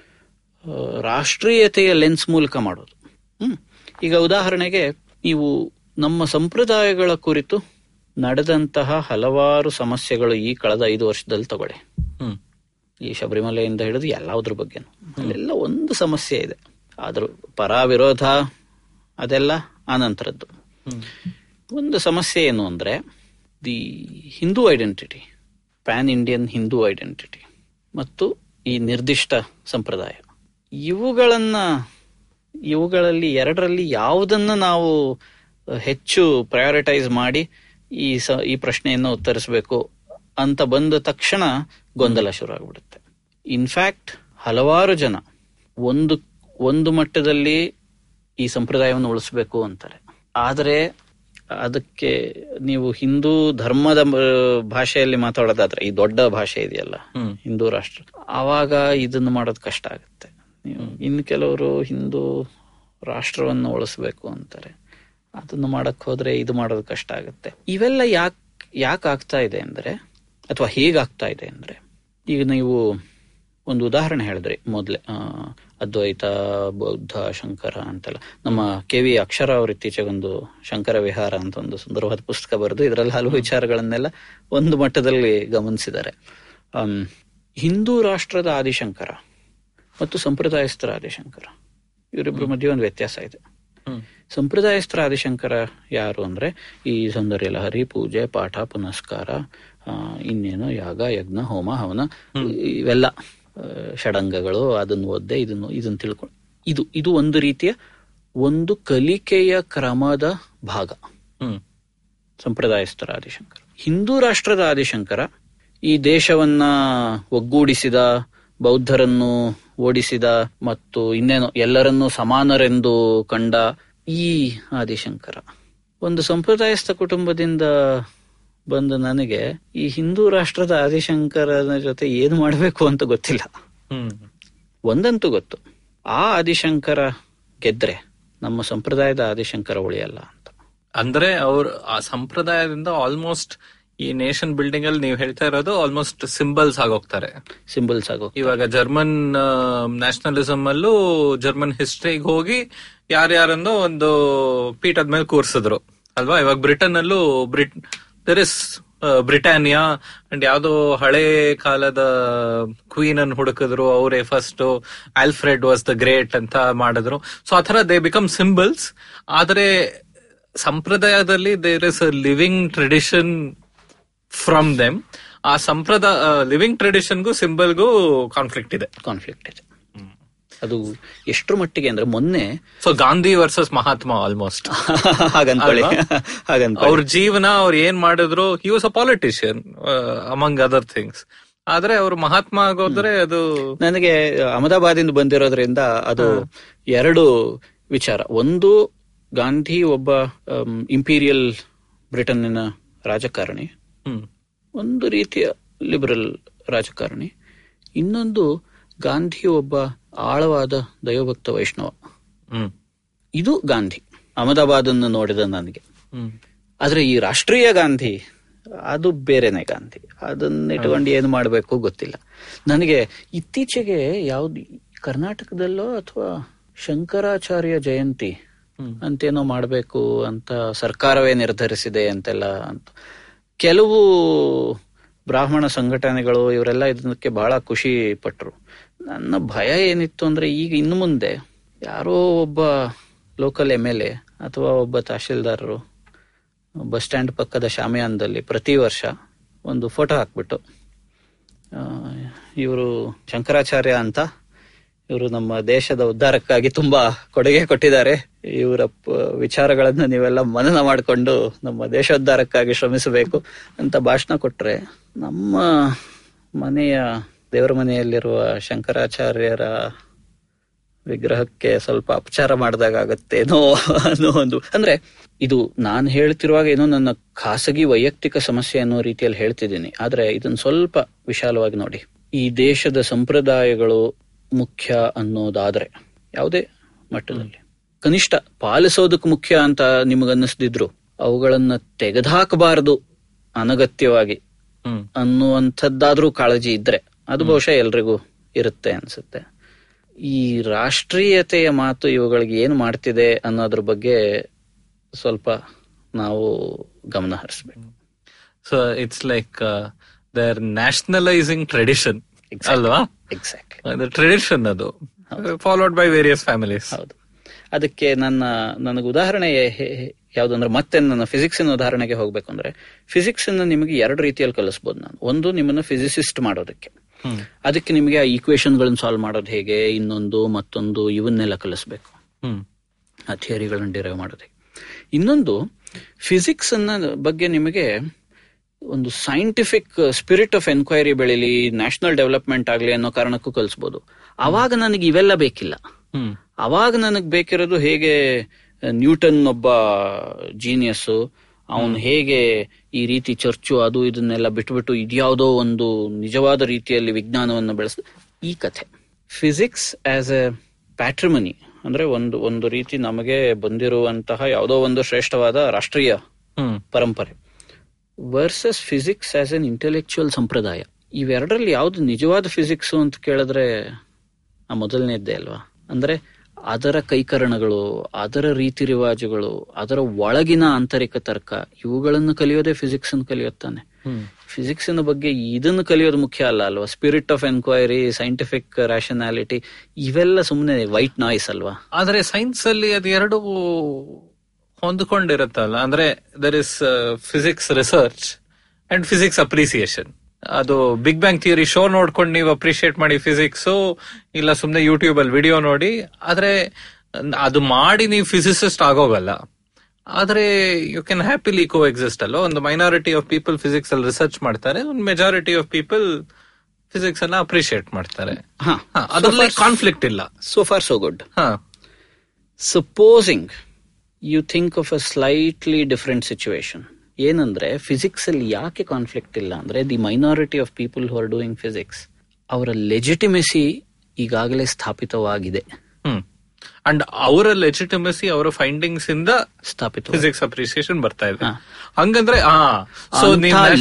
ರಾಷ್ಟ್ರೀಯತೆಯ ಲೆನ್ಸ್ ಮೂಲಕ ಮಾಡೋದು. ಹ್ಮ್. ಈಗ ಉದಾಹರಣೆಗೆ ನೀವು ನಮ್ಮ ಸಂಪ್ರದಾಯಗಳ ಕುರಿತು ನಡೆದಂತಹ ಹಲವಾರು ಸಮಸ್ಯೆಗಳು ಈ ಕಳೆದ ಐದು ವರ್ಷದಲ್ಲಿ ತಗೊಳ್ಳಿ. ಈ ಶಬರಿಮಲೆಯಿಂದ ಹಿಡಿದು ಎಲ್ಲದ್ರ ಬಗ್ಗೆನು. ಅಲ್ಲೆಲ್ಲ ಒಂದು ಸಮಸ್ಯೆ ಇದೆ. ಆದ್ರೂ ಪರ ವಿರೋಧ ಅದೆಲ್ಲ ಆನಂತರದ್ದು. ಒಂದು ಸಮಸ್ಯೆ ಏನು ಅಂದ್ರೆ the Hindu identity pan Indian Hindu identity ಮತ್ತು ಈ ನಿರ್ದಿಷ್ಟ ಸಂಪ್ರದಾಯ. ಇವುಗಳನ್ನ ಇವುಗಳಲ್ಲಿ ಎರಡರಲ್ಲಿ ಯಾವುದನ್ನ ನಾವು ಹೆಚ್ಚು ಪ್ರಯಾರಿಟೈಸ್ ಮಾಡಿ ಈ ಸ ಈ ಪ್ರಶ್ನೆಯನ್ನು ಉತ್ತರಿಸಬೇಕು ಅಂತ ಬಂದ ತಕ್ಷಣ ಗೊಂದಲ ಶುರು ಆಗ್ಬಿಡುತ್ತೆ ಇನ್ಫ್ಯಾಕ್ಟ್ ಹಲವಾರು ಜನ ಒಂದು ಒಂದು ಮಟ್ಟದಲ್ಲಿ ಈ ಸಂಪ್ರದಾಯವನ್ನು ಉಳಿಸ್ಬೇಕು ಅಂತಾರೆ. ಆದರೆ ಅದಕ್ಕೆ ನೀವು ಹಿಂದೂ ಧರ್ಮದ ಭಾಷೆಯಲ್ಲಿ ಮಾತಾಡೋದಾದ್ರೆ ಈ ದೊಡ್ಡ ಭಾಷೆ ಇದೆಯಲ್ಲ ಹಿಂದೂ ರಾಷ್ಟ್ರ ಆವಾಗ ಇದನ್ನು ಮಾಡೋದು ಕಷ್ಟ ಆಗುತ್ತೆ. ನೀವು ಇನ್ನು ಕೆಲವರು ಹಿಂದೂ ರಾಷ್ಟ್ರವನ್ನು ಉಳಿಸ್ಬೇಕು ಅಂತಾರೆ. ಅದನ್ನು ಮಾಡಕ್ ಹೋದ್ರೆ ಇದು ಮಾಡೋದು ಕಷ್ಟ ಆಗುತ್ತೆ. ಇವೆಲ್ಲ ಯಾಕೆ ಯಾಕೆ ಆಗ್ತಾ ಇದೆ ಅಂದ್ರೆ ಅಥವಾ ಹೇಗಾಗ್ತಾ ಇದೆ ಅಂದ್ರೆ ಈಗ ನೀವು ಒಂದು ಉದಾಹರಣೆ ಹೇಳಿದ್ರಿ ಮೊದ್ಲೆ ಆ, ಅದ್ವೈತ ಬೌದ್ಧ ಶಂಕರ ಅಂತೆಲ್ಲ. ನಮ್ಮ ಕೆ ವಿ ಅಕ್ಷರ ಅವರು ಇತ್ತೀಚೆಗೊಂದು ಶಂಕರ ವಿಹಾರ ಅಂತ ಒಂದು ಸುಂದರವಾದ ಪುಸ್ತಕ ಬರೆದು ಇದರಲ್ಲಿ ಹಲವು ವಿಚಾರಗಳನ್ನೆಲ್ಲ ಒಂದು ಮಟ್ಟದಲ್ಲಿ ಗಮನಿಸಿದ್ದಾರೆ. ಹಿಂದೂ ರಾಷ್ಟ್ರದ ಆದಿಶಂಕರ ಮತ್ತು ಸಂಪ್ರದಾಯಸ್ಥರ ಆದಿಶಂಕರ. ಇವರಿಬ್ಬರ ಮಧ್ಯೆ ಒಂದು ವ್ಯತ್ಯಾಸ ಇದೆ. ಸಂಪ್ರದಾಯಸ್ಥರ ಆದಿಶಂಕರ ಯಾರು ಅಂದ್ರೆ ಈ ಸೌಂದರ್ಯ ಲಹರಿ ಪೂಜೆ ಪಾಠ ಪುನಸ್ಕಾರ ಆ, ಇನ್ನೇನು ಯಾಗ ಯಜ್ಞ ಹೋಮ ಹವನ ಇವೆಲ್ಲ ಷಡಂಗಗಳು ಅದನ್ನು ಓದ್ದೆ ಇದನ್ನು ಇದನ್ನು ತಿಳ್ಕೊಂಡು ಇದು ಇದು ಒಂದು ರೀತಿಯ ಒಂದು ಕಲಿಕೆಯ ಕ್ರಮದ ಭಾಗ. ಸಂಪ್ರದಾಯಸ್ಥರ ಆದಿಶಂಕರ ಹಿಂದೂ ರಾಷ್ಟ್ರದ ಆದಿಶಂಕರ ಈ ದೇಶವನ್ನ ಒಗ್ಗೂಡಿಸಿದ ಬೌದ್ಧರನ್ನು ಓಡಿಸಿದ ಮತ್ತು ಇನ್ನೇನು ಎಲ್ಲರನ್ನೂ ಸಮಾನರೆಂದು ಕಂಡ ಈ ಆದಿಶಂಕರ. ಒಂದು ಸಂಪ್ರದಾಯಸ್ಥ ಕುಟುಂಬದಿಂದ ಬಂದ ನನಗೆ ಈ ಹಿಂದೂ ರಾಷ್ಟ್ರದ ಆದಿಶಂಕರನ ಜೊತೆ ಏನು ಮಾಡಬೇಕು ಅಂತ ಗೊತ್ತಿಲ್ಲ. ಒಂದಂತೂ ಗೊತ್ತು. ಆ ಆದಿಶಂಕರ ಗೆದ್ರೆ ನಮ್ಮ ಸಂಪ್ರದಾಯದ ಆದಿಶಂಕರ ಉಳಿಯಲ್ಲ ಅಂತ. ಅಂದ್ರೆ ಅವ್ರ ಆ ಸಂಪ್ರದಾಯದಿಂದ ಆಲ್ಮೋಸ್ಟ್ ಈ ನೇಷನ್ ಬಿಲ್ಡಿಂಗ್ ಅಲ್ಲಿ ನೀವು ಹೇಳ್ತಾ ಇರೋದು ಆಲ್ಮೋಸ್ಟ್ ಸಿಂಬಲ್ಸ್ ಆಗೋಗ್ತಾರೆ. ಸಿಂಬಲ್ಸ್ ಆಗೋ ಇವಾಗ ಜರ್ಮನ್ ನ್ಯಾಷನಲಿಸಮ್ ಅಲ್ಲೂ ಜರ್ಮನ್ ಹಿಸ್ಟ್ರಿಗೆ ಹೋಗಿ ಯಾರ್ಯಾರನ್ನು ಒಂದು ಪೀಠದ ಮೇಲೆ ಕೂರಿಸಿದ್ರು. ಅಲ್ವಾ? ಇವಾಗ ಬ್ರಿಟನ್ ಅಲ್ಲೂ Brit there is Britannia and ಯಾವ್ದೋ ಹಳೆ ಕಾಲದ ಕ್ವೀನ್ ಅನ್ನು ಹುಡುಕಿದ್ರು ಅವರೇ first Alfred was the great ಅಂತ ಮಾಡಿದ್ರು. ಸೊ ಆತರ ದೇ ಬಿಕಮ್ ಸಿಂಬಲ್ಸ್ ಆದರೆ ಸಂಪ್ರದಾಯದಲ್ಲಿ there is a living tradition from them ಆ ಸಂಪ್ರದಾಯ ಲಿವಿಂಗ್ ಟ್ರೆಡಿಷನ್ಗೂ ಸಿಂಬಲ್ಗೂ ಕಾನ್ಫ್ಲಿಕ್ಟ್ ಇದೆ. ಕಾನ್ಫ್ಲಿಕ್ಟ್ ಇದೆ. ಅದು ಎಷ್ಟ್ರ ಮಟ್ಟಿಗೆ ಅಂದ್ರೆ ಮೊನ್ನೆ so Gandhi versus Mahatma almost ಹಾಗಂತೇಳಿ. ಅವ್ರ ಜೀವನ ಅವ್ರು ಏನ್ ಮಾಡಿದ್ರು he was a politician among other things ಆದ್ರೆ ಅವ್ರು ಮಹಾತ್ಮ ಆಗೋದ್ರೆ ಅದು ನನಗೆ ಅಹಮದಾಬಾದಿಂದ ಬಂದಿರೋದ್ರಿಂದ ಅದು ಎರಡು ವಿಚಾರ. ಒಂದು ಗಾಂಧಿ ಒಬ್ಬ ಇಂಪೀರಿಯಲ್ ಬ್ರಿಟನ್ನಿನ ರಾಜಕಾರಣಿ. ಒಂದು ರೀತಿಯ ಲಿಬರಲ್ ರಾಜಕಾರಣಿ. ಇನ್ನೊಂದು ಗಾಂಧಿ ಒಬ್ಬ ಆಳವಾದ ದೈವಭಕ್ತ ವೈಷ್ಣವ. ಹ್ಮ್. ಇದು ಗಾಂಧಿ. ಅಹಮದಾಬಾದ್ ಅನ್ನು ನೋಡಿದ ನನಗೆ. ಆದ್ರೆ ಈ ರಾಷ್ಟ್ರೀಯ ಗಾಂಧಿ ಅದು ಬೇರೆನೆ ಗಾಂಧಿ. ಅದನ್ನ ಇಟ್ಕೊಂಡು ಏನು ಮಾಡಬೇಕು ಗೊತ್ತಿಲ್ಲ. ನನಗೆ ಇತ್ತೀಚೆಗೆ ಯಾವ್ದು ಕರ್ನಾಟಕದಲ್ಲೋ ಅಥವಾ ಶಂಕರಾಚಾರ್ಯ ಜಯಂತಿ ಅಂತೇನೋ ಮಾಡಬೇಕು ಅಂತ ಸರ್ಕಾರವೇ ನಿರ್ಧರಿಸಿದೆ ಅಂತೆಲ್ಲ ಅಂತ. ಕೆಲವು ಬ್ರಾಹ್ಮಣ ಸಂಘಟನೆಗಳು ಇವರೆಲ್ಲ ಇದಕ್ಕೆ ಬಹಳ ಖುಷಿ ಪಟ್ಟರು ನನ್ನ ಭಯ ಏನಿತ್ತು ಅಂದ್ರೆ ಈಗ ಇನ್ನು ಮುಂದೆ ಯಾರೋ ಒಬ್ಬ ಲೋಕಲ್ ಎಂ ಎಲ್ ಎ ಅಥವಾ ಒಬ್ಬ ತಹಶೀಲ್ದಾರರು ಬಸ್ ಸ್ಟ್ಯಾಂಡ್ ಪಕ್ಕದ ಶಾಮಿಯಾನದಲ್ಲಿ ಪ್ರತಿ ವರ್ಷ ಒಂದು ಫೋಟೋ ಹಾಕ್ಬಿಟ್ಟು ಇವರು ಶಂಕರಾಚಾರ್ಯ ಅಂತ ಇವರು ನಮ್ಮ ದೇಶದ ಉದ್ಧಾರಕ್ಕಾಗಿ ತುಂಬಾ ಕೊಡುಗೆ ಕೊಟ್ಟಿದ್ದಾರೆ. ಇವರ ವಿಚಾರಗಳನ್ನು ನೀವೆಲ್ಲ ಮನನ ಮಾಡಿಕೊಂಡು ನಮ್ಮ ದೇಶೋದ್ಧಾರಕ್ಕಾಗಿ ಶ್ರಮಿಸಬೇಕು ಅಂತ ಭಾಷಣ ಕೊಟ್ರೆ ನಮ್ಮ ಮನೆಯ, ದೇವರ ಮನೆಯಲ್ಲಿರುವ ಶಂಕರಾಚಾರ್ಯರ ವಿಗ್ರಹಕ್ಕೆ ಸ್ವಲ್ಪ ಅಪಚಾರ ಮಾಡಿದಾಗ ಆಗತ್ತೇನೋ ಅನ್ನೋ ಒಂದು, ಅಂದ್ರೆ ಇದು ನಾನು ಹೇಳ್ತಿರುವಾಗ ಏನೋ ನನ್ನ ಖಾಸಗಿ ವೈಯಕ್ತಿಕ ಸಮಸ್ಯೆ ಅನ್ನೋ ರೀತಿಯಲ್ಲಿ ಹೇಳ್ತಿದ್ದೀನಿ. ಆದ್ರೆ ಇದನ್ನ ಸ್ವಲ್ಪ ವಿಶಾಲವಾಗಿ ನೋಡಿ. ಈ ದೇಶದ ಸಂಪ್ರದಾಯಗಳು ಮುಖ್ಯ ಅನ್ನೋದಾದ್ರೆ ಯಾವುದೇ ಮಟ್ಟದಲ್ಲಿ. ಕನಿಷ್ಠ ಪಾಲಿಸೋದಕ್ಕೆ ಮುಖ್ಯ ಅಂತ ನಿಮಗನ್ನಿಸ್ದಿದ್ರು ಅವುಗಳನ್ನ ತೆಗೆದುಹಾಕಬಾರದು ಅನಗತ್ಯವಾಗಿ ಅನ್ನುವಂಥದ್ದಾದ್ರೂ ಕಾಳಜಿ ಇದ್ರೆ ಅದು ಬಹುಶಃ ಎಲ್ರಿಗೂ ಇರುತ್ತೆ ಅನ್ಸುತ್ತೆ. ಈ ರಾಷ್ಟ್ರೀಯತೆಯ ಮಾತು ಇವುಗಳಿಗೆ ಏನು ಮಾಡ್ತಿದೆ ಅನ್ನೋದ್ರ ಬಗ್ಗೆ ಸ್ವಲ್ಪ ನಾವು ಗಮನ ಹರಿಸ್ಬೇಕು. So it's like they're nationalizing tradition ಅಲ್ವಾ? ಎಕ್ಸಾಕ್ಟ್ಲಿ ಟ್ರೆಡಿಷನ್ ಅದು. ಫಾಲೋಡ್ ಬೈ ವೇರಿಯಸ್ ಫ್ಯಾಮಿಲೀಸ್ ಹೌದು. ಅದಕ್ಕೆ ನನ್ನ ನನಗೆ ಉದಾಹರಣೆ ಯಾವ್ದಂದ್ರೆ ಮತ್ತೆ ನನ್ನ ಫಿಸಿಕ್ಸ್ ಉದಾಹರಣೆಗೆ ಹೋಗ್ಬೇಕು ಅಂದ್ರೆ ಫಿಸಿಕ್ಸ್ ಅನ್ನ ನಿಮಗೆ ಎರಡು ರೀತಿಯಲ್ಲಿ ಕಲಿಸ್ಬೋದು ನಾನು. ಒಂದು ನಿಮ್ಮನ್ನ ಫಿಸಿಸಿಸ್ಟ್ ಮಾಡೋದಕ್ಕೆ. ಅದಕ್ಕೆ ನಿಮಗೆ ಆ ಈಕ್ವೇಶನ್ ಗಳನ್ನ ಸಾಲ್ವ್ ಮಾಡೋದು ಹೇಗೆ ಇನ್ನೊಂದು ಮತ್ತೊಂದು ಇವನ್ನೆಲ್ಲ ಕಲಿಸ್ಬೇಕು. ಆ ಥಿಯರಿಗಳನ್ನ ಡಿರೈವ್ ಮಾಡೋದು ಇನ್ನೊಂದು ಫಿಸಿಕ್ಸ್ ಅನ್ನ ಬಗ್ಗೆ ನಿಮಗೆ ಒಂದು ಸೈಂಟಿಫಿಕ್ ಸ್ಪಿರಿಟ್ ಆಫ್ ಎನ್ಕ್ವೈರಿ ಬೆಳೀಲಿ ನ್ಯಾಷನಲ್ ಡೆವಲಪ್ಮೆಂಟ್ ಆಗಲಿ ಅನ್ನೋ ಕಾರಣಕ್ಕೂ ಕಲಿಸ್ಬೋದು. ಅವಾಗ ನನಗೆ ಇವೆಲ್ಲ ಬೇಕಿಲ್ಲ. ಅವಾಗ ನನಗೆ ಬೇಕಿರೋದು ಹೇಗೆ ನ್ಯೂಟನ್ ಒಬ್ಬ ಜೀನಿಯಸ್ ಅವನು ಹೇಗೆ ಈ ರೀತಿ ಚರ್ಚು ಅದು ಇದನ್ನೆಲ್ಲ ಬಿಟ್ಬಿಟ್ಟು ಇದ್ಯಾವುದೋ ಒಂದು ನಿಜವಾದ ರೀತಿಯಲ್ಲಿ ವಿಜ್ಞಾನವನ್ನು ಬೆಳೆಸ ಈ ಕಥೆ. ಫಿಸಿಕ್ಸ್ ಆಸ್ ಎ ಪ್ಯಾಟ್ರಿಮನಿ ಅಂದ್ರೆ ಒಂದು ಒಂದು ರೀತಿ ನಮಗೆ ಬಂದಿರುವಂತಹ ಯಾವುದೋ ಒಂದು ಶ್ರೇಷ್ಠವಾದ ರಾಷ್ಟ್ರೀಯ ಪರಂಪರೆ. Versus physics as an intellectual ಸಂಪ್ರದಾಯ. ಇವೆರಡರಲ್ಲಿ ಯಾವ್ದು ನಿಜವಾದ ಫಿಸಿಕ್ಸ್ ಅಂತ ಕೇಳಿದ್ರೆ ಆ ಮೊದಲನೇದ್ದೇ ಅಲ್ವಾ? ಅಂದ್ರೆ ಅದರ ಕೈಕರಣಗಳು ಅದರ ರೀತಿ ರಿವಾಜುಗಳು ಅದರ ಒಳಗಿನ ಆಂತರಿಕ ತರ್ಕ ಇವುಗಳನ್ನು ಕಲಿಯೋದೇ ಫಿಸಿಕ್ಸ್ ಅನ್ನು ಕಲಿಯುತ್ತಾನೆ ಫಿಸಿಕ್ಸ್ ಬಗ್ಗೆ ಇದನ್ನು ಕಲಿಯೋದು ಮುಖ್ಯ ಅಲ್ಲ ಅಲ್ವಾ? Spirit of enquiry scientific rationality ಇವೆಲ್ಲ ಸುಮ್ಮನೆ ವೈಟ್ ನಾಯ್ಸ್ ಅಲ್ವಾ? ಆದ್ರೆ ಸೈನ್ಸ್ ಅಲ್ಲಿ ಅದು ಎರಡು ಹೊಂದ್ಕೊಂಡಿರುತ್ತಲ್ಲ ಅಂದ್ರೆ there is physics research and physics appreciation ಅದು ಬಿಗ್ ಬ್ಯಾಂಗ್ ಥಿಯರಿ ಶೋ ನೋಡ್ಕೊಂಡು ನೀವು ಅಪ್ರಿಶಿಯೇಟ್ ಮಾಡಿ ಫಿಸಿಕ್ಸ್ ಇಲ್ಲ ಸುಮ್ನೆ ಯೂಟ್ಯೂಬ್ ಅಲ್ಲಿ ವಿಡಿಯೋ ನೋಡಿ ಆದ್ರೆ ಅದು ಮಾಡಿ ನೀವು ಫಿಸಿಸಿಸ್ಟ್ ಆಗೋಗಲ್ಲ. ಆದ್ರೆ you can happily coexist ಅಲ್ಲ ಒಂದು ಮೈನಾರಿಟಿ ಆಫ್ ಪೀಪಲ್ ಫಿಸಿಕ್ಸ್ ಅಲ್ಲಿ ರಿಸರ್ಚ್ ಮಾಡ್ತಾರೆ ಒಂದು ಮೆಜಾರಿಟಿ ಆಫ್ ಪೀಪಲ್ ಫಿಸಿಕ್ಸ್ ಅನ್ನ ಅಪ್ರಿಶಿಯೇಟ್ ಮಾಡ್ತಾರೆ. ಅದರಲ್ಲಿ ಹಾ, ಅದ್ರಲ್ಲಿ ಕಾನ್ಫ್ಲಿಕ್ಟ್ ಇಲ್ಲ. ಸೋ ಫಾರ್ ಸೋ ಗುಡ್ ಹಾ. Supposing you think of a slightly different situation ಏನಂದ್ರೆ ಫಿಸಿಕ್ಸ್ ಅಲ್ಲಿ ಯಾಕೆ ಕಾನ್ಫ್ಲಿಕ್ಟ್ ಇಲ್ಲ ಅಂದ್ರೆ the minority of people who are doing physics ಅವರ ಲೆಜಿಟಿಮೆಸಿ ಈಗಾಗಲೇ ಸ್ಥಾಪಿತವಾಗಿದೆ. ಅಂಡ್ ಅವರ ಲೆಜಿಟಿಮಸಿ ಅವರ ಫೈಂಡಿಂಗ್ಸ್ ಇಂದ ಸ್ಥಾಪಿತ ಫಿಸಿಕ್ಸ್ ಅಪ್ರಿಸಿಯೇಷನ್ ಬರ್ತಾ ಇದೆ. ಹಂಗಂದ್ರೆ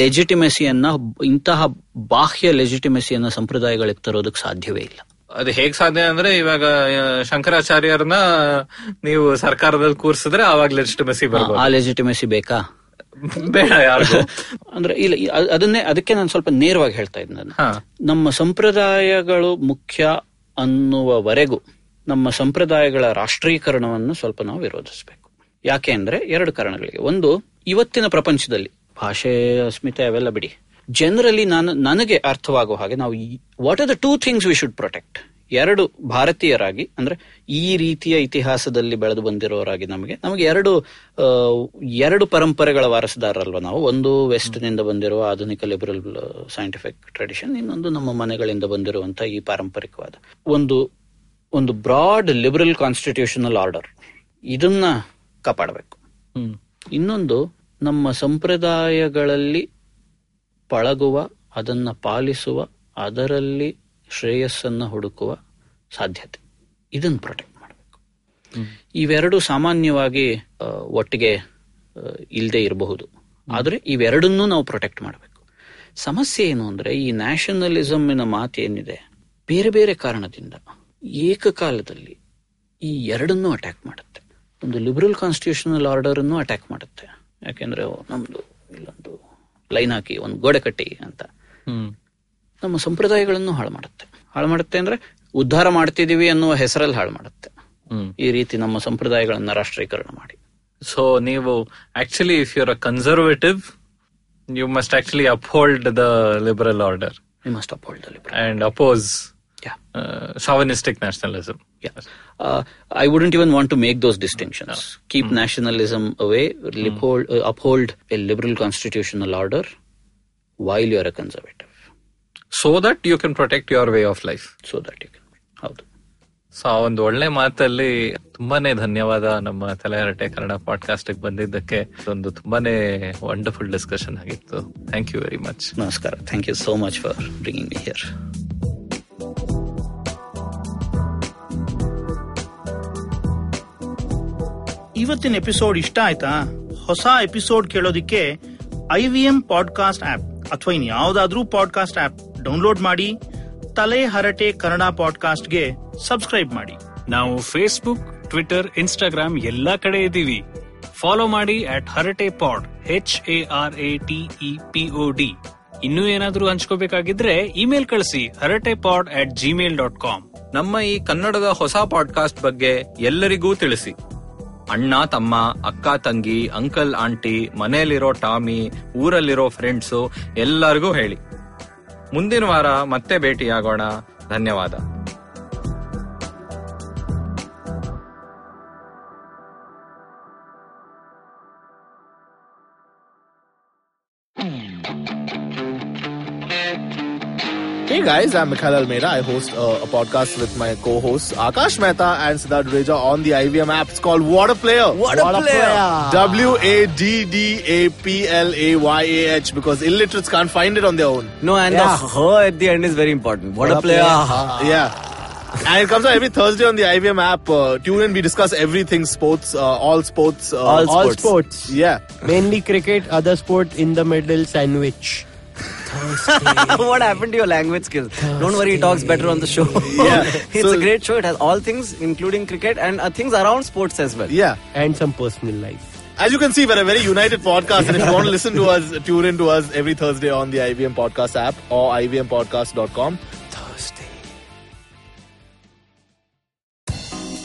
ಲೆಜಿಟಿಮೆಸಿಯನ್ನ ಇಂತಹ ಬಾಹ್ಯ ಲೆಜಿಟಿಮೆಸಿಯನ್ನ ಸಂಪ್ರದಾಯಗಳಿಗೆ ತರೋದಕ್ಕೆ ಸಾಧ್ಯವೇ ಇಲ್ಲ. ಅದು ಹೇಗ್ ಸಾಧ್ಯ ಅಂದ್ರೆ ಇವಾಗ ಶಂಕರಾಚಾರ್ಯರ್ನ ಶಂಕರಾಚಾರ್ಯರನ್ನ ನೀವು ಸರ್ಕಾರದಲ್ಲಿ ಕೂರಿಸಿದ್ರೆ ಅವಾಗ ಲೆಜಿಟಿಮಸಿ ಆ ಬರ್ಬೋದು. ಲೆಜಿಟಿಮೆಸಿ ಬೇಕಾ? ಬೇಡ ಯಾರು ಅಂದ್ರೆ ಇಲ್ಲ ಅದನ್ನೇ ಅದಕ್ಕೆ ನಾನು ಸ್ವಲ್ಪ ನೇರವಾಗಿ ಹೇಳ್ತಾ ಇದ್ದೆ ನಾನು. ನಮ್ಮ ಸಂಪ್ರದಾಯಗಳು ಮುಖ್ಯ ಅನ್ನುವವರೆಗೂ ನಮ್ಮ ಸಂಪ್ರದಾಯಗಳ ರಾಷ್ಟ್ರೀಕರಣವನ್ನು ಸ್ವಲ್ಪ ನಾವು ವಿರೋಧಿಸಬೇಕು. ಯಾಕೆ ಅಂದ್ರೆ ಎರಡು ಕಾರಣಗಳಿಗೆ. ಒಂದು ಇವತ್ತಿನ ಪ್ರಪಂಚದಲ್ಲಿ ಭಾಷೆ ಅಸ್ಮಿತೆ ಅವೆಲ್ಲ ಬಿಡಿ. ಜನರಲಿ ನಾನು ನನಗೆ ಅರ್ಥವಾಗುವ ಹಾಗೆ ನಾವು what are the two things we should protect ಎರಡು ಭಾರತೀಯರಾಗಿ ಅಂದ್ರೆ ಈ ರೀತಿಯ ಇತಿಹಾಸದಲ್ಲಿ ಬೆಳೆದು ಬಂದಿರೋರಾಗಿ ನಮಗೆ ನಮಗೆ ಎರಡು ಎರಡು ಪರಂಪರೆಗಳ ವಾರಸದಾರರಲ್ವ ನಾವು. ಒಂದು ವೆಸ್ಟ್ನಿಂದ ಬಂದಿರುವ ಆಧುನಿಕ ಲಿಬರಲ್ ಸೈಂಟಿಫಿಕ್ ಟ್ರೆಡಿಷನ್ ಇನ್ನೊಂದು ನಮ್ಮ ಮನೆಗಳಿಂದ ಬಂದಿರುವಂತಹ ಈ ಪಾರಂಪರಿಕವಾದ. ಒಂದು ಒಂದು ಬ್ರಾಡ್ ಲಿಬರಲ್ ಕಾನ್ಸ್ಟಿಟ್ಯೂಷನಲ್ ಆರ್ಡರ್ ಇದನ್ನ ಕಾಪಾಡಬೇಕು. ಇನ್ನೊಂದು ನಮ್ಮ ಸಂಪ್ರದಾಯಗಳಲ್ಲಿ ಪಳಗುವ ಅದನ್ನ ಪಾಲಿಸುವ ಅದರಲ್ಲಿ ಶ್ರೇಯಸ್ಸನ್ನು ಹುಡುಕುವ ಸಾಧ್ಯತೆ. ಇದನ್ನು ಪ್ರೊಟೆಕ್ಟ್ ಮಾಡಬೇಕು. ಇವೆರಡು ಸಾಮಾನ್ಯವಾಗಿ ಒಟ್ಟಿಗೆ ಇಲ್ಲದೆ ಇರಬಹುದು. ಆದರೆ ಇವೆರಡನ್ನೂ ನಾವು ಪ್ರೊಟೆಕ್ಟ್ ಮಾಡಬೇಕು. ಸಮಸ್ಯೆ ಏನು ಅಂದ್ರೆ ಈ ನ್ಯಾಷನಲಿಸಮ್ನ ಏನಿದೆ ಬೇರೆ ಬೇರೆ ಕಾರಣದಿಂದ ಏಕಕಾಲದಲ್ಲಿ ಈ ಎರಡನ್ನೂ ಅಟ್ಯಾಕ್ ಮಾಡುತ್ತೆ. ಒಂದು ಲಿಬರಲ್ ಕಾನ್ಸ್ಟಿಟ್ಯೂಷನಲ್ ಆರ್ಡರ್ ಅನ್ನು ಅಟ್ಯಾಕ್ ಮಾಡುತ್ತೆ. ಯಾಕೆಂದ್ರೆ ನಮ್ಮದು ನಮ್ದು ಇಲ್ಲೊಂದು ಲೈನ್ ಹಾಕಿ ಒಂದು ಗೋಡೆ ಕಟ್ಟಿ ಅಂತ. ನಮ್ಮ ಸಂಪ್ರದಾಯಗಳನ್ನು ಹಾಳು ಮಾಡುತ್ತೆ. ಹಾಳು ಮಾಡುತ್ತೆ ಅಂದ್ರೆ ಉದ್ಧಾರ ಮಾಡ್ತಿದೀವಿ ಅನ್ನುವ ಹೆಸರಲ್ಲಿ ಹಾಳು ಮಾಡುತ್ತೆ. ಈ ರೀತಿ ನಮ್ಮ ಸಂಪ್ರದಾಯಗಳನ್ನ ರಾಷ್ಟ್ರೀಕರಣ ಮಾಡಿ. ಸೊ ನೀವು actually if you're a conservative you must actually uphold the liberal order you must uphold the liberal and oppose Yeah. chauvinistic nationalism. Yeah. Uh, I wouldn't even want to make those distinctions. No. Keep mm. nationalism away, mm. uphold, uh, uphold a liberal constitutional order while you are a conservative, So that you can protect your way of life. so that you can. ಹೌದು so ಆ ಒಂದು ಒಳ್ಳೆ ಮಾತಲ್ಲಿ ತುಂಬಾನೇ ಧನ್ಯವಾದ ನಮ್ಮ ತಲೆಹರಟೆ Kannada podcast ಬಂದಿದ್ದಕ್ಕೆ ಒಂದು ತುಂಬಾನೇ ವಂಡರ್ಫುಲ್ ಡಿಸ್ಕಷನ್ ಆಗಿತ್ತು ಥ್ಯಾಂಕ್ ಯು ವೆರಿ ಮಚ್ ನಮಸ್ಕಾರ thank you so much for bringing here ಇವತ್ತಿನ ಎಪಿಸೋಡ್ ಇಷ್ಟ ಆಯ್ತಾ? ಹೊಸ episode ಕೇಳೋದಿಕ್ಕೆ I V M podcast app ಅಥವಾ ಇನ್ ಯಾವ್ದಾದ್ರೂ ಪಾಡ್ಕಾಸ್ಟ್ ಆಪ್ ಡೌನ್ಲೋಡ್ ಮಾಡಿ ತಲೆ ಹರಟೆ ಕನ್ನಡ ಪಾಡ್ಕಾಸ್ಟ್ಗೆ ಸಬ್ಸ್ಕ್ರೈಬ್ ಮಾಡಿ. ನಾವು ಫೇಸ್ಬುಕ್ ಟ್ವಿಟರ್ ಇನ್ಸ್ಟಾಗ್ರಾಮ್ ಎಲ್ಲಾ ಕಡೆ ಇದ್ದೀವಿ. ಫಾಲೋ ಮಾಡಿ at Harate pod H A R A T E P O D ಇನ್ನೂ ಏನಾದ್ರೂ ಹಂಚ್ಕೋಬೇಕಾಗಿದ್ರೆ ಇಮೇಲ್ ಕಳಿಸಿ Harate pod at Gmail dot com ನಮ್ಮ ಈ ಕನ್ನಡದ ಹೊಸ ಪಾಡ್ಕಾಸ್ಟ್ ಬಗ್ಗೆ ಎಲ್ಲರಿಗೂ ತಿಳಿಸಿ. ಅಣ್ಣ, ತಮ್ಮ, ಅಕ್ಕ, ತಂಗಿ, ಅಂಕಲ್, ಆಂಟಿ, ಮನೆಯಲ್ಲಿರೋ ಟಾಮಿ, ಊರಲ್ಲಿರೋ ಫ್ರೆಂಡ್ಸು ಎಲ್ಲರಿಗೂ ಹೇಳಿ. ಮುಂದಿನ ವಾರ ಮತ್ತೆ ಭೇಟಿಯಾಗೋಣ. ಧನ್ಯವಾದ. Hey guys, I'm Mikhail Almeida. I host uh, a podcast with my co-hosts Akash Mehta and Siddharth Dureja on the IVM app. It's called What a Player. What a player. W A D D A P L A Y A H because illiterates can't find it on their own. No, and Yeah. the her at the end is very important. What, a player. Yeah. And it comes out every Thursday on the IBM app. Uh, tune in. We discuss everything sports, uh, all sports. Uh, All All sports. sports. Yeah. Mainly cricket, other sport in the middle, sandwich. what happened to your language skills? Don't worry, he talks better on the show. Yeah. it's So- a great show. It has all things, including cricket and uh, things around sports as well. Yeah. And some personal life. As you can see, we're a very united podcast. And if you want to listen to us, tune in to us every Thursday on the IBM Podcast app or ivmpodcast.com. Thursday.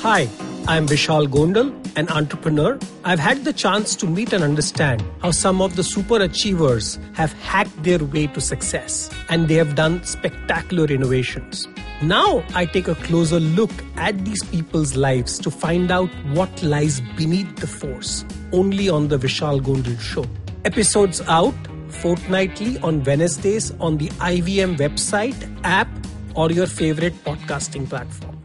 Hi, I'm Vishal Gondal, an entrepreneur. I've had the chance to meet and understand how some of the super achievers have hacked their way to success and they have done spectacular innovations. Now I take a closer look at these people's lives to find out what lies beneath the force only on the Vishal Gondal show. Episodes out fortnightly on Wednesdays on the IVM website, app, or your favorite podcasting platform.